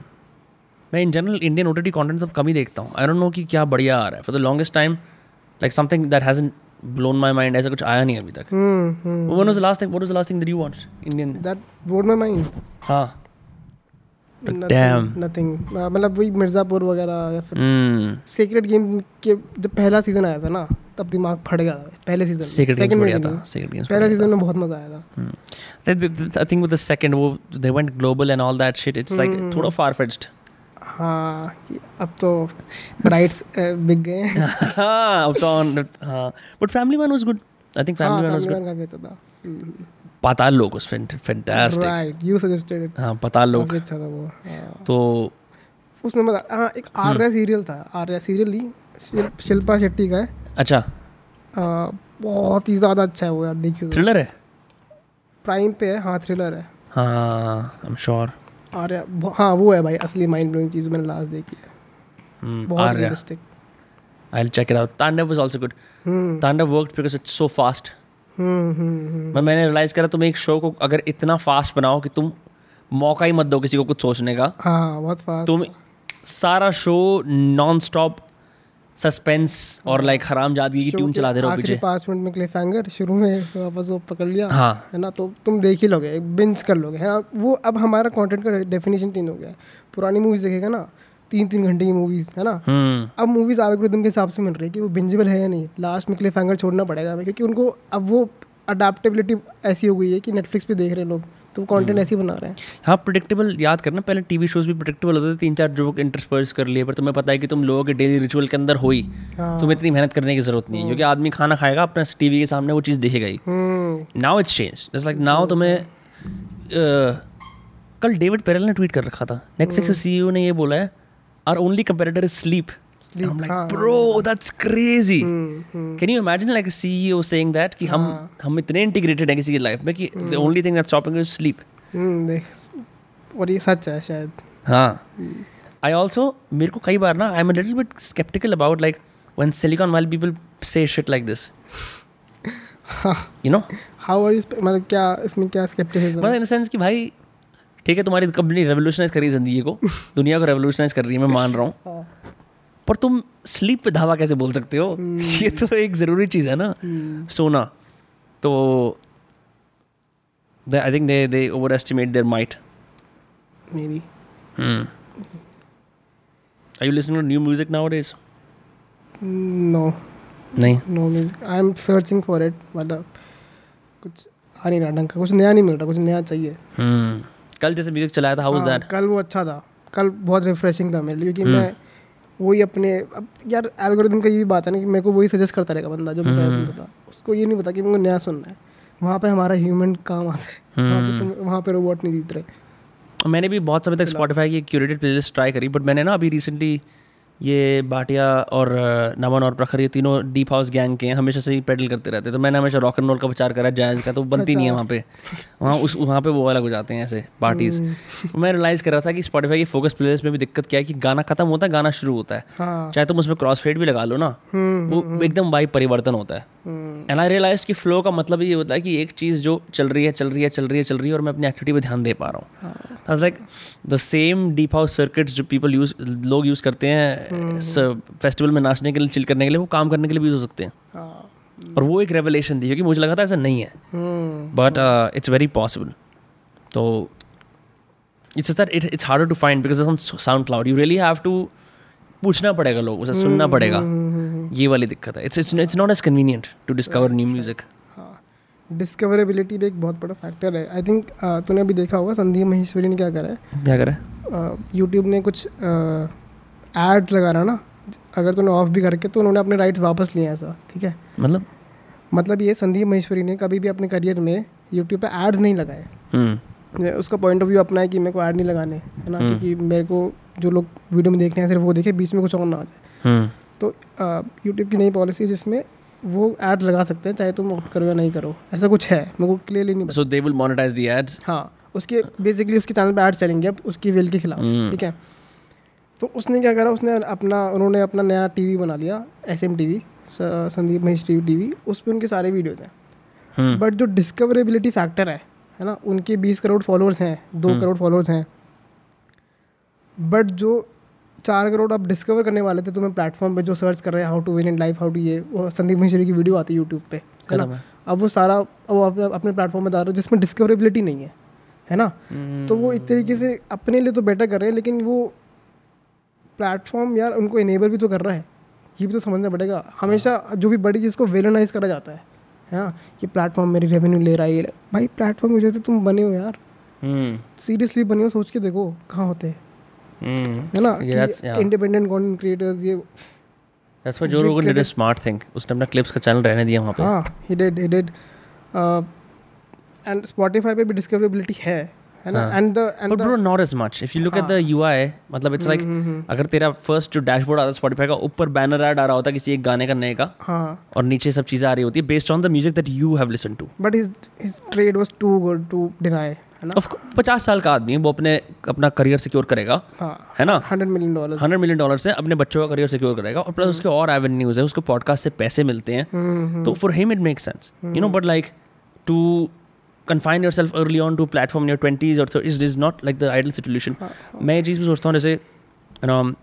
मैं in general Indian OTT content तो कम ही देखता हूँ। आई डोंट नो कि क्या बढ़िया आ रहा है। For the longest time like something that hasn't blown my mind ऐसा कुछ आया नहीं अभी तक। हम्म one was the last thing what was the last thing that you watched Indian that blew my mind हाँ. नथिंग मतलब वही मिर्जापुर वगैरह या फिर सीक्रेट गेम के जब पहला सीज़न आया था ना तब दिमाग फट गया था पहले सीज़न सेकंड में। था। गेम्स पहले सीज़न में बहुत मज़ा आया था। I think with the second वो they went global and all that shit it's like थोड़ा फार फेच्ड हाँ अब तो राइट्स बिक गए (laughs) हाँ। अब तो हाँ। But family man was good I think family man was good काफ़ी अच्छा था। पाताल लोग उस fantastic right you suggested it हाँ पाताल लोग अच्छा था वो हाँ। तो उसमें मज़ा हाँ एक हम्म। आर्या सीरियल था आर्या सीरियल ही शिल्पा शेट्टी का है। अच्छा। आ, बहुत ही ज़्यादा अच्छा है वो यार देखिए थ्रिलर है? प्राइम पे है हाँ थ्रिलर है। हाँ आई एम श्योर आर्या हाँ वो है भाई असली माइंड ब्लोइंग चीज़ मैंने लास्ट देखी है। बहुत Aarya. Realistic I will check it out Tandav was also good hmm. Tandav worked because it's so hmm hmm hmm. मैं मैंने रियलाइज़ करा तुम एक शो को अगर इतना फास्ट बनाओ कि तुम मौका ही मत दो किसी को कुछ सोचने का। हाँ बहुत फास्ट तुम सारा शो नॉन स्टॉप सस्पेंस और लाइक हराम जादगी की ट्यून चलाते रहो पीछे। पाँच मिनट में क्लिफ हैंगर शुरू में वापस वो पकड़ लिया हाँ। है ना? तो तुम देख ही लोगे बिंज कर लोगे। हाँ वो अब हमारा कंटेंट का डेफिनेशन तीन हो गया। है पुरानी मूवीज़ देखेगा ना तीन तीन घंटे की मूवीज़ है ना? हम्म। अब मूवीज़ एल्गोरिथम के हिसाब से मिल रही है कि वो बिंजेबल है या नहीं। लास्ट में क्लिफ हैंगर छोड़ना पड़ेगा हमें क्योंकि उनको अब वो अडेप्टेबिलिटी ऐसी हो गई है कि नेटफ्लिक्स पे देख रहे हैं लोग तो कंटेंट ऐसे ही बना रहे हैं। हाँ प्रिडिक्टेबल याद करना पहले टीवी शोज़ भी प्रिडिक्टेबल होते थे तीन चार जोक इंटरस्पर्स कर लिए पर तुम्हें पता है कि तुम लोगों के डेली रिचुअल के अंदर हो ही। हाँ। तुम्हें इतनी मेहनत करने की ज़रूरत नहीं है क्योंकि आदमी खाना खाएगा अपने टीवी के सामने वो चीज़ देखेगा ही। हम्म। Now it's change just like now तुम्हें कल डेविड पेरल ने ट्वीट कर रखा था नेटफ्लिक्स के सीईओ ने ये बोला है our only competitor is sleep Sleep, I'm like, हाँ, bro, that's crazy. हम्म, हम्म, Can you imagine like a CEO saying that कि हम हम इतने इंटीग्रेटेड हैं किसी की लाइफ में कि the only thing that's stopping is sleep. हम्म, देख और ये सच है शायद हाँ आई ऑल्सो मेरे को कई बार ना I am little bit sceptical about like when silicon valley people say shit like this you know how are मतलब क्या इसमें क्या स्केप्टिसिज्म मतलब इन सेंस कि भाई ठीक है तुम्हारी कंपनी रेवोल्यूशनाइज कर रही है ज़िंदगी को दुनिया को रेवोल्यूशनाइज कर रही है मैं मान रहा हूँ। (laughs) पर तुम स्लीप पे धावा कैसे बोल सकते हो? (laughs) ये तो एक ज़रूरी चीज़ है ना। सोना। तो I think they they overestimate there might maybe are you listening to new music nowadays no नहीं। No music I am searching for it मतलब कुछ आ नहीं रहा ढंग का कुछ नया नहीं मिल रहा कुछ नया चाहिए। हम्म। कल जैसे म्यूज़िक चलाया था हाउ हाँ, दैट कल वो अच्छा था। कल बहुत रिफ्रेशिंग था मेरे लिए क्योंकि मैं वही अपने अब यार एल्गोरिथम का ये भी बात है ना कि मेरे को वही सजेस्ट करता रहेगा बंदा जो मैं सुनता था। उसको ये नहीं पता कि मुझे नया सुनना है। वहाँ पे हमारा ह्यूमन काम आता है। वहाँ पे तुम वहाँ पे रोबोट नहीं जीत रहे। मैंने भी बहुत समय तक स्पॉटिफाई की क्यूरेटेड प्लेलिस्ट ट्राई करी बट मैंने ना अभी रिसेंटली ये बाटिया और नमन और प्रखर ये तीनों डीप हाउस गैंग के हैं हमेशा से ही पेडल करते रहते हैं। तो मैंने हमेशा रॉक एंड रोल का प्रचार करा जैज का तो बनती नहीं है वहाँ पे। वहाँ उस वहाँ पे वो अलग हो जाते हैं ऐसे पार्टीज़ मैं रियलाइज़ कर रहा था कि स्पॉटीफाई की फोकस प्लेलिस्ट में भी दिक्कत क्या है कि गाना खत्म होता है गाना शुरू होता है। हाँ। चाहे तुम उसमें क्रॉस फेड भी लगा लो ना हम्म, वो एकदम वाइब परिवर्तन होता है। हम्म, एंड आई रियलाइज़ कि फ्लो का मतलब ये होता है कि एक चीज़ जो चल रही है चल रही है चल रही है चल रही है और मैं अपनी एक्टिविटी पर ध्यान दे पा रहा हूँ। Like the same deep house circuits जो पीपल यूज़ लोग यूज़ करते हैं फेस्टिवल में नाचने के लिए चिल करने के लिए वो काम करने के लिए भी हो सकते हैं। हाँ। और वो एक रेवलेशन थी क्योंकि मुझे लगा था ऐसा नहीं है। बट इट्स वेरी पॉसिबल तो it's that it it's harder to find because on SoundCloud you really have to पूछना पड़ेगा लोग उसे सुनना पड़ेगा। ये वाली दिक्कत है। It's it's it's not as convenient to discover new music हाँ। डिस्कवरेबिलिटी भी एक बहुत बड़ा फैक्टर है। आई थिंक तूने अभी देखा होगा संदीप महेश्वरी ने क्या करा है? क्या करें यूट्यूब ने कुछ एड्स लगा रहा ना अगर तूने ऑफ़ भी करके तो उन्होंने अपने राइट्स वापस लिए हैं ऐसा ठीक है? मतलब? मतलब ये संदीप महेश्वरी ने कभी भी अपने करियर में यूट्यूब पे एड्स नहीं लगाए। हम्म। उसका पॉइंट ऑफ़ व्यू अपना है कि मेरे को ऐड नहीं लगाने है ना? क्योंकि मेरे को जो लोग वीडियो में देख रहे हैं सिर्फ़ वो देखे बीच में कुछ और ना आ जाए। हम्म। तो यूट्यूब की नई पॉलिसी जिसमें वो एड लगा सकते हैं चाहे तुम करो या नहीं करो ऐसा कुछ है मेरे को क्लियरली नहीं so they will monetise the ads हाँ उसके बेसिकली उसके चैनल पे एड चलेंगे अब उसकी विल के खिलाफ हम्म। ठीक है? तो उसने क्या करा उसने अपना उन्होंने अपना नया टीवी बना लिया S M T V Sandeep Maheshwari TV उस पर उनके सारे वीडियोज़ हैं। हम्म। बट जो डिस्कवरेबिलिटी फैक्टर है है ना उनके बीस करोड़ फॉलोअर्स हैं दो हम्म। करोड़ फॉलोअर्स हैं। बट जो चार करोड़ आप डिस्कवर करने वाले थे तुम्हें प्लेटफॉर्म पे जो सर्च कर रहे हैं how to win in life how to ये वो संदीप महेश्वरी की वीडियो आती है यूट्यूब पे है ना? अब वो सारा वो अपने अपने प्लेटफॉर्म में डाल रहे हो जिसमें डिस्कवरेबिलिटी नहीं है है ना? तो वो इस तरीके से अपने लिए तो बेटर कर रहे हैं लेकिन वो प्लेटफॉर्म यार उनको इनेबल भी तो कर रहा है। ये भी तो समझना पड़ेगा। हमेशा जो भी बड़ी चीज़ को वेलनाइज करा जाता है। हाँ ये प्लेटफॉर्म मेरी रेवेन्यू ले रहा है ये भाई प्लेटफॉर्म की वजह से तुम बने हो यार। हम्म। सीरियसली बने हो सोच के देखो कहाँ होते हैं। हम्म। है ना. इंडिपेंडेंट कंटेंट क्रिएटर्स ये that's why Joe Rogan did a smart thing उसने अपना क्लिप्स का चैनल रहने दिया वहाँ पे। हाँ he did he did and Spotify पे भी डिस्कवरेबिलिटी है। है ना? हाँ। And the and but bro not as much if you look at the UI मतलब इट्स लाइक हम्म, अगर तेरा फ़र्स्ट जो डैशबोर्ड आता है स्पॉटिफाई का ऊपर बैनर ऐड आ रहा होता है किसी एक गाने का नए का हाँ। और नीचे सब चीज़ें आ रही होती है based on the music that you have listen to but his his trade was too good to deny पचास साल का आदमी है वो अपने अपना करियर सिक्योर करेगा हाँ। है ना? Hundred million dollar hundred million dollar से अपने बच्चों का करियर सिक्योर करेगा और प्लस उसके और एवेन्यूज है उसको पॉडकास्ट से पैसे मिलते हैं तो for him it make sense you know but like to confine yourself early on to a platform in your 20s or 30s is not like the ideal situation. मैं ये चीज़ भी सोचता हूँ जैसे you know,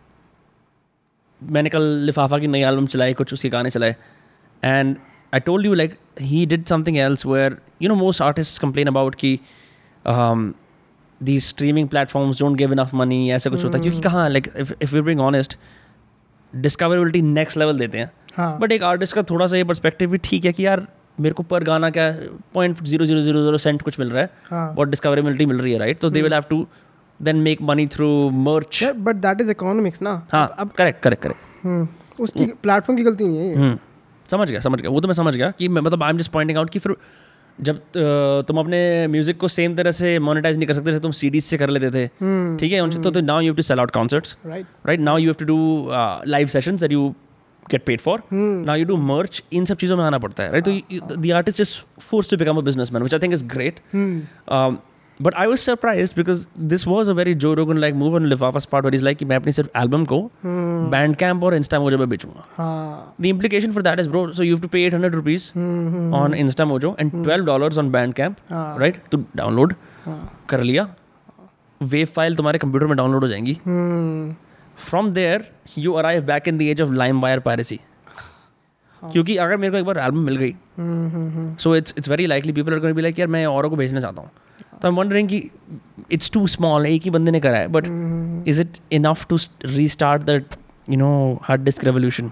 मैंने कल लिफाफा की नई एल्बम चलाई कुछ उसके गाने चलाए and I told you like he did something else where you know most artist complain about कि the streaming platforms don't give enough money ऐसा कुछ होता है। क्योंकि कहाँ like if you being honest discoverability next level देते हैं। हाँ। बट एक आर्टिस्ट का थोड़ा सा ये परस्पेक्टिव भी ठीक है कि यार मेरे को पर गाना क्या point zero zero zero zero cent कुछ मिल रहा है। हाँ। बहुत डिस्कवरेबिलिटी मिल रही है राइट तो they will have to then make money through merch but that is economics ना। हाँ अब करेक्ट करेक्ट करेक्ट उसकी प्लेटफॉर्म की गलती नहीं है हम्म समझ गया समझ गया। वो तो मैं समझ गया कि मैं मतलब I am just pointing out कि फिर जब तुम अपने म्यूज़िक को सेम तरह से मोनेटाइज नहीं कर सकते थे तुम सीडीज से कर लेते थे। हम्म ठीक है? उनसे तो now you have to sell out concerts right right now you have to do live sessions that you get paid for now you do merch इन सब चीज़ों में आना पड़ता है राइट तो the artist is force to become a businessman which I think is great but I was surprise because this was a very Joe Rogan like move on Lifafa's part और is like कि मैं अपनी सिर्फ़ album को Bandcamp और Insta mojo पे बेचूँगा। हाँ। The implication for that is, bro, so you have to pay 800 rupees hmm hmm on InstaMojo and 12 dollars on Bandcamp, हाँ। right? To download. हाँ। कर लिया। वेव फ़ाइल तुम्हारे कंप्यूटर में डाउनलोड हो जाएँगी। हम्म from there you arrive back in the age of LimeWire piracy क्योंकि अगर मेरे को एक बार एल्बम मिल गई hmm hmm hmm so it's it's very likely people are be like यार मैं औरों को भेजना चाहता हूँ. तो आई एम वंडरिंग कि इट्स टू स्मॉल एक ही बंदे ने करा है but hmm, is it enough to restart that you know hard disk revolution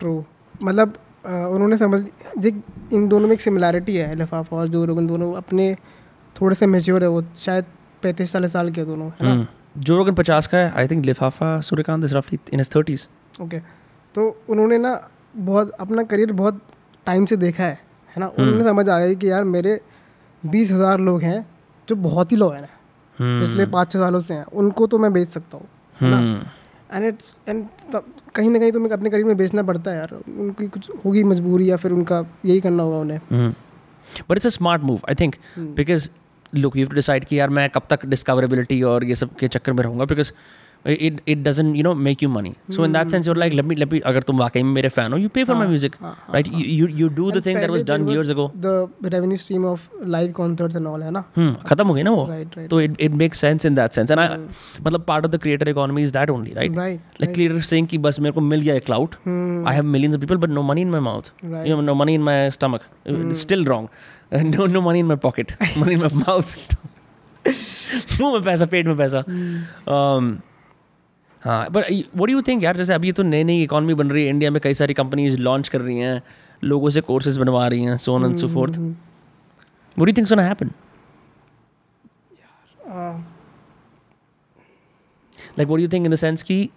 true मतलब उन्होंने समझ देख इन दोनों में एक सिमिलैरिटी है लिफाफा और जो रोगन दोनों अपने थोड़े से मेच्योर है वो शायद पैंतीस चालीस साल के दोनों है ना? जो रोगन पचास का है आई थिंक लिफाफा सूर्यकांत इज़ रफली इन हिज थर्टीज ओके तो उन्होंने ना बहुत अपना करियर बहुत टाइम से देखा है है ना? उन्होंने समझ आया कि यार मेरे बीस हज़ार लोग हैं जो बहुत ही लॉयल हैं पिछले पाँच छः सालों से हैं उनको तो मैं बेच सकता हूँ है ना? एंड इट्स एंड कहीं ना कहीं तुम्हें अपने करियर में बेचना पड़ता है यार उनकी कुछ होगी मजबूरी या फिर उनका यही करना होगा उन्हें। But it's a smart move I think because look you decide कि यार मैं कब तक डिस्कवरेबिलिटी और ये सब के चक्कर में रहूँगा because it it doesn't you know make you money so in that sense you're like लबी लबी अगर तुम वाकई में मेरे फ़ैन हो you pay for my music right you do the thing that done years ago the stream of live concerts है ना? खत्म हो गई ना वो? तो it it make sense in that sense and मतलब part of the creator economy is that only right like creator saying कि बस मेरे को मिल गया एक crowd I have millions people but no money in my mouth no money in my stomach still wrong stomach no money in my pocket money in my pocket money in (laughs) (laughs) मुँह में पैसा पेट में पैसा। Um, हाँ but what you think यार? जैसे अभी तो नई नई इकॉनमी बन रही है। इंडिया में कई सारी कंपनीज़ लॉन्च कर रही हैं। लोगों से कोर्सेज बनवा रही हैं soon and so forth what you thinks gonna happen like what you think in the sense कि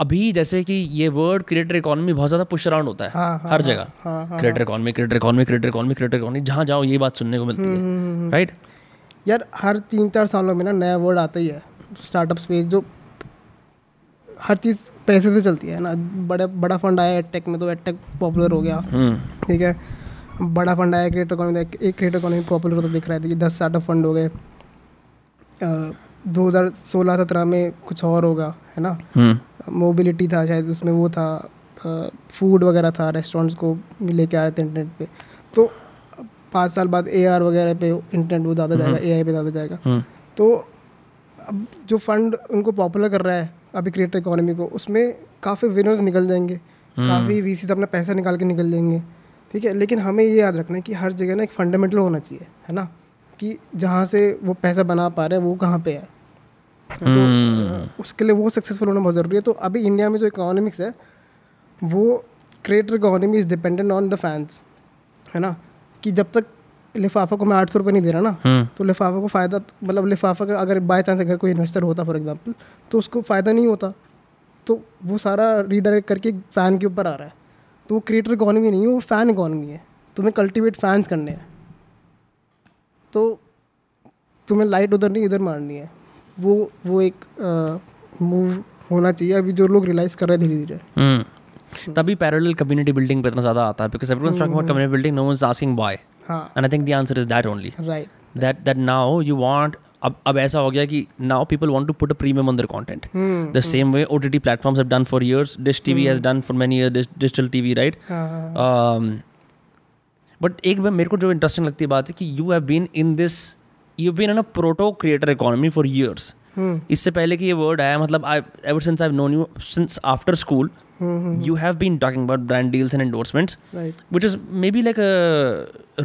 अभी जैसे कि ये वर्ड क्रिएटर इकोनॉमी बहुत ज़्यादा पुश अराउंड होता है हाँ, हाँ, हर हाँ, जगह। हाँ, creator economy creator economy creator economy creator economy जहाँ जाओ ये बात सुनने को मिलती हम्म, है राइट यार हर तीन चार सालों में ना नया वर्ड आता ही है स्टार्टअप स्पेस जो हर चीज़ पैसे से चलती है ना। बड़ा बड़ा फंड आया एडटेक में तो एडटेक पॉपुलर हो गया। हम्म। ठीक है? बड़ा फंड आया क्रिएटर इकोनॉमी एक क्रिएटर इकोनॉमी पॉपुलर होता दिख रहा है दस स्टार्टअप फंड हो गए। दो हज़ार सोलह सत्रह में कुछ और होगा है ना? हम्म। मोबिलिटी था शायद उसमें वो था फ़ूड वगैरह था रेस्टोरेंट्स को लेके आ रहे थे इंटरनेट पे। तो पाँच साल बाद ए वगैरह पे इंटरनेट वो ज़्यादा जाएगा ए पे ज़्यादा जाएगा। हम्म। तो अब जो फंड उनको पॉपुलर कर रहा है अभी क्रिएटर इकोनॉमी को उसमें काफ़ी विनर्स निकल जाएँगे। काफ़ी वी से अपना पैसा निकाल के निकल जाएँगे। ठीक है लेकिन हमें ये याद रखना है कि हर जगह ना एक फंडामेंटल होना चाहिए है ना? कि जहाँ से वो पैसा बना पा रहे हैं वो कहाँ पे है? तो उसके लिए वो सक्सेसफुल होना बहुत ज़रूरी है। तो अभी इंडिया में जो इकोनॉमिक्स है वो creator economy is dependent on the fans है ना? कि जब तक लिफाफा को मैं आठ सौ रुपये नहीं दे रहा ना हम्म। तो लिफाफा को फ़ायदा मतलब लिफाफा का अगर बाई चांस अगर कोई इन्वेस्टर होता फॉर एग्जांपल तो उसको फ़ायदा नहीं होता। तो वो सारा रीडायरेक्ट करके फ़ैन के ऊपर आ रहा है। तो वो क्रिएटर इकोनॉमी नहीं है वो फ़ैन इकोनॉमी है। तुम्हें कल्टिवेट फैंस करने हैं। तो तुम्हें लाइट उधर नहीं इधर मारनी है। वो वो एक मूव होना चाहिए अभी जो लोग रियलाइज़ कर रहे हैं धीरे धीरे हम्म तभी पैरेलल कम्युनिटी बिल्डिंग पे इतना ज़्यादा आता है because everyone talking about community building no one is asking why हाँ and I think the answer is that only right that that now you want अब अब ऐसा हो गया कि now people want to put a premium on their content hmm the same way OTT platforms have done for years Dish TV has done for many years Dish, digital TV right हाँ हाँ um, but एक मेरे को जो interesting लगती है बात है कि you have been in this you've been in a proto creator economy for years. हम्म इससे पहले कि ये वर्ड आया मतलब I ever since I known you since after school you have been talking about brand deals and endorsements right which is maybe like a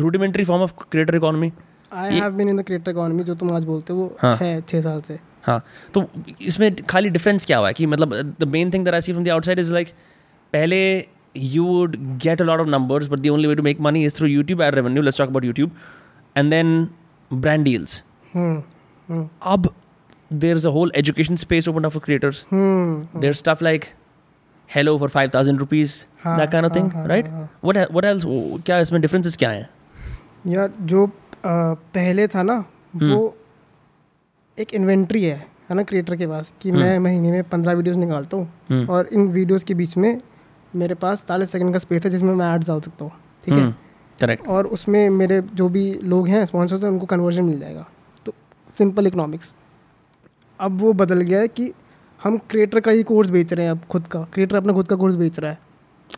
rudimentary form of creator economy. I have been in the creator economy जो तुम आज बोलते हो वो हाँ। है छः साल से। हाँ तो इसमें खाली डिफरेंस क्या हुआ है कि मतलब the main thing that I see from the outside is like पहले you would get a lot of numbers but the only way to make money is through YouTube ad revenue let's talk about YouTube and then brand deals hmm hmm अब there is a whole education space open for creators there stuff like hello for five thousand rupees that kind of thing right what else क्या इसमें differences क्या हैं? यार जो पहले था ना हम्म। वो एक इन्वेंट्री है है ना क्रिएटर के पास कि मैं महीने में पंद्रह वीडियोस निकालता हूँ। और इन वीडियोस के बीच में मेरे पास चालीस सेकंड का स्पेस है जिसमें मैं एड्स डाल सकता हूँ ठीक है? करेक्ट और उसमें मेरे जो भी लोग हैं स्पॉन्सर्स हैं उनको कन्वर्जन मिल जाएगा। तो सिंपल इकोनॉमिक्स अब वो बदल गया है कि हम क्रिएटर का ही कोर्स बेच रहे हैं अब खुद का। क्रिएटर अपना खुद का कोर्स बेच रहा है।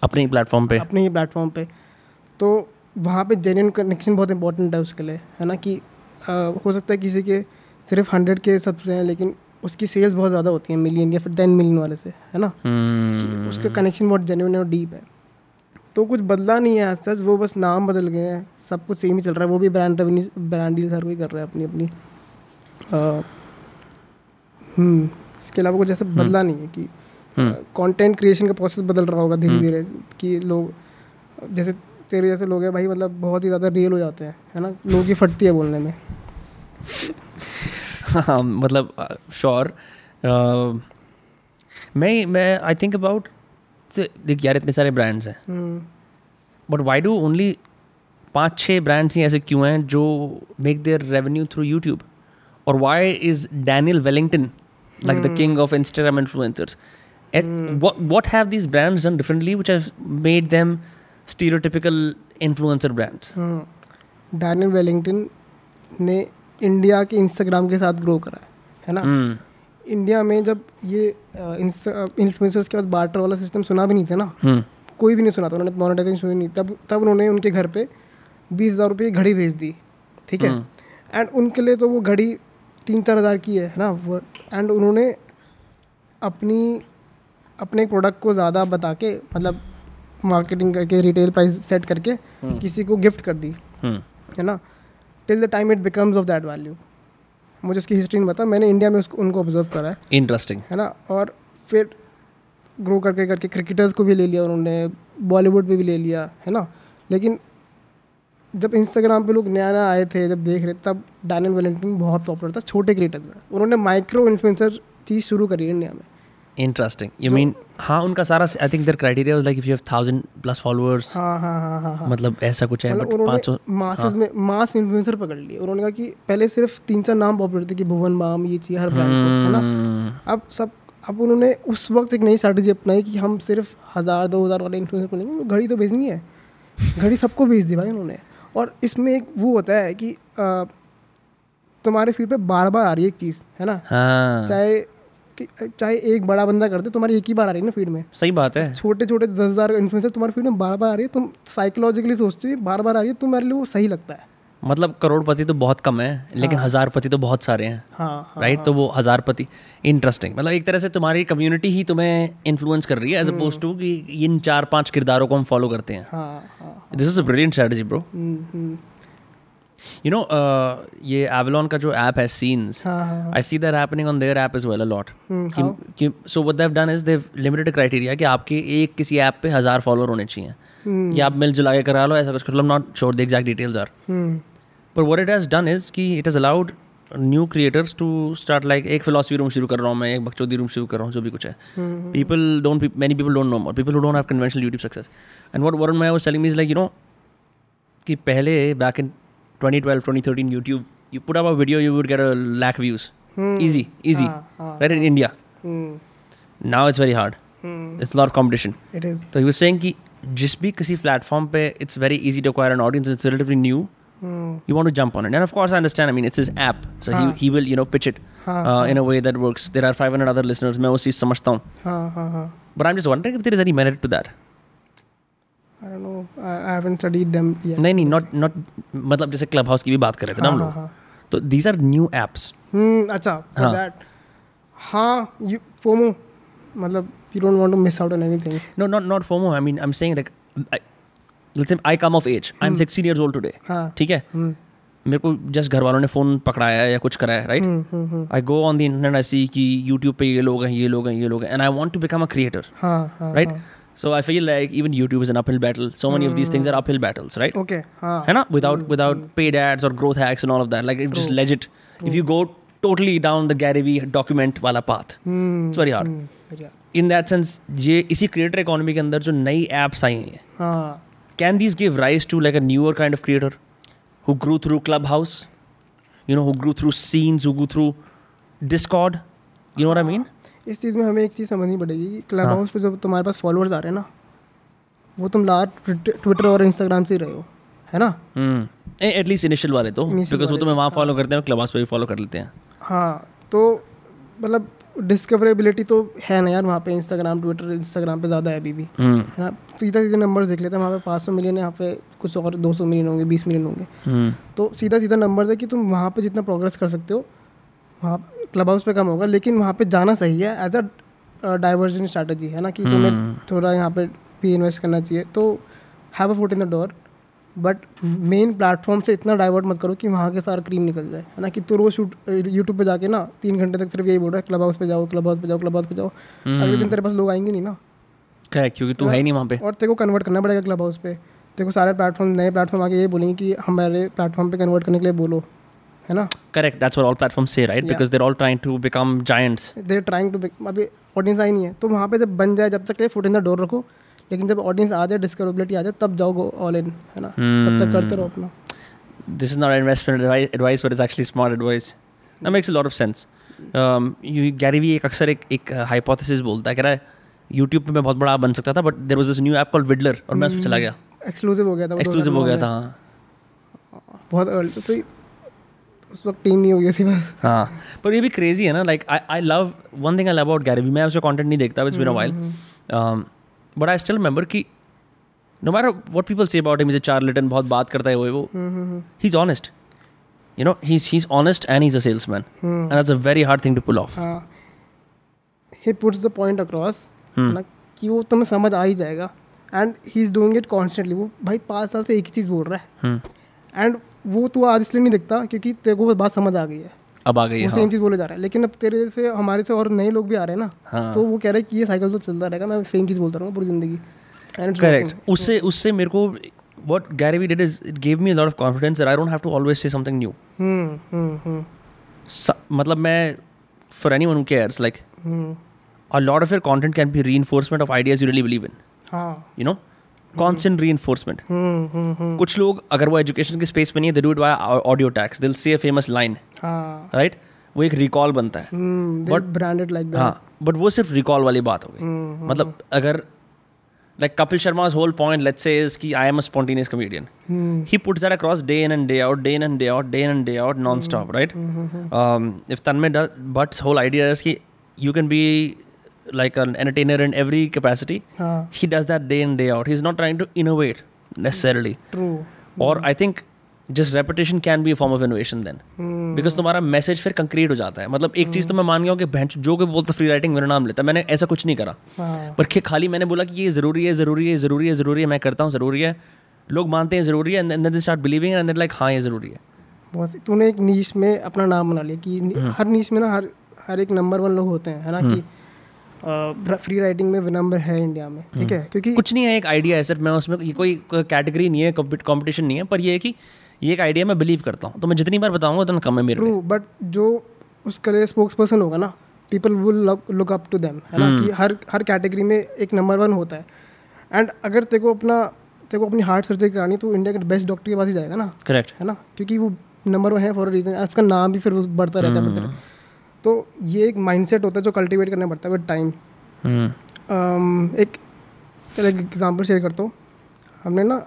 अपने ही प्लेटफॉर्म पे। अपने ही प्लेटफॉर्म पे। तो वहाँ पे जेन्यून कनेक्शन बहुत इंपॉर्टेंट है उसके लिए है ना कि अ, हो सकता है किसी के सिर्फ़ हंड्रेड के सबसे हैं लेकिन उसकी सेल्स बहुत ज़्यादा होती हैं मिलियन या फिर टेन मिलियन वाले से है ना? हम्म। उसका कनेक्शन बहुत जेन्यून और डीप है। तो कुछ बदला नहीं है सच वो बस नाम बदल गए हैं। सब कुछ सेम ही चल रहा है। वो भी ब्रांड रेवेन्यू ब्रांड डील हर कोई कर रहा है अपनी अपनी। हम्म इसके अलावा कुछ ऐसा बदला नहीं है कि हम्म। कंटेंट क्रिएशन का प्रोसेस बदल रहा होगा धीरे धीरे कि लोग जैसे तेरे जैसे लोग हैं भाई मतलब बहुत ही ज़्यादा रियल हो जाते हैं है ना? लोगों की फटती है बोलने में। (laughs) हाँ मतलब श्योर मैं मैं आई थिंक अबाउट से देख यार इतने सारे ब्रांड्स हैं। बट वाई डू ओनली पाँच छः ब्रांड्स ही ऐसे क्यों हैं जो make their revenue through YouTube और why is Daniel Wellington like the king of Instagram influencers what have this brands done differently which have made them stereotypical influencer brands Daniel Wellington ने India के Instagram के साथ grow करा है ना. India में जब ये इन्फ्लुएंसर्स के बाद बार्टर वाला सिस्टम सुना भी नहीं था ना Hmm. कोई भी नहीं सुना था उन्होंने मोनेटाइजेशन सुनी नहीं तब तब उन्होंने उनके घर पे बीस हज़ार रुपये की घड़ी भेज दी ठीक है हम्म। एंड उनके लिए तो वो घड़ी तीन चार हज़ार की है ना वो एंड उन्होंने अपनी अपने प्रोडक्ट को ज़्यादा बता के मतलब मार्केटिंग करके रिटेल प्राइस सेट करके हम्म। किसी को गिफ्ट कर दी. है ना till the time it becomes of that value मुझे उसकी हिस्ट्री नहीं पता मैंने इंडिया में उसको उनको ऑब्ज़र्व करा है। इंटरेस्टिंग है ना? और फिर ग्रो करके करके क्रिकेटर्स को भी ले लिया उन्होंने बॉलीवुड पर भी ले लिया है ना? लेकिन जब इंस्टाग्राम पे लोग नया नया आए थे जब देख रहे तब डैनियल वेलेंटिन बहुत पॉपुलर था छोटे क्रिएटर्स में। उन्होंने माइक्रो इन्फ्लुएंसर चीज़ शुरू करी इंडिया में। Interesting. You mean हाँ उनका सारा I think their criteria was like if you have thousand plus followers हाँ हाँ हाँ हाँ हाँ। मतलब ऐसा कुछ है बट पाँच सौ उन्होंने मासेस में मास इन्फ्लुएंसर पकड़ लिए। उन्होंने कहा कि पहले सिर्फ़ तीन चार नाम पॉपुलर थे कि भुवन बाम ये चाहिए हर ब्रांड को है ना? Hmm. अब सब अब उन्होंने उस वक्त एक नई स्ट्रैटेजी अपनाई कि हम सिर्फ़ हज़ार दो हज़ार वाले इन्फ्लुएंसर को लेंगे। घड़ी तो भेजनी है। घड़ी सबको भेज दी भाई उन्होंने। और इसमें एक वो होता है कि तुम्हारे फ़ीड पे बार बार आ रही है एक चीज़ है ना? हाँ। चाहे चाहे एक बड़ा बंदा कर दे तुम्हारी एक ही बार आ रही है ना फ़ीड में। सही बात है। छोटे छोटे दस हज़ार इन्फ्लुएंसर तुम्हारे फ़ीड में बार बार आ रही है तुम साइकोलॉजिकली सोचते हो बार बार आ रही है तुम्हारे लिए वो सही लगता है। मतलब करोड़पति तो बहुत कम है लेकिन हाँ। हज़ार पति तो बहुत सारे हैं हाँ हाँ राइट तो वो हज़ार पति इंटरेस्टिंग मतलब एक तरह से तुम्हारी कम्युनिटी ही तुम्हें इन्फ्लुएंस कर रही है एज अपोज टू कि इन चार पाँच किरदारों को हम फॉलो करते हैं। हाँ हाँ। This is a brilliant strategy bro you know uh, ये एवलॉन का जो ऐप है since I see that happening on their app is well a lot so what they've done is they've limited criteria कि आपके एक किसी app पे हज़ार फॉलोअर होने चाहिए। hmm. या आप मिल जुला के करा लो ऐसा कुछ मतलब not sure the exact details are पर what it has done is कि it is allowed new creators to start like एक फिलोसफी रूम शुरू कर रहा हूँ मैं एक बक्चौदी रूम शुरू कर रहा हूँ जो भी कुछ है। People don't many people don't know more people don't have conventional YouTube success and what were my वो सेलिंग मीज लाइक यू नो कि पहले back in 2012 2013 YouTube you put up a video you would get a lakh views hmm, easy easy हाँ, हाँ, right in India hmm, now it's very hard hmm, it's a lot of competition it is तो he was saying कि जिस भी किसी platform पे it's very easy to acquire an audience it's relatively new hmm, you want to jump on it. And of course, I understand. I mean, it's his app, so हाँ. he he will you know pitch it हाँ, uh, in a way that works. There are 500 other listeners. मैं वो चीज़ समझता हूँ. हाँ हाँ हाँ But I'm just wondering if there is any merit to that. आई मतलब की भी बात कर ठीक है? मेरे को जस्ट घर वालों ने फ़ोन पकड़ाया या कुछ कराया right I go on the internet I see की यूट्यूब पे ये लोग हैं ये लोग हैं ये लोग हैं and I want to become a right so i feel like even youtube is an uphill battle so many of these things are uphill battles right okay हाँ है ना without without paid ads or growth hacks and all of that like it's just legit if you go totally down the gary vee document wala path hmm it's very hard हम्म, बढ़िया in that sense ये इसी creator economy के अंदर जो नई apps आई हैं हाँ can these give rise to like a newer kind of creator who grew through clubhouse you know who grew through scenes who grew through discord you know what i mean इस चीज़ में हमें एक चीज़ समझनी पड़ेगी कि club हाँ। House पे जब तुम्हारे पास फॉलोअर्स आ रहे हैं ना वो तुम ला ट्विटर और इंस्टाग्राम से ही रहे हो है ना? एटलीस्ट इनिशियल वाले तो बिकॉज़ वो तुम्हें वहाँ फॉलो करते हैं क्लब हाउस पे भी फॉलो कर लेते हैं। हाँ तो मतलब डिस्कवरेबिलिटी तो है ना यार वहाँ पे इंस्टाग्राम ट्विटर इंस्टाग्राम पे ज़्यादा है अभी भी हम्म, है ना? तो सीधा सीधा नंबर देख लेते हैं वहाँ पे पाँच सौ मिलियन है यहाँ पे कुछ और दो सौ मिलियन होंगे बीस मिलियन होंगे। हम्म, तो सीधा सीधा नंबर है कि तुम वहाँ पे जितना प्रोग्रेस कर सकते हो वहाँ क्लब हाउस पे कम होगा लेकिन वहाँ पे जाना सही है एज अ डाइवर्जन स्ट्रैटेजी है ना कि तुम्हें हम्म। थोड़ा यहाँ पे भी इन्वेस्ट करना चाहिए। तो have a foot in the door but main platform से इतना डाइवर्ट मत करो कि वहाँ के सारा क्रीम निकल जाए है ना? कि तो रोज शूट यूट्यूब पे जाके ना तीन घंटे तक सिर्फ़ यही बोल रहा है क्लब हाउस पे जाओ क्लब हाउस पे जाओ क्लब हाउस पे जाओ। अगले दिन तेरे पास लोग आएँगे नहीं ना। करेक्ट क्योंकि तू है ही नहीं वहाँ पे। और तेरे को कन्वर्ट करना पड़ेगा क्लब हाउस पे। तेरे को सारे प्लेटफॉर्म नए प्लेटफॉर्म आके ये बोलेंगे कि हमारे प्लेटफॉर्म पे कन्वर्ट करने के लिए बोलो। है ना? Correct that's what all platforms से right. Because there all trying to become giants they trying to अभी ऑडियंस आई नहीं है। तो वहाँ पे जब बन जाए जब तक फुट इन द डोर रखो लेकिन जब ऑडियंस आ जाए डिस्कवरेबिलिटी आ जाए तब जाओ ऑल इन है ना? तब तक करते रहो अपना। This is not investment advice but it's actually smart advice that makes a lot of sense Gary Vee एक अक्सर एक एक हाइपोथेसिस बोलता है कह रहा है यूट्यूब पे मैं बहुत बड़ा बन सकता था but there was this new app called Vidler और मैं उस पर चला गया। एक्सक्लूसिव हो गया था एक्सक्लूसिव हो गया था हाँ। बहुत early, तो उस वक्त टीम नहीं हो गई थी बस हाँ पर ये भी क्रेजी है ना like I I love one thing I love about Gary Vee मैं उसका कंटेंट नहीं देखता it's been a while but I still remember कि no matter what people say about him is charlatan बहुत बात करता है वो वो ही is honest you know he he is honest and he is a salesman and that's a very hard thing to pull off हाँ। Puts the point across hmm. कि वो तुम्हें समझ आ ही जाएगा। And he is doing it constantly वो भाई पाँच साल से एक ही चीज़ बोल रहा हम्म, है एंड वो तू आज इसलिए नहीं दिखता क्योंकि तेरे को वो बात समझ आ गई है अब आ गई वो है सेम चीज़ बोले जा रहा है लेकिन अब तेरे से हमारे से और नए लोग भी आ रहे हैं ना हाँ तो वो कह रहे हैं कि ये साइकिल तो चलता रहेगा मैं सेम चीज़ बोलता रहूँगा पूरी ज़िंदगी करेक्ट. उससे उससे मेरे को what Gary Vee did is it gave me a lot of confidence that I don't have to always say something new. हम्म हम्म हम्म स- मतलब मैं for anyone who cares like hmm a lot of your content can be reinforcement of ideas you really believe in. हाँ You know, constant reinforcement. हम्म हम्म हम्म कुछ लोग अगर वो education के space में नहीं है they do it by audio tax दिल से फ़ेमस लाइन हाँ राइट वो एक रिकॉल बनता है hmm But- branded like that हाँ बट वो सिर्फ़ रिकॉल वाली बात हो गई हम्म मतलब अगर like Kapil Sharma's whole point let's say is कि I am a spontaneous comedian hmm he puts that across day in and day out, day in and day out, day in and day out, non-stop, right? Um, if Tanmay does, But's whole idea is that you can be like an entertainer in every capacity. हाँ. He does that day in day out. He's not trying to innovate necessarily. True Or I think just repetition can be a form of innovation then. Hmm because तुम्हारा message फिर concrete हो जाता है। मतलब एक चीज़ तो मैं मान गया हूँ कि भैंस जो कोई बोलता फ्री राइटिंग मेरा नाम लेता है। मैंने ऐसा कुछ नहीं करा। हाँ. पर खाली मैंने बोला कि ये ज़रूरी है ज़रूरी है ज़रूरी है ज़रूरी है मैं करता हूँ ज़रूरी है। लोग मानते हैं ज़रूरी है and they start believing and like हाँ ये ज़रूरी है। बहुत तूने एक नीच में अपना नाम बना लिया कि हर नीच में ना हर हर एक नंबर वन लोग होते हैं है ना कि फ्री राइटिंग में नंबर है इंडिया में ठीक है? क्योंकि कुछ नहीं है एक आइडिया है सर मैं उसमें ये कोई कैटेगरी नहीं है कंपटीशन नहीं है पर ये है कि ये एक आइडिया मैं बिलीव करता हूँ। तो मैं जितनी बार बताऊँगा उतना कम है मेरे ट्रू बट जो उसके लिए स्पोक्स पर्सन होगा ना people will look up to them है ना? कि हर हर कैटेगरी में एक नंबर वन होता है। एंड अगर तेरे को अपना तेरे को अपनी हार्ट सर्जरी करानी तो इंडिया के बेस्ट डॉक्टर के पास ही जाएगा ना करेक्ट है ना? क्योंकि वो नंबर वन है फॉर अ रीज़न उसका नाम भी फिर बढ़ता रहता है बढ़ता रहता है तो ये एक माइंडसेट होता है जो कल्टीवेट करना पड़ता है विद टाइम एक चलो एक एग्जांपल शेयर करता हूँ। हमने ना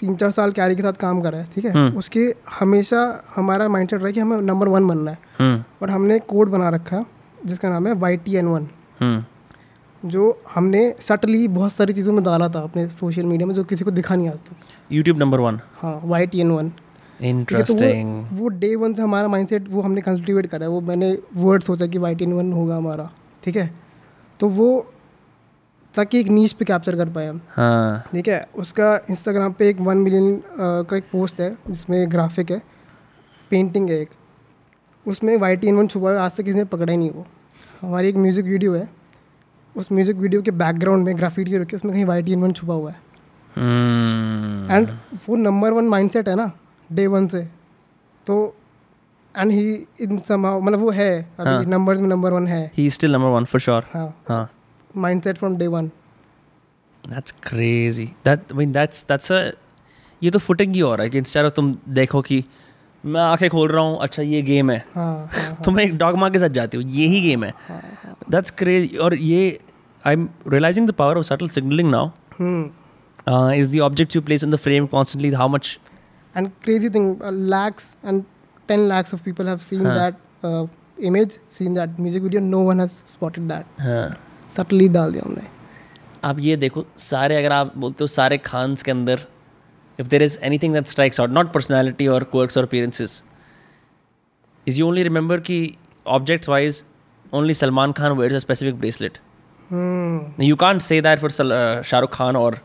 तीन चार साल कैरी के साथ काम करा है ठीक है? हम्म। उसके हमेशा हमारा माइंडसेट रहा है कि हमें नंबर वन बनना है। हम्म। और हमने कोड बना रखा है जिसका नाम है वाई टी एन वन जो हमने सटली बहुत सारी चीज़ों में डाला था अपने सोशल मीडिया में जो किसी को दिखा नहीं आज तक। यूट्यूब नंबर वन हाँ वाई टी एन वन है तो इंटरेस्टिंग वो डे वन से हमारा माइंडसेट वो हमने कल्टिवेट करा है। वो मैंने वर्ड सोचा कि वाई टी वन होगा हमारा ठीक है? तो वो ताकि एक नीच पे कैप्चर कर पाए हम। हाँ। ठीक है उसका इंस्टाग्राम पे एक वन मिलियन का एक पोस्ट है जिसमें ग्राफिक है पेंटिंग है एक। उसमें वाई टी एन वन छुपा है आज तक किसी ने पकड़ा ही नहीं वो। हमारी एक म्यूज़िक वीडियो है उस म्यूज़िक वीडियो के बैकग्राउंड में ग्राफिटी रखी है उसमें कहीं वाई टी एन वन छुपा हुआ है। हम्म। एंड वो नंबर वन माइंडसेट है ना डे वन से। तो एंड ही इन समाउ मतलब वो है हाँ। अभी नंबर्स में नंबर वन है। He still number one for sure हाँ। हाँ। Mindset from day one That's crazy. That I mean that's that's a ये तो फुटिंग ही हो रहा है कि इंस्टेड तुम देखो कि मैं आँखें खोल रहा हूँ अच्छा ये गेम है। हाँ हाँ (laughs) तुम एक डॉगमा के साथ जाती हो ये ही। गेम है दैट्स क्रेज और ये I am realising the power of subtle signalling now is the object you place in the frame constantly how much And crazy thing, uh, lakhs and 10 lakhs of people have seen Huh. that uh, image, seen that music video. No one has spotted that. Subtly डाल दिया हमने. आप ये देखो सारे अगर आप बोलते हो सारे खान्स के अंदर if there is anything that strikes out not personality और क्वर्क्स और appearances is you only remember कि objects wise only Salman Khan wears a specific bracelet. You can't say that for Shahrukh Khan और.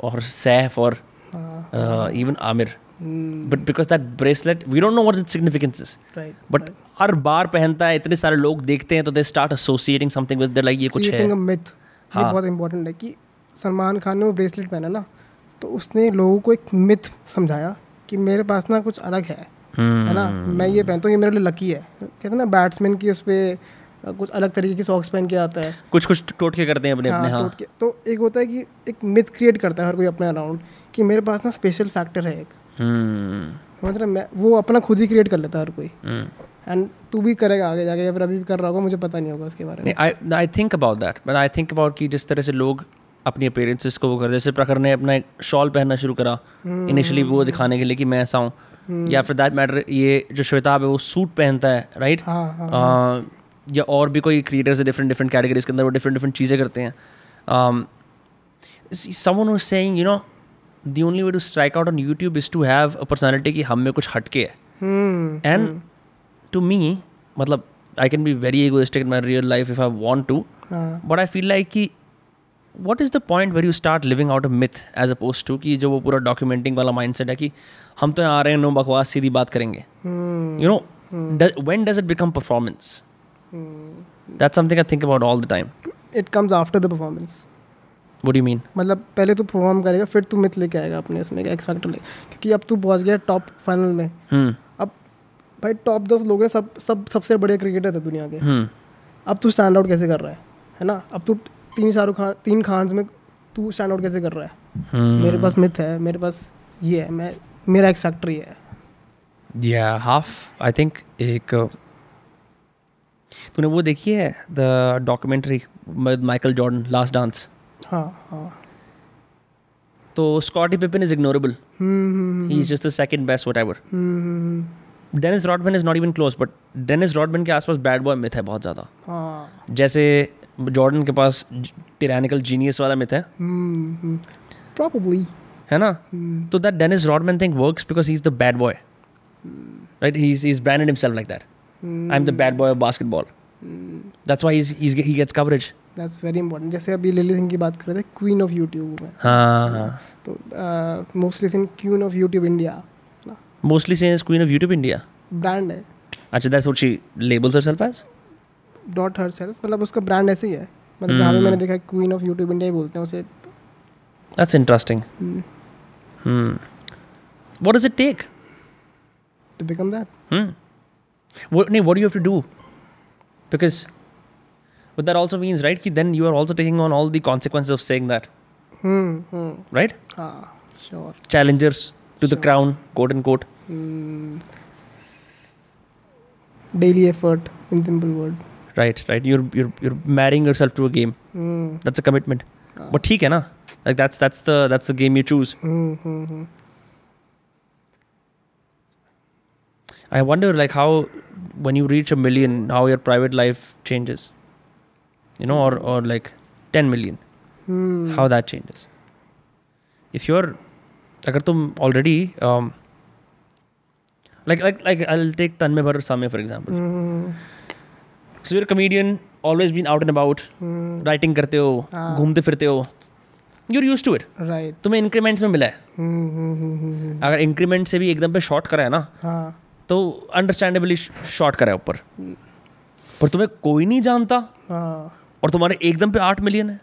और सैफ और हाँ. Even Aamir Hmm. But because that bracelet we don't know what it significance is Right. But हर बार पहनता है इतने सारे लोग देखते हैं तो they start associating something with like ये कुछ है Creating a myth. ये हाँ. बहुत इंपॉर्टेंट है कि सलमान खान ने वो ब्रेसलेट पहना ना तो उसने लोगों को एक मिथ समझाया कि मेरे पास ना कुछ अलग है हम्म, है ना मैं ये पहनता हूँ ये मेरे लिए लकी है कहते हैं ना बैट्समैन की उस पर कुछ अलग तरीके की सॉक्स पहन के आता है। कुछ कुछ टोटके करते हैं अपने अपने हाँ, हाँ के तो एक होता है कि एक मिथ क्रिएट करता है हर कोई अपने अराउंड कि मेरे पास ना स्पेशल फैक्टर है एक। हम्म। रहे हैं? मैं वो अपना खुद ही क्रिएट कर लेता है हर कोई। हम्म। एंड तू भी करेगा आगे जाके या फिर अभी भी कर रहा होगा मुझे पता नहीं होगा उसके बारे में। I think about that but I think about कि जिस तरह से लोग अपनी अपेरेंसेस को वो कर जैसे प्रखर ने अपना एक शॉल पहनना शुरू करा इनिशियली वो दिखाने के लिए कि मैं ऐसा हूँ। या फिर दैट मैटर ये जो श्वेताब है वो सूट पहनता है राइट हाँ हाँ। या और भी कोई क्रिएटर्स है डिफरेंट डिफरेंट कैटेगरीज के अंदर वो डिफरेंट डिफरेंट चीज़ें करते हैं। Um, was saying you know the only way to strike out on YouTube is to have a personality कि हम में कुछ हटके है। एंड टू मी मतलब I can be very egoistic in my real life if I want to हाँ। But I feel like कि what is the point where you start living out a myth as opposed to कि जो वो पूरा documenting वाला mind set है कि हम तो यहाँ आ रहे हैं नो बकवास सीधी बात करेंगे। You know when does it become become performance that's something i think about all the time. It comes after the performance what do you mean? मतलब पहले तू परफॉर्म करेगा फिर तू मिथ लेके आएगा अपने उसमें एक्स फैक्टर ले क्योंकि अब तू पहुँच गया टॉप फाइनल में। Hmm. अब भाई टॉप दस लोग हैं सब सब सबसे बड़े क्रिकेटर थे दुनिया के। Hmm. अब तू स्टैंड आउट कैसे कर रहा है? है ना? अब तू तीन शाहरुख खान तीन खान्स में तू स्टैंड आउट कैसे कर रहा है? Hmm. मेरे पास मिथ है मेरे पास ये है मैं मेरा एक्स फैक्टर ये है। Yeah half i think एक तूने वो देखी है the documentary Michael Jordan last dance हाँ हाँ। तो Scottie Pippen is ignorable hmm hmm he is just the second best whatever hmm, hmm, Dennis Rodman is not even close but Dennis Rodman के आसपास बैड बॉय मिथ है बहुत ज़्यादा। हाँ। जैसे जॉर्डन के पास टिरानिकल जीनियस वाला मिथ है। प्रॉब्ली है ना? तो that Dennis Rodman think works because he is the bad boy right he is branded himself like that I am the bad boy of basketball that's why he gets coverage that's very important जैसे अभी lily Singh की बात कर रहे थे queen of YouTube में। हाँ। हाँ तो mostly Singh queen of YouTube India mostly से queen of YouTube India brand है। अच्छा that's what she labels herself as? Dot herself मतलब उसका ब्रांड ऐसे ही है। मतलब जहाँ भी मैंने देखा क्वीन ऑफ़ यूट्यूब इंडिया ही बोलते हैं उसे। That's interesting. Hmm. What does it take? To become that Hmm. What, nee, what do you have to do? Because what that also means, right? Ki then you are also taking on all the consequences of saying that, hmm hmm right? हाँ sure Challengers to the crown, quote unquote. Daily effort in simple word Right, right. You're you're you're marrying yourself to a game. Hmm That's a commitment. But ठीक है ना? Like that's that's the that's the game you choose. I wonder like how when you reach a million, how your private life changes. You know, or or like 10 million. Hmm how that changes. If you're अगर तुम already um, like like like I'll take Tanmay Bharat Samya for example. Hmm So you're a comedian, always been out and about, hmm writing करते हो, हाँ. घूमते फिरते हो. You're used to it. Right तुम्हें increments में मिला है हम्म हम्म हम्म हम्म अगर इंक्रीमेंट से भी एकदम पे शॉर्ट करा है ना हाँ तो अंडरस्टैंडेबली शॉर्ट करा है ऊपर। पर तुम्हें कोई नहीं जानता। हाँ। और तुम्हारे एकदम पे आठ मिलियन है।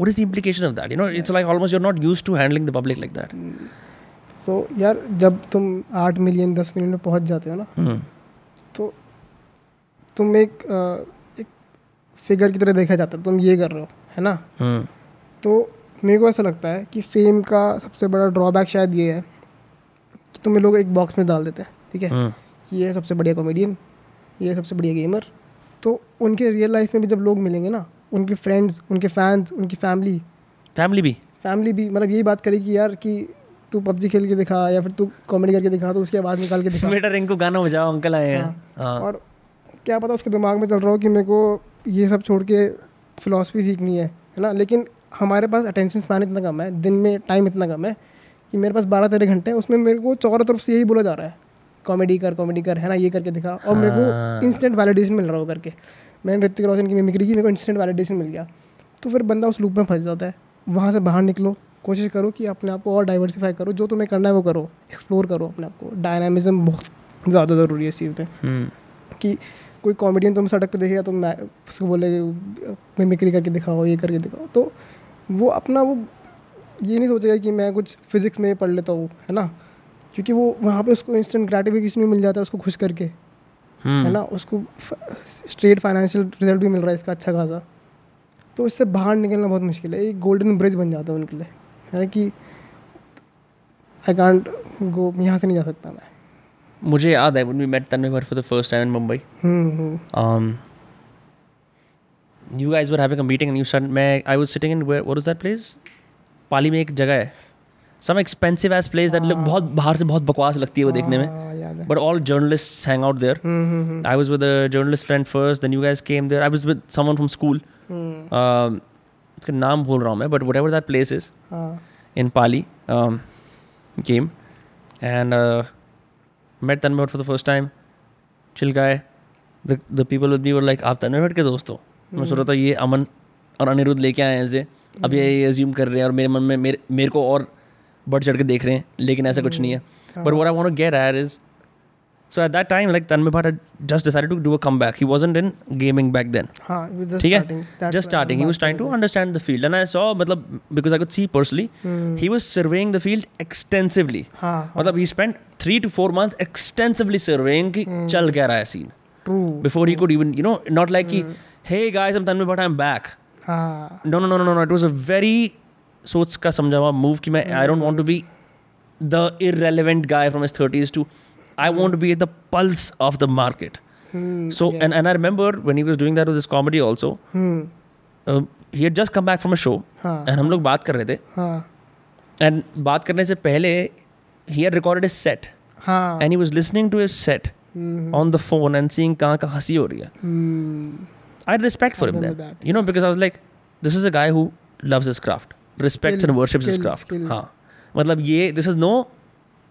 Is the implication of that? You know it's like almost you're not used to handling the public like that. सो यार जब तुम आठ मिलियन दस मिलियन में पहुँच जाते हो ना hmm. तो तुम एक एक फिगर की तरह देखा जाता है। तुम ये कर रहे हो है ना? Hmm. तो मेरे को ऐसा लगता है कि फेम का सबसे बड़ा ड्रॉबैक शायद ये है कि तुम्हें लोग एक बॉक्स में डाल देते हैं। ठीक है? Hmm. कि ये सबसे बढ़िया कॉमेडियन ये सबसे बढ़िया गेमर तो उनके रियल लाइफ में भी जब लोग मिलेंगे ना उनके फ्रेंड्स उनके फैंस उनकी फैमिली फैमिली भी? फैमिली भी मतलब यही बात करेगी कि यार कि तू पबजी खेल के दिखा या फिर तू कॉमेडी करके दिखा तो उसकी आवाज़ निकाल के दिखा। (laughs) बेटा रिंग को गाना बजाओ अंकल आए हैं। हाँ। हाँ। और क्या पता उसके दिमाग में चल रहा हो कि मेरे को ये सब छोड़ के फिलोसफी सीखनी है है ना? लेकिन हमारे पास अटेंशन स्पैन इतना कम है दिन में टाइम इतना कम है कि मेरे पास बारह तेरह घंटे हैं उसमें मेरे को चारों तरफ़ से यही बोला जा रहा है। कॉमेडी कर कॉमेडी कर है ना ये करके दिखा। और मेरे हाँ। को इंस्टेंट वैलिडेशन मिल रहा हो करके। मैंने ऋतिक रोशन की मिमिक्री की मेरे को इंस्टेंट वैलिडेशन मिल गया। तो फिर बंदा उस लूप में फंस जाता है। वहाँ से बाहर निकलो। कोशिश करो कि अपने आप को और डाइवर्सिफाई करो। जो तुम्हें करना है वो करो। एक्सप्लोर करो अपने आप को। डायनामिज्म बहुत ज़्यादा ज़रूरी है इस चीज़ में। हम्म। कि कोई कॉमेडियन तुम सड़क पर देखेगा तो मैं उसको बोले मिमिक्री करके दिखाओ ये करके दिखाओ। तो वो अपना वो ये नहीं सोचेगा कि मैं कुछ फिजिक्स में पढ़ लेता हूँ है ना? क्योंकि वो वहाँ पे उसको इंस्टेंट ग्रेटिफिकेशन भी मिल जाता है उसको खुश करके। है हम्म ना? उसको स्ट्रेट फाइनेंशियल रिज़ल्ट भी मिल रहा है इसका अच्छा खासा। तो इससे बाहर निकलना बहुत मुश्किल है। एक गोल्डन ब्रिज बन जाता है उनके लिए। है ना कि आई कांट गो यहाँ से नहीं जा सकता मैं। मुझे याद है we met Tanmay time in Mumbai hmm hmm. Um, you guys were having a meeting and you said मैं was sitting in where what was that place? पाली में एक जगह है। Some expensive as place that look बहुत बाहर से बहुत बकवास लगती है वो देखने में। But all journalist hang out there I was with journalist friend first then you guess came there I was with someone from school उसका नाम भूल रहा हूँ मैं but what that place is in Pali game and met Tanmay for the first time चिलकाए the people we were like आप तन के दोस्तों मैं सोच रहा था हम्म। ये अमन और अनिरुद्ध लेके आए हैं ऐसे। अब ये हम्म। एज्यूम कर रहे हैं और मेरे मन में मेरे मेरे को और बढ़ चढ़ के देख रहे हैं लेकिन ऐसा कुछ नहीं है। बट वो won't get are is so at that time like Tanmay Bhat just decide to do a comeback he was in gaming back then ठीक है? Just starting trying to understand the field and I saw मतलब because I could see personally he was surveying the field extensively मतलब he spend three to four month extensively surveying कि चल क्या रहा है scene before he could even you know not like hey guys I am Bhat I am back no no no no no it was a very सोच का समझा हुआ move कि मैं I don't want to be the irrelevant guy from his thirties to I want be the pulse of the market so and and I remember when you was doing that this comedy also he had just come back from a show and हम लोग बात कर रहे थे and बात करने से पहले he had recorded his set and he was listening to his set on the phone and seeing कहाँ कहाँ हँसी हो रही है I respect for you know because I was like this is a guy who loves his craft respect and worship his craft हाँ. मतलब ये this is no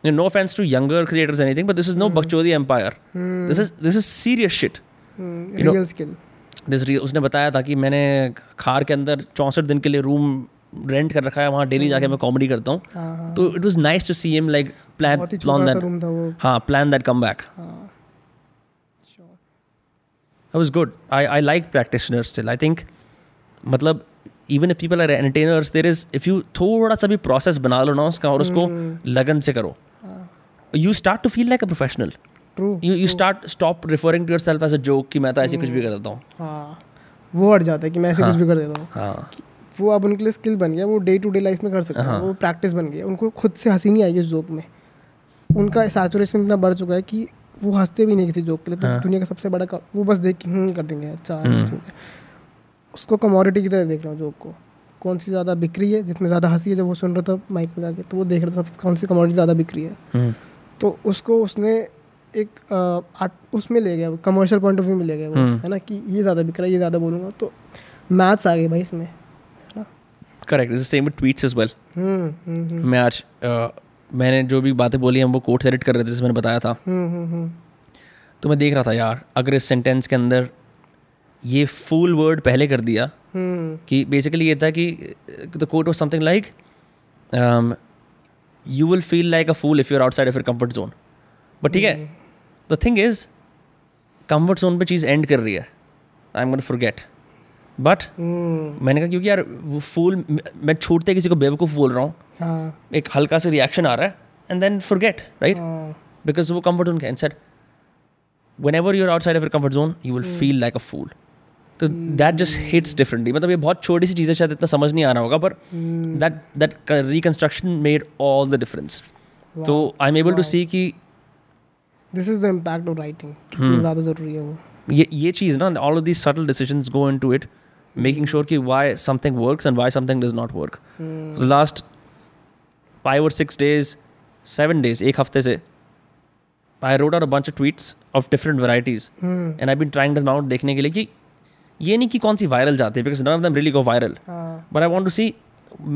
no offence to younger creators anything but this is no बकचोदी empire this is this is serious shit this उसने बताया था कि मैंने खार के अंदर चौंसठ दिन के लिए रूम रेंट कर रखा है वहाँ डेली जाके मैं कॉमेडी करता हूँ। तो it was nice to see him like plan plan that हाँ plan that comeback I was good I I like practitioner I think मतलब even if people are entertainers there is if you थोड़ा सा भी process बना लो ना उसका और उसको लगन से करो you start to feel like a professional. True you you start stop referring to yourself as a joke कि मैं तो ऐसे कुछ भी कर देता हूँ हाँ वो हट जाता है कि मैं ऐसे कुछ भी कर देता हूँ हाँ वो अब उनके लिए स्किल बन गया वो डे टू डे लाइफ में कर सकते हैं। वो प्रैक्टिस बन गया उनको खुद से हँसी नहीं आएगी उस जोक में उनका सैचुरेशन इतना बढ़ चुका है कि वो हँसते भी नहीं किसी जोक के लिए तो। दुनिया का सबसे बड़ा वो बस देख के कर देंगे अच्छा। जोक है उसको कमोडिटी की तरह देख रहा हूँ जोक को। कौन सी ज़्यादा बिक रही है जिसमें ज़्यादा हँसी है जब वो सुन रहा था माइक में जाके तो वो देख रहा था कौन सी कमोडिटी ज़्यादा बिक रही है। हम्म, तो उसको उसने एक आर्ट उसमें ले गया कमर्शियल पॉइंट ऑफ़ व्यू में ले गया वो हम्म। है ना कि ये ज़्यादा बिक रहा है ये ज़्यादा बोलूँगा तो मैथ्स आ गए भाई इसमें tweets as well. हम्म हम्म हम्म। मैं आज मैंने जो भी बातें बोली हम वो कोट एडिट कर रहे थे जैसे मैंने बताया था। हम्म हम्म तो मैं देख रहा था यार अगर इस सेंटेंस के अंदर ये फुल वर्ड पहले कर दिया हम्म। कि बेसिकली ये था कि the quote was something like you will feel like a fool if you're outside of your comfort zone but ठीक है the thing is comfort zone पे चीज़ एंड कर रही है। I am gonna forget but मैंने कहा क्योंकि यार वो फूल मैं छूटते किसी को बेवकूफ़ बोल रहा हूँ। हाँ। एक हल्का सा रिएक्शन आ रहा है and then forget right because वो comfort zone can said whenever you're outside of your comfort zone you will feel like a fool. तो दैट जस्ट हिट्स डिफरेंटली मतलब ये बहुत छोटी सी चीज़ें शायद इतना समझ नहीं आ रहा होगा पर that that reconstruction made all the difference तो I am able to see कि this is the impact of writing ज़्यादा ज़रूरी है वो। ये ये चीज़ ना all of these subtle decision go into it making sure कि why something work and why something does not work last five और सिक्स डेज़ सेवन डेज़ एक हफ़्ते से I wrote are a bunch of tweets of different varieties and I been trying does not देखने के लिए कि ये नहीं कि कौन सी वायरल जाती है because none of them really go viral but I want to see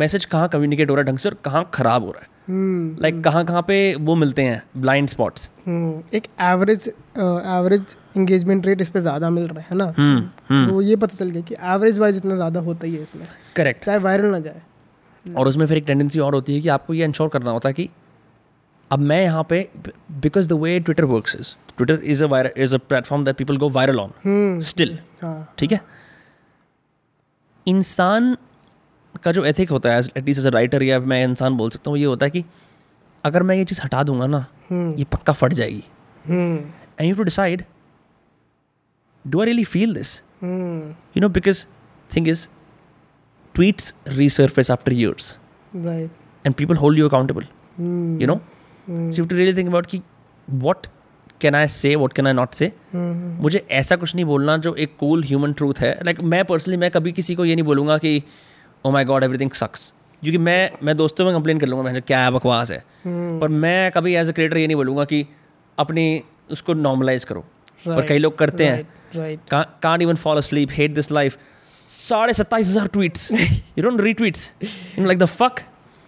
message कहाँ कम्युनिकेट हो रहा है ढंग से और कहाँ खराब हो रहा है। हम्म, लाइक कहाँ कहाँ पे वो मिलते हैं ब्लाइंड स्पॉट्स हम्म, एक एवरेज एवरेज इंगेजमेंट रेट इस पे ज़्यादा मिल रहा है ना? हम्म तो ये पता चल गया कि एवरेज वाइज इतना ज़्यादा होता ही है इसमें। करेक्ट चाहे वायरल ना जाए। और उसमें फिर एक टेंडेंसी और होती है कि आपको ये इंश्योर करना होता है कि अब मैं यहाँ पे because the way Twitter work is Twitter is a is a platform that people go viral on still ठीक है? इंसान का जो एथिक होता है एटलीस्ट एज अ राइटर या मैं इंसान बोल सकता हूँ ये होता है कि अगर मैं ये चीज़ हटा दूँगा ना हम्म, ये पक्का फट जाएगी। And you to decide do I really feel this you know because thing is tweets resurface after years. Right, and people hold you accountable. Hmm, you know? So you have to really think about can I say what can I not से मुझे ऐसा कुछ नहीं बोलना जो एक cool human truth है। Like like, मैं पर्सनली मैं कभी किसी को ये नहीं बोलूँगा कि ओ माई गॉड एवरीथिंग सक्स क्योंकि मैं मैं दोस्तों में कंप्लेन कर लूँगा मैं क्या बकवास है? hmm. पर मैं कभी एज अ क्रिएटर ये नहीं बोलूँगा कि अपनी उसको नॉर्मलाइज करो। right, पर कई लोग करते right, हैं can't even follow sleep hate this life साढ़े सत्ताईस हज़ार tweets you don't retweets like the fuck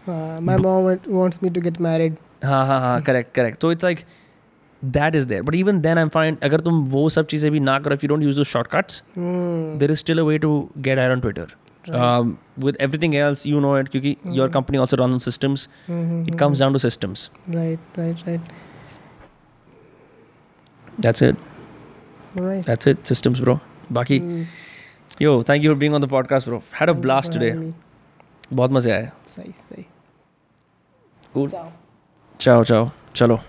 my mom wants me to get married हाँ हाँ हाँ करेक्ट करेक्ट तो it's like that is there but even then I am fine अगर तुम वो सब चीज़ें भी ना करो you don't use the shortcuts there is still a way to get eye on Twitter with everything else you know it क्योंकि your company also run systems it comes down to systems right right right That's it. Right. That's it. Systems, bro. Baki. Mm. Yo, thank you for being on the Cool. Ciao. 走走，走喽。